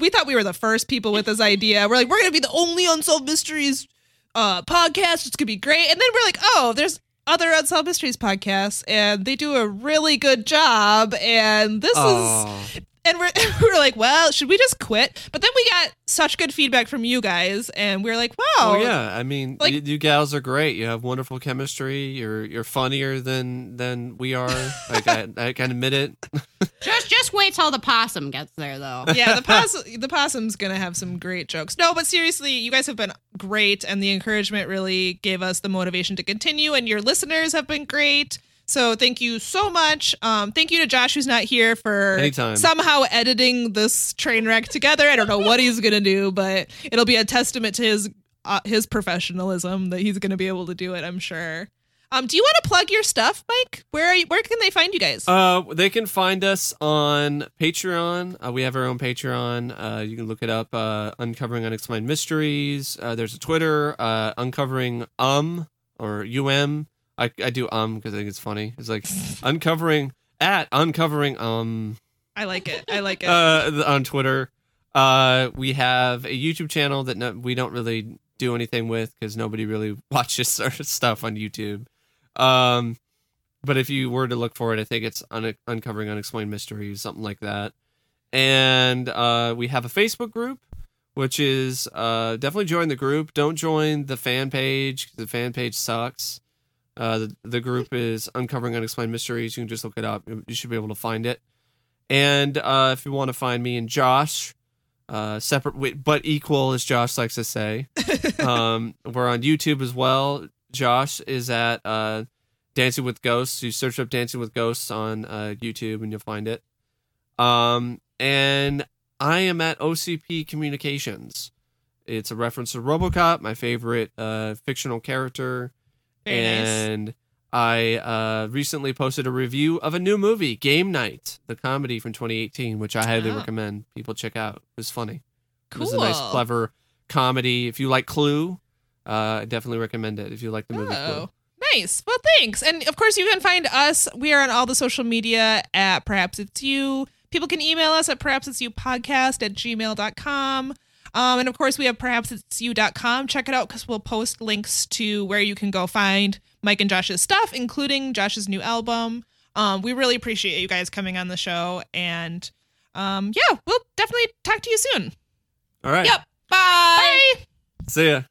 we thought we were the first people with this idea. We're like, we're gonna be the only unsolved mysteries uh podcast. It's gonna be great. And then we're like, oh, there's other unsolved mysteries podcasts, and they do a really good job. And this is and we're we're like, well, should we just quit? But then we got such good feedback from you guys, and we are like, wow, well, yeah. I mean, like- you, you gals are great. You have wonderful chemistry. You're you're funnier than than we are. like I, I can admit it. Just just wait till the possum gets there, though. yeah, the possum, the possum's gonna have some great jokes. No, but seriously, you guys have been great, and the encouragement really gave us the motivation to continue. And your listeners have been great. So thank you so much. Um, thank you to Josh, who's not here for Anytime. somehow editing this train wreck together. I don't know what he's gonna do, but it'll be a testament to his uh, his professionalism that he's gonna be able to do it. I'm sure. Um, do you want to plug your stuff, Mike? Where are you, where can they find you guys? Uh, they can find us on Patreon. Uh, we have our own Patreon. Uh, you can look it up. Uh, Uncovering Unexplained Mysteries. Uh, there's a Twitter. Uh, Uncovering Um or Um. I I do um because I think it's funny. It's like uncovering at uncovering um I like it. I like it. uh on Twitter. Uh, we have a YouTube channel that no, we don't really do anything with because nobody really watches our stuff on YouTube. Um, but if you were to look for it, I think it's un- uncovering unexplained mysteries, something like that. And uh, we have a Facebook group, which is uh, definitely join the group. Don't join the fan page. The fan page sucks. Uh, the, the group is uncovering unexplained mysteries. You can just look it up. You should be able to find it. And uh, if you want to find me and Josh, uh, separate but equal, as Josh likes to say, um, we're on YouTube as well. Josh is at uh, Dancing with Ghosts. You search up Dancing with Ghosts on uh, YouTube and you'll find it. Um, and I am at OCP Communications. It's a reference to RoboCop, my favorite uh, fictional character Very nice. and I uh, recently posted a review of a new movie, Game Night, the comedy from 2018, which I highly Ah. recommend people check out. It was funny. It Cool. was a nice, clever comedy. If you like Clue, uh, I definitely recommend it. If you like the movie Clue. Oh, nice. Well, thanks. And of course, you can find us. We are on all the social media at Perhaps It's You. People can email us at perhaps it's you podcast at gmail.com. Um, and of course, we have perhaps it's you.com. Check it out because we'll post links to where you can go find Mike and Josh's stuff, including Josh's new album. Um, we really appreciate you guys coming on the show. And um, yeah, we'll definitely talk to you soon. All right. Yep. Bye. Bye. See ya.